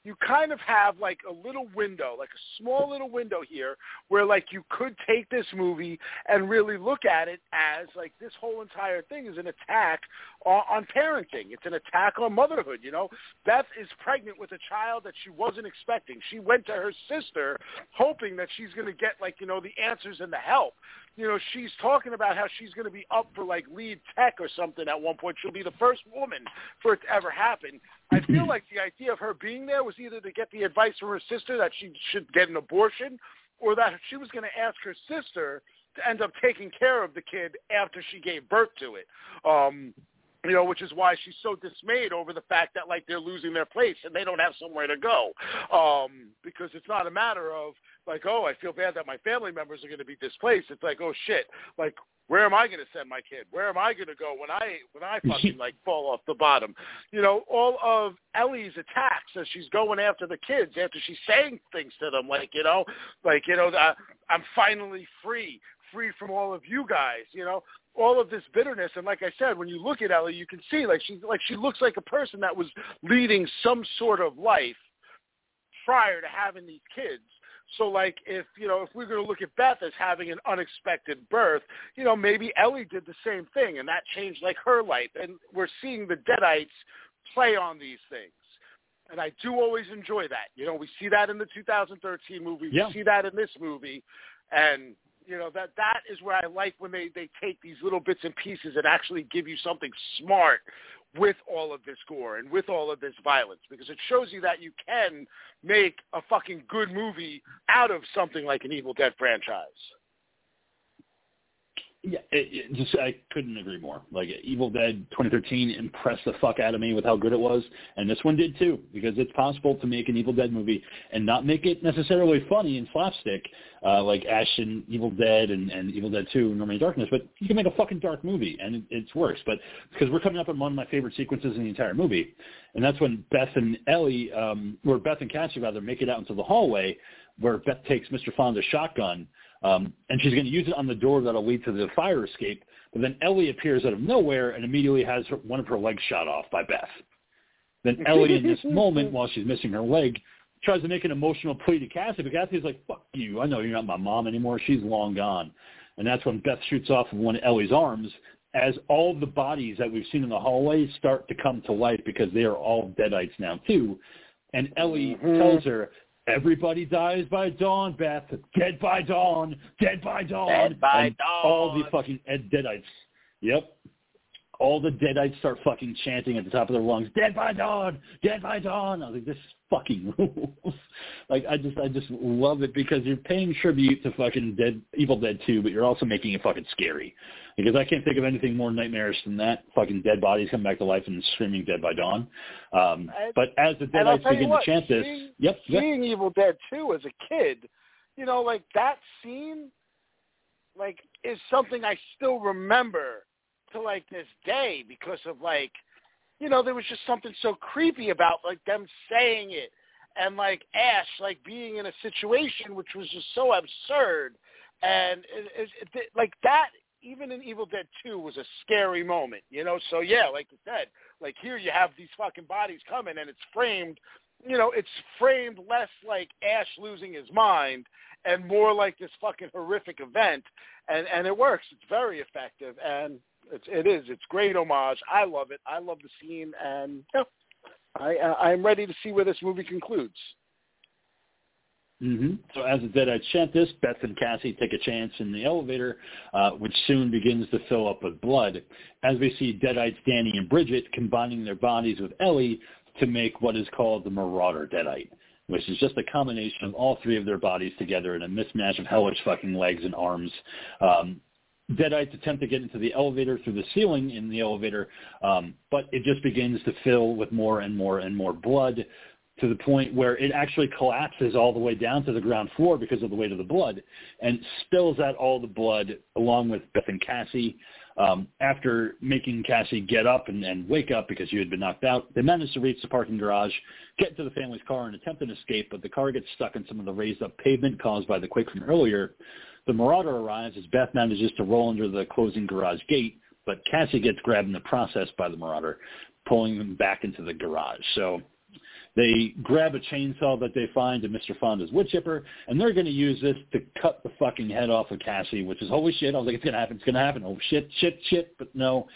you kind of have like a little window, like a small little window here where like you could take this movie and really look at it as like this whole entire thing is an attack on, on parenting. It's an attack on motherhood, you know. Beth is pregnant with a child that she wasn't expecting. She went to her sister hoping that she's going to get like, you know, the answers and the help you know, she's talking about how she's going to be up for like lead tech or something at one point. She'll be the first woman for it to ever happen. I feel (clears throat) like the idea of her being there was either to get the advice from her sister that she should get an abortion or that she was going to ask her sister to end up taking care of the kid after she gave birth to it. Um, you know, which is why she's so dismayed over the fact that like they're losing their place and they don't have somewhere to go. Um, because it's not a matter of like, oh, I feel bad that my family members are going to be displaced. It's like, oh shit, like where am I going to send my kid? Where am I going to go when I when I (laughs) fucking like fall off the bottom? You know, all of Ellie's attacks as she's going after the kids after she's saying things to them, like you know, like you know, I'm finally free, free from all of you guys. You know, all of this bitterness and like I said, when you look at Ellie, you can see like she's like she looks like a person that was leading some sort of life prior to having these kids so like if, you know, if we're going to look at Beth as having an unexpected birth, you know, maybe Ellie did the same thing and that changed like her life. And we're seeing the Deadites play on these things. And I do always enjoy that. You know, we see that in the 2013 movie. Yeah. We see that in this movie. And you know that that is where I like when they they take these little bits and pieces and actually give you something smart with all of this gore and with all of this violence because it shows you that you can make a fucking good movie out of something like an Evil Dead franchise. Yeah, it, it just I couldn't agree more. Like Evil Dead 2013 impressed the fuck out of me with how good it was, and this one did too. Because it's possible to make an Evil Dead movie and not make it necessarily funny and slapstick, uh, like Ash and Evil Dead and, and Evil Dead 2, No Man's Darkness, but you can make a fucking dark movie and it, it's worse. But because we're coming up on one of my favorite sequences in the entire movie, and that's when Beth and Ellie, um, or Beth and Cassie rather, make it out into the hallway where Beth takes Mr. Fonda's shotgun um, and she's going to use it on the door that'll lead to the fire escape. But then Ellie appears out of nowhere and immediately has her, one of her legs shot off by Beth. Then (laughs) Ellie, in this moment, while she's missing her leg, tries to make an emotional plea to Cassie, but Cassie's like, fuck you. I know you're not my mom anymore. She's long gone. And that's when Beth shoots off of one of Ellie's arms as all the bodies that we've seen in the hallway start to come to life because they are all deadites now, too. And Ellie mm-hmm. tells her, Everybody dies by dawn, Beth. Dead by dawn. Dead by dawn. Dead by dawn. All the fucking deadites. Yep. All the deadites start fucking chanting at the top of their lungs, "Dead by dawn, dead by dawn." I was like, "This fucking (laughs) rules." like, I just, I just love it because you're paying tribute to fucking Dead, Evil Dead 2, but you're also making it fucking scary because I can't think of anything more nightmarish than that. Fucking dead bodies come back to life and screaming dead by dawn. Um, but as the Deadites begin what, to chant this, seeing, yep, seeing yep. Evil Dead 2 as a kid, you know, like that scene, like, is something I still remember to like this day because of like, you know, there was just something so creepy about like them saying it and like Ash like being in a situation which was just so absurd and it, it, it, like that even in Evil Dead 2 was a scary moment, you know? So yeah, like you said, like here you have these fucking bodies coming and it's framed you know, it's framed less like Ash losing his mind and more like this fucking horrific event, and and it works. It's very effective, and it's it is. It's great homage. I love it. I love the scene, and yeah, I I'm ready to see where this movie concludes. Mm-hmm. So as the Deadites chant this, Beth and Cassie take a chance in the elevator, uh, which soon begins to fill up with blood. As we see Deadites Danny and Bridget combining their bodies with Ellie to make what is called the Marauder Deadite, which is just a combination of all three of their bodies together in a mismatch of hellish fucking legs and arms. Um, Deadites attempt to get into the elevator through the ceiling in the elevator, um, but it just begins to fill with more and more and more blood to the point where it actually collapses all the way down to the ground floor because of the weight of the blood and spills out all the blood along with Beth and Cassie. Um, after making Cassie get up and, and wake up because she had been knocked out, they manage to reach the parking garage, get into the family's car, and attempt an escape, but the car gets stuck in some of the raised-up pavement caused by the quake from earlier. The Marauder arrives as Beth manages to roll under the closing garage gate, but Cassie gets grabbed in the process by the Marauder, pulling them back into the garage. So they grab a chainsaw that they find in Mr. Fonda's wood chipper, and they're going to use this to cut the fucking head off of Cassie, which is holy shit. I was like, it's going to happen. It's going to happen. Oh shit, shit, shit. But no,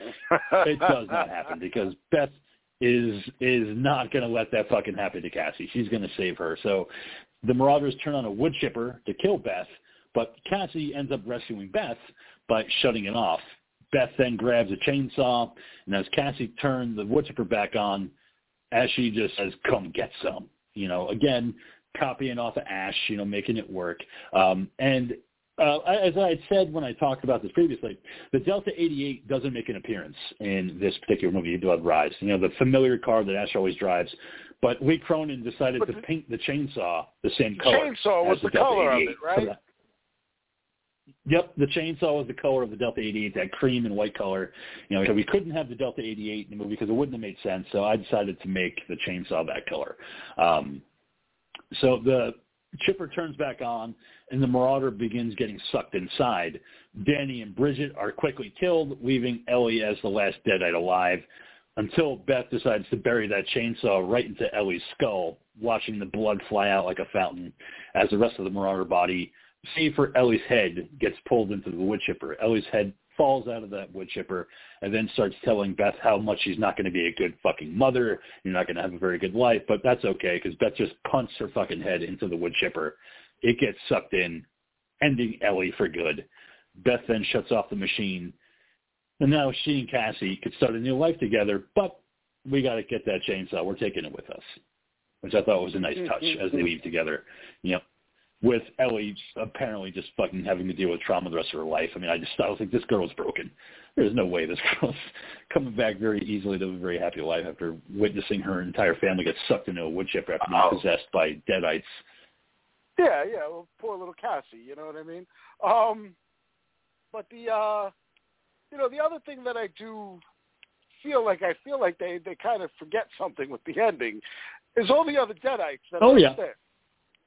it does not happen because Beth is is not going to let that fucking happen to Cassie. She's going to save her. So the Marauders turn on a wood chipper to kill Beth, but Cassie ends up rescuing Beth by shutting it off. Beth then grabs a chainsaw, and as Cassie turns the wood chipper back on, as she just says, come get some. You know, again, copying off of Ash, you know, making it work. Um, and uh, as I had said when I talked about this previously, the Delta 88 doesn't make an appearance in this particular movie, Blood Rise. You know, the familiar car that Ash always drives. But Lee Cronin decided but to paint the chainsaw the same color. Chainsaw was the, the color of it, right? Yep, the chainsaw was the color of the Delta 88, that cream and white color. You know, so we couldn't have the Delta 88 in the movie because it wouldn't have made sense. So I decided to make the chainsaw that color. Um, so the chipper turns back on, and the Marauder begins getting sucked inside. Danny and Bridget are quickly killed, leaving Ellie as the last Deadite alive. Until Beth decides to bury that chainsaw right into Ellie's skull, watching the blood fly out like a fountain as the rest of the Marauder body save for Ellie's head gets pulled into the wood chipper. Ellie's head falls out of that wood chipper and then starts telling Beth how much she's not going to be a good fucking mother. You're not going to have a very good life, but that's okay because Beth just punts her fucking head into the wood chipper. It gets sucked in, ending Ellie for good. Beth then shuts off the machine. And now she and Cassie could start a new life together, but we got to get that chainsaw. We're taking it with us, which I thought was a nice mm-hmm. touch as they leave together. You know, with Ellie apparently just fucking having to deal with trauma the rest of her life. I mean, I just I was like, this girl's broken. There's no way this (laughs) girl's coming back very easily to a very happy life after witnessing her entire family get sucked into a wood chipper after being Oh. possessed by deadites. Yeah, yeah. Well, poor little Cassie. You know what I mean? Um, but the uh, you know the other thing that I do feel like I feel like they they kind of forget something with the ending is all the other Deadites that Oh, are yeah. there.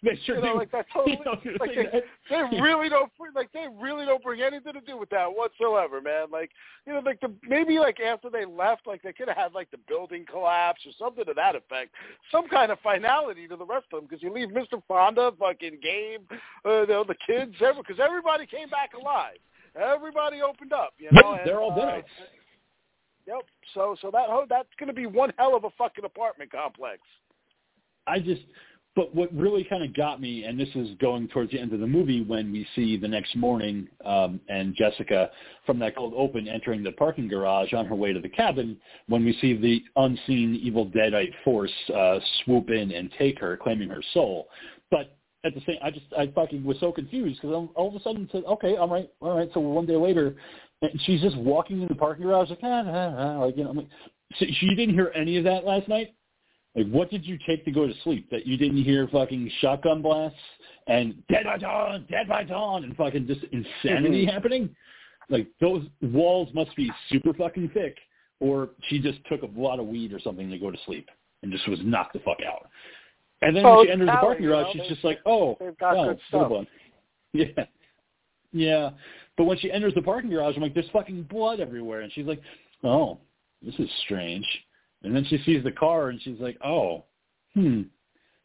They sure You know, do. like that (laughs) totally. You know, like they, that. they really don't like they really don't bring anything to do with that whatsoever, man. Like you know, like the maybe like after they left, like they could have had like the building collapse or something to that effect, some kind of finality to the rest of them because you leave Mr. Fonda, fucking Gabe, uh, you know, the kids, because everybody came back alive. Everybody opened up, you know. Yep, they're all dead. uh. Yep. So so that that's going to be one hell of a fucking apartment complex. I just, but what really kind of got me, and this is going towards the end of the movie when we see the next morning um, and Jessica from that cold open entering the parking garage on her way to the cabin, when we see the unseen evil deadite force uh, swoop in and take her, claiming her soul. But at the same, I just, I fucking was so confused because all of a sudden said, okay, all right, all right. So one day later, and she's just walking in the parking garage like, ah, ah, ah, like you know, I'm like, so she didn't hear any of that last night. Like, what did you take to go to sleep that you didn't hear fucking shotgun blasts and dead by dawn, dead by dawn, and fucking just insanity mm-hmm. happening? Like, those walls must be super fucking thick, or she just took a lot of weed or something to go to sleep and just was knocked the fuck out. And then Oh, when she enters the parking you garage, know, she's just like, oh, they've got wow, good stuff. blown. (laughs) Yeah. Yeah. But when she enters the parking garage, I'm like, there's fucking blood everywhere. And she's like, oh, this is strange. And then she sees the car and she's like, oh, hmm,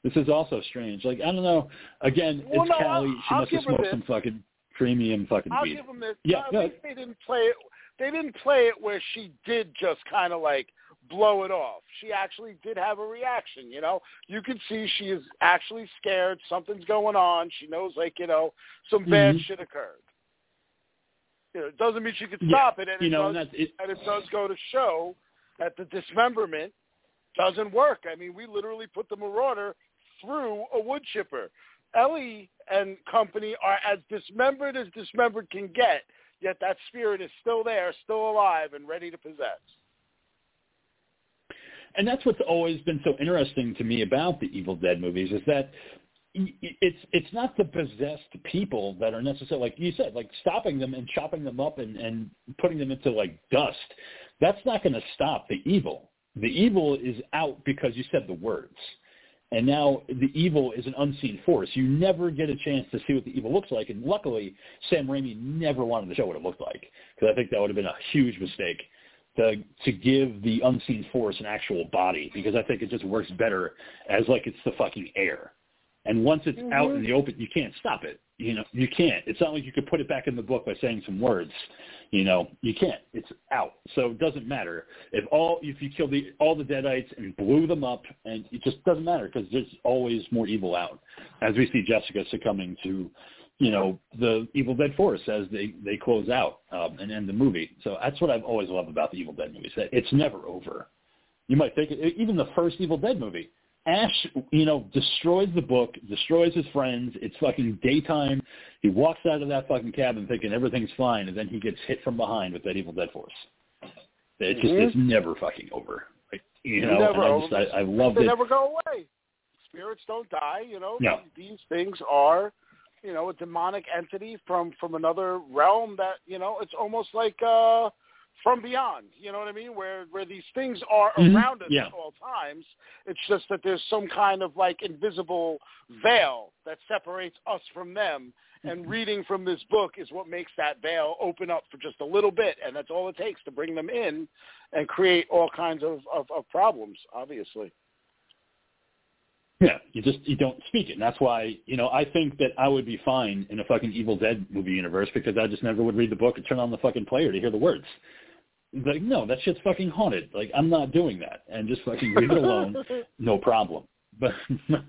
This is also strange. Like I don't know. Again, Well, it's no. I'll- She I'll must have smoked this. some fucking premium fucking I'll weed. give them this. Yeah, No, least they didn't play it. They didn't play it where she did just kind of like blow it off. She actually did have a reaction. You know, you could see she is actually scared. Something's going on. She knows, like you know, some bad Mhm. shit occurred. You know, it doesn't mean she could Yeah, stop it, and you it know, does that's it. and it does go to show that the dismemberment doesn't work. I mean, we literally put the Marauder through a wood chipper. Ellie and company are as dismembered as dismembered can get, yet that spirit is still there, still alive, and ready to possess. and that's what's always been so interesting to me about the Evil Dead movies is that it's it's not the possessed people that are necessarily like you said, like stopping them and chopping them up and and putting them into like dust. That's not going to stop the evil. The evil is out because you said the words. And now the evil is an unseen force. You never get a chance to see what the evil looks like. And luckily, Sam Raimi never wanted to show what it looked like because I think that would have been a huge mistake to to give the unseen force an actual body because I think it just works better as like it's the fucking air. And once it's out in the open, you can't stop it. You know, you can't. It's not like you could put it back in the book by saying some words. You know, you can't. It's out. So it doesn't matter if all if you kill the all the deadites and blew them up, and it just doesn't matter because there's always more evil out. As we see Jessica succumbing to, you know, the Evil Dead Force as they they close out um, and end the movie. So that's what I've always loved about the Evil Dead movies. That it's never over. You might think it, even the first Evil Dead movie. Ash, you know, destroys the book, destroys his friends. It's fucking daytime. He walks out of that fucking cabin thinking everything's fine, and then he gets hit from behind with that Evil Dead force. It just Mhm. it's never fucking over. Like, you know, Never and I just I, I loved they it. never go away. Spirits don't die. You know, No. these things are, you know, a demonic entity from from another realm. That you know, it's almost like uh from beyond. You know what I mean? Where where these things are Mhm. around us Yeah. at all times. It's just that there's some kind of like invisible veil that separates us from them. And reading from this book is what makes that veil open up for just a little bit, and that's all it takes to bring them in and create all kinds of, of, of problems, obviously. Yeah, you just you don't speak it. And that's why, you know, I think that I would be fine in a fucking Evil Dead movie universe because I just never would read the book and turn on the fucking player to hear the words. Like, no, that shit's fucking haunted. Like, I'm not doing that. And just fucking leave it alone. (laughs) no problem. But (laughs)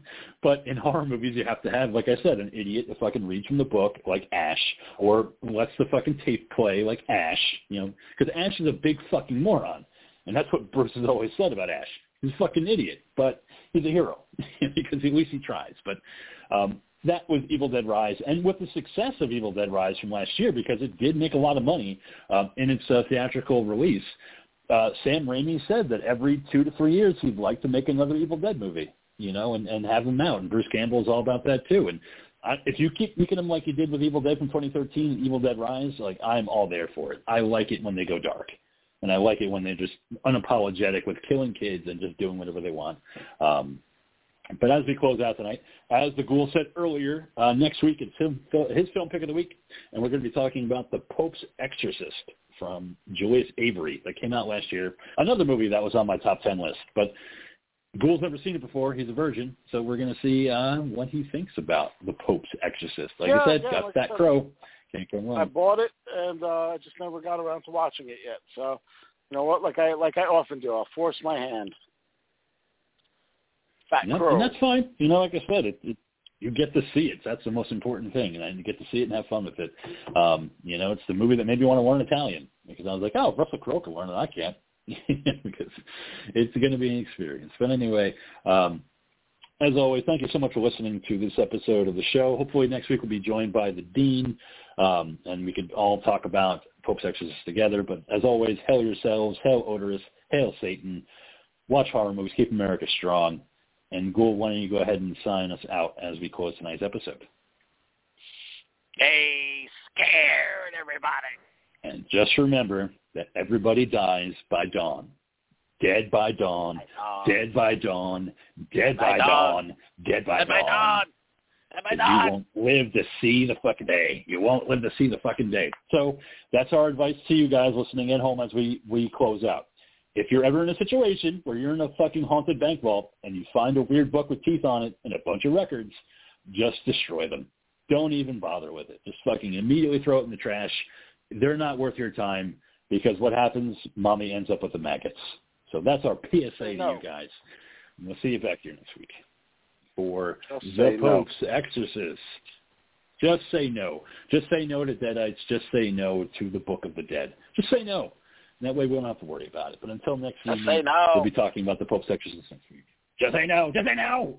but in horror movies, you have to have, like I said, an idiot that fucking reads from the book like Ash, or lets the fucking tape play like Ash. You know, because Ash is a big fucking moron, and that's what Bruce has always said about Ash. He's a fucking idiot, but he's a hero (laughs) because at least he tries. But um, that was Evil Dead Rise, and with the success of Evil Dead Rise from last year, because it did make a lot of money um, in its uh, theatrical release. Uh, Sam Raimi said that every two to three years he'd like to make another Evil Dead movie, you know, and, and have them out. And Bruce Campbell is all about that too. And I, if you keep making them like you did with Evil Dead from 2013 and Evil Dead Rise, like I'm all there for it. I like it when they go dark, and I like it when they're just unapologetic with killing kids and just doing whatever they want. Um, but as we close out tonight, as the Ghoul said earlier, uh, next week it's him, his film pick of the week, and we're going to be talking about The Pope's Exorcist from Julius Avery that came out last year. Another movie that was on my top 10 list. But Ghoul's never seen it before. He's a virgin, so we're going to see uh, what he thinks about The Pope's Exorcist. Like Yeah, I said, yeah, got like that said. crow. Can't go I bought it, and uh, I just never got around to watching it yet. So, you know what? Like I like I often do, I'll force my hand. Fat And, that- and that's fine. You know, like I said, it, it you get to see it. That's the most important thing, and you get to see it and have fun with it. Um, you know, it's the movie that made me want to learn Italian because I was like, oh, Russell Crowe can learn it, I can't. (laughs) because it's going to be an experience. But anyway, um, as always, thank you so much for listening to this episode of the show. Hopefully next week we'll be joined by the Dean, um, and we could all talk about Pope's Exorcist together. But as always, hail yourselves, hail Odorous, hail Satan. Watch horror movies, keep America strong. And Ghoul, why don't you go ahead and sign us out as we close tonight's episode? Stay scared, everybody. And just remember that everybody dies by dawn. Dead by dawn, dead by dawn, dead by By dawn. dawn, dead by dawn. Am I And you won't live to see the fucking day. You won't live to see the fucking day. So that's our advice to you guys listening at home as we, we close out. If you're ever in a situation where you're in a fucking haunted bank vault and you find a weird book with teeth on it and a bunch of records, just destroy them. Don't even bother with it. Just fucking immediately throw it in the trash. They're not worth your time because what happens, mommy ends up with the maggots. So that's our PSA No. to you guys. We'll see you back here next week for Just the say no. Pope's Exorcist. Just say no. Just say no to Deadites. Just say no to the Book of the Dead. Just say no. And that way we don't have to worry about it. But until next Just week, no. we'll be talking about the Pope's Exorcist next week. Just say no. Just say no.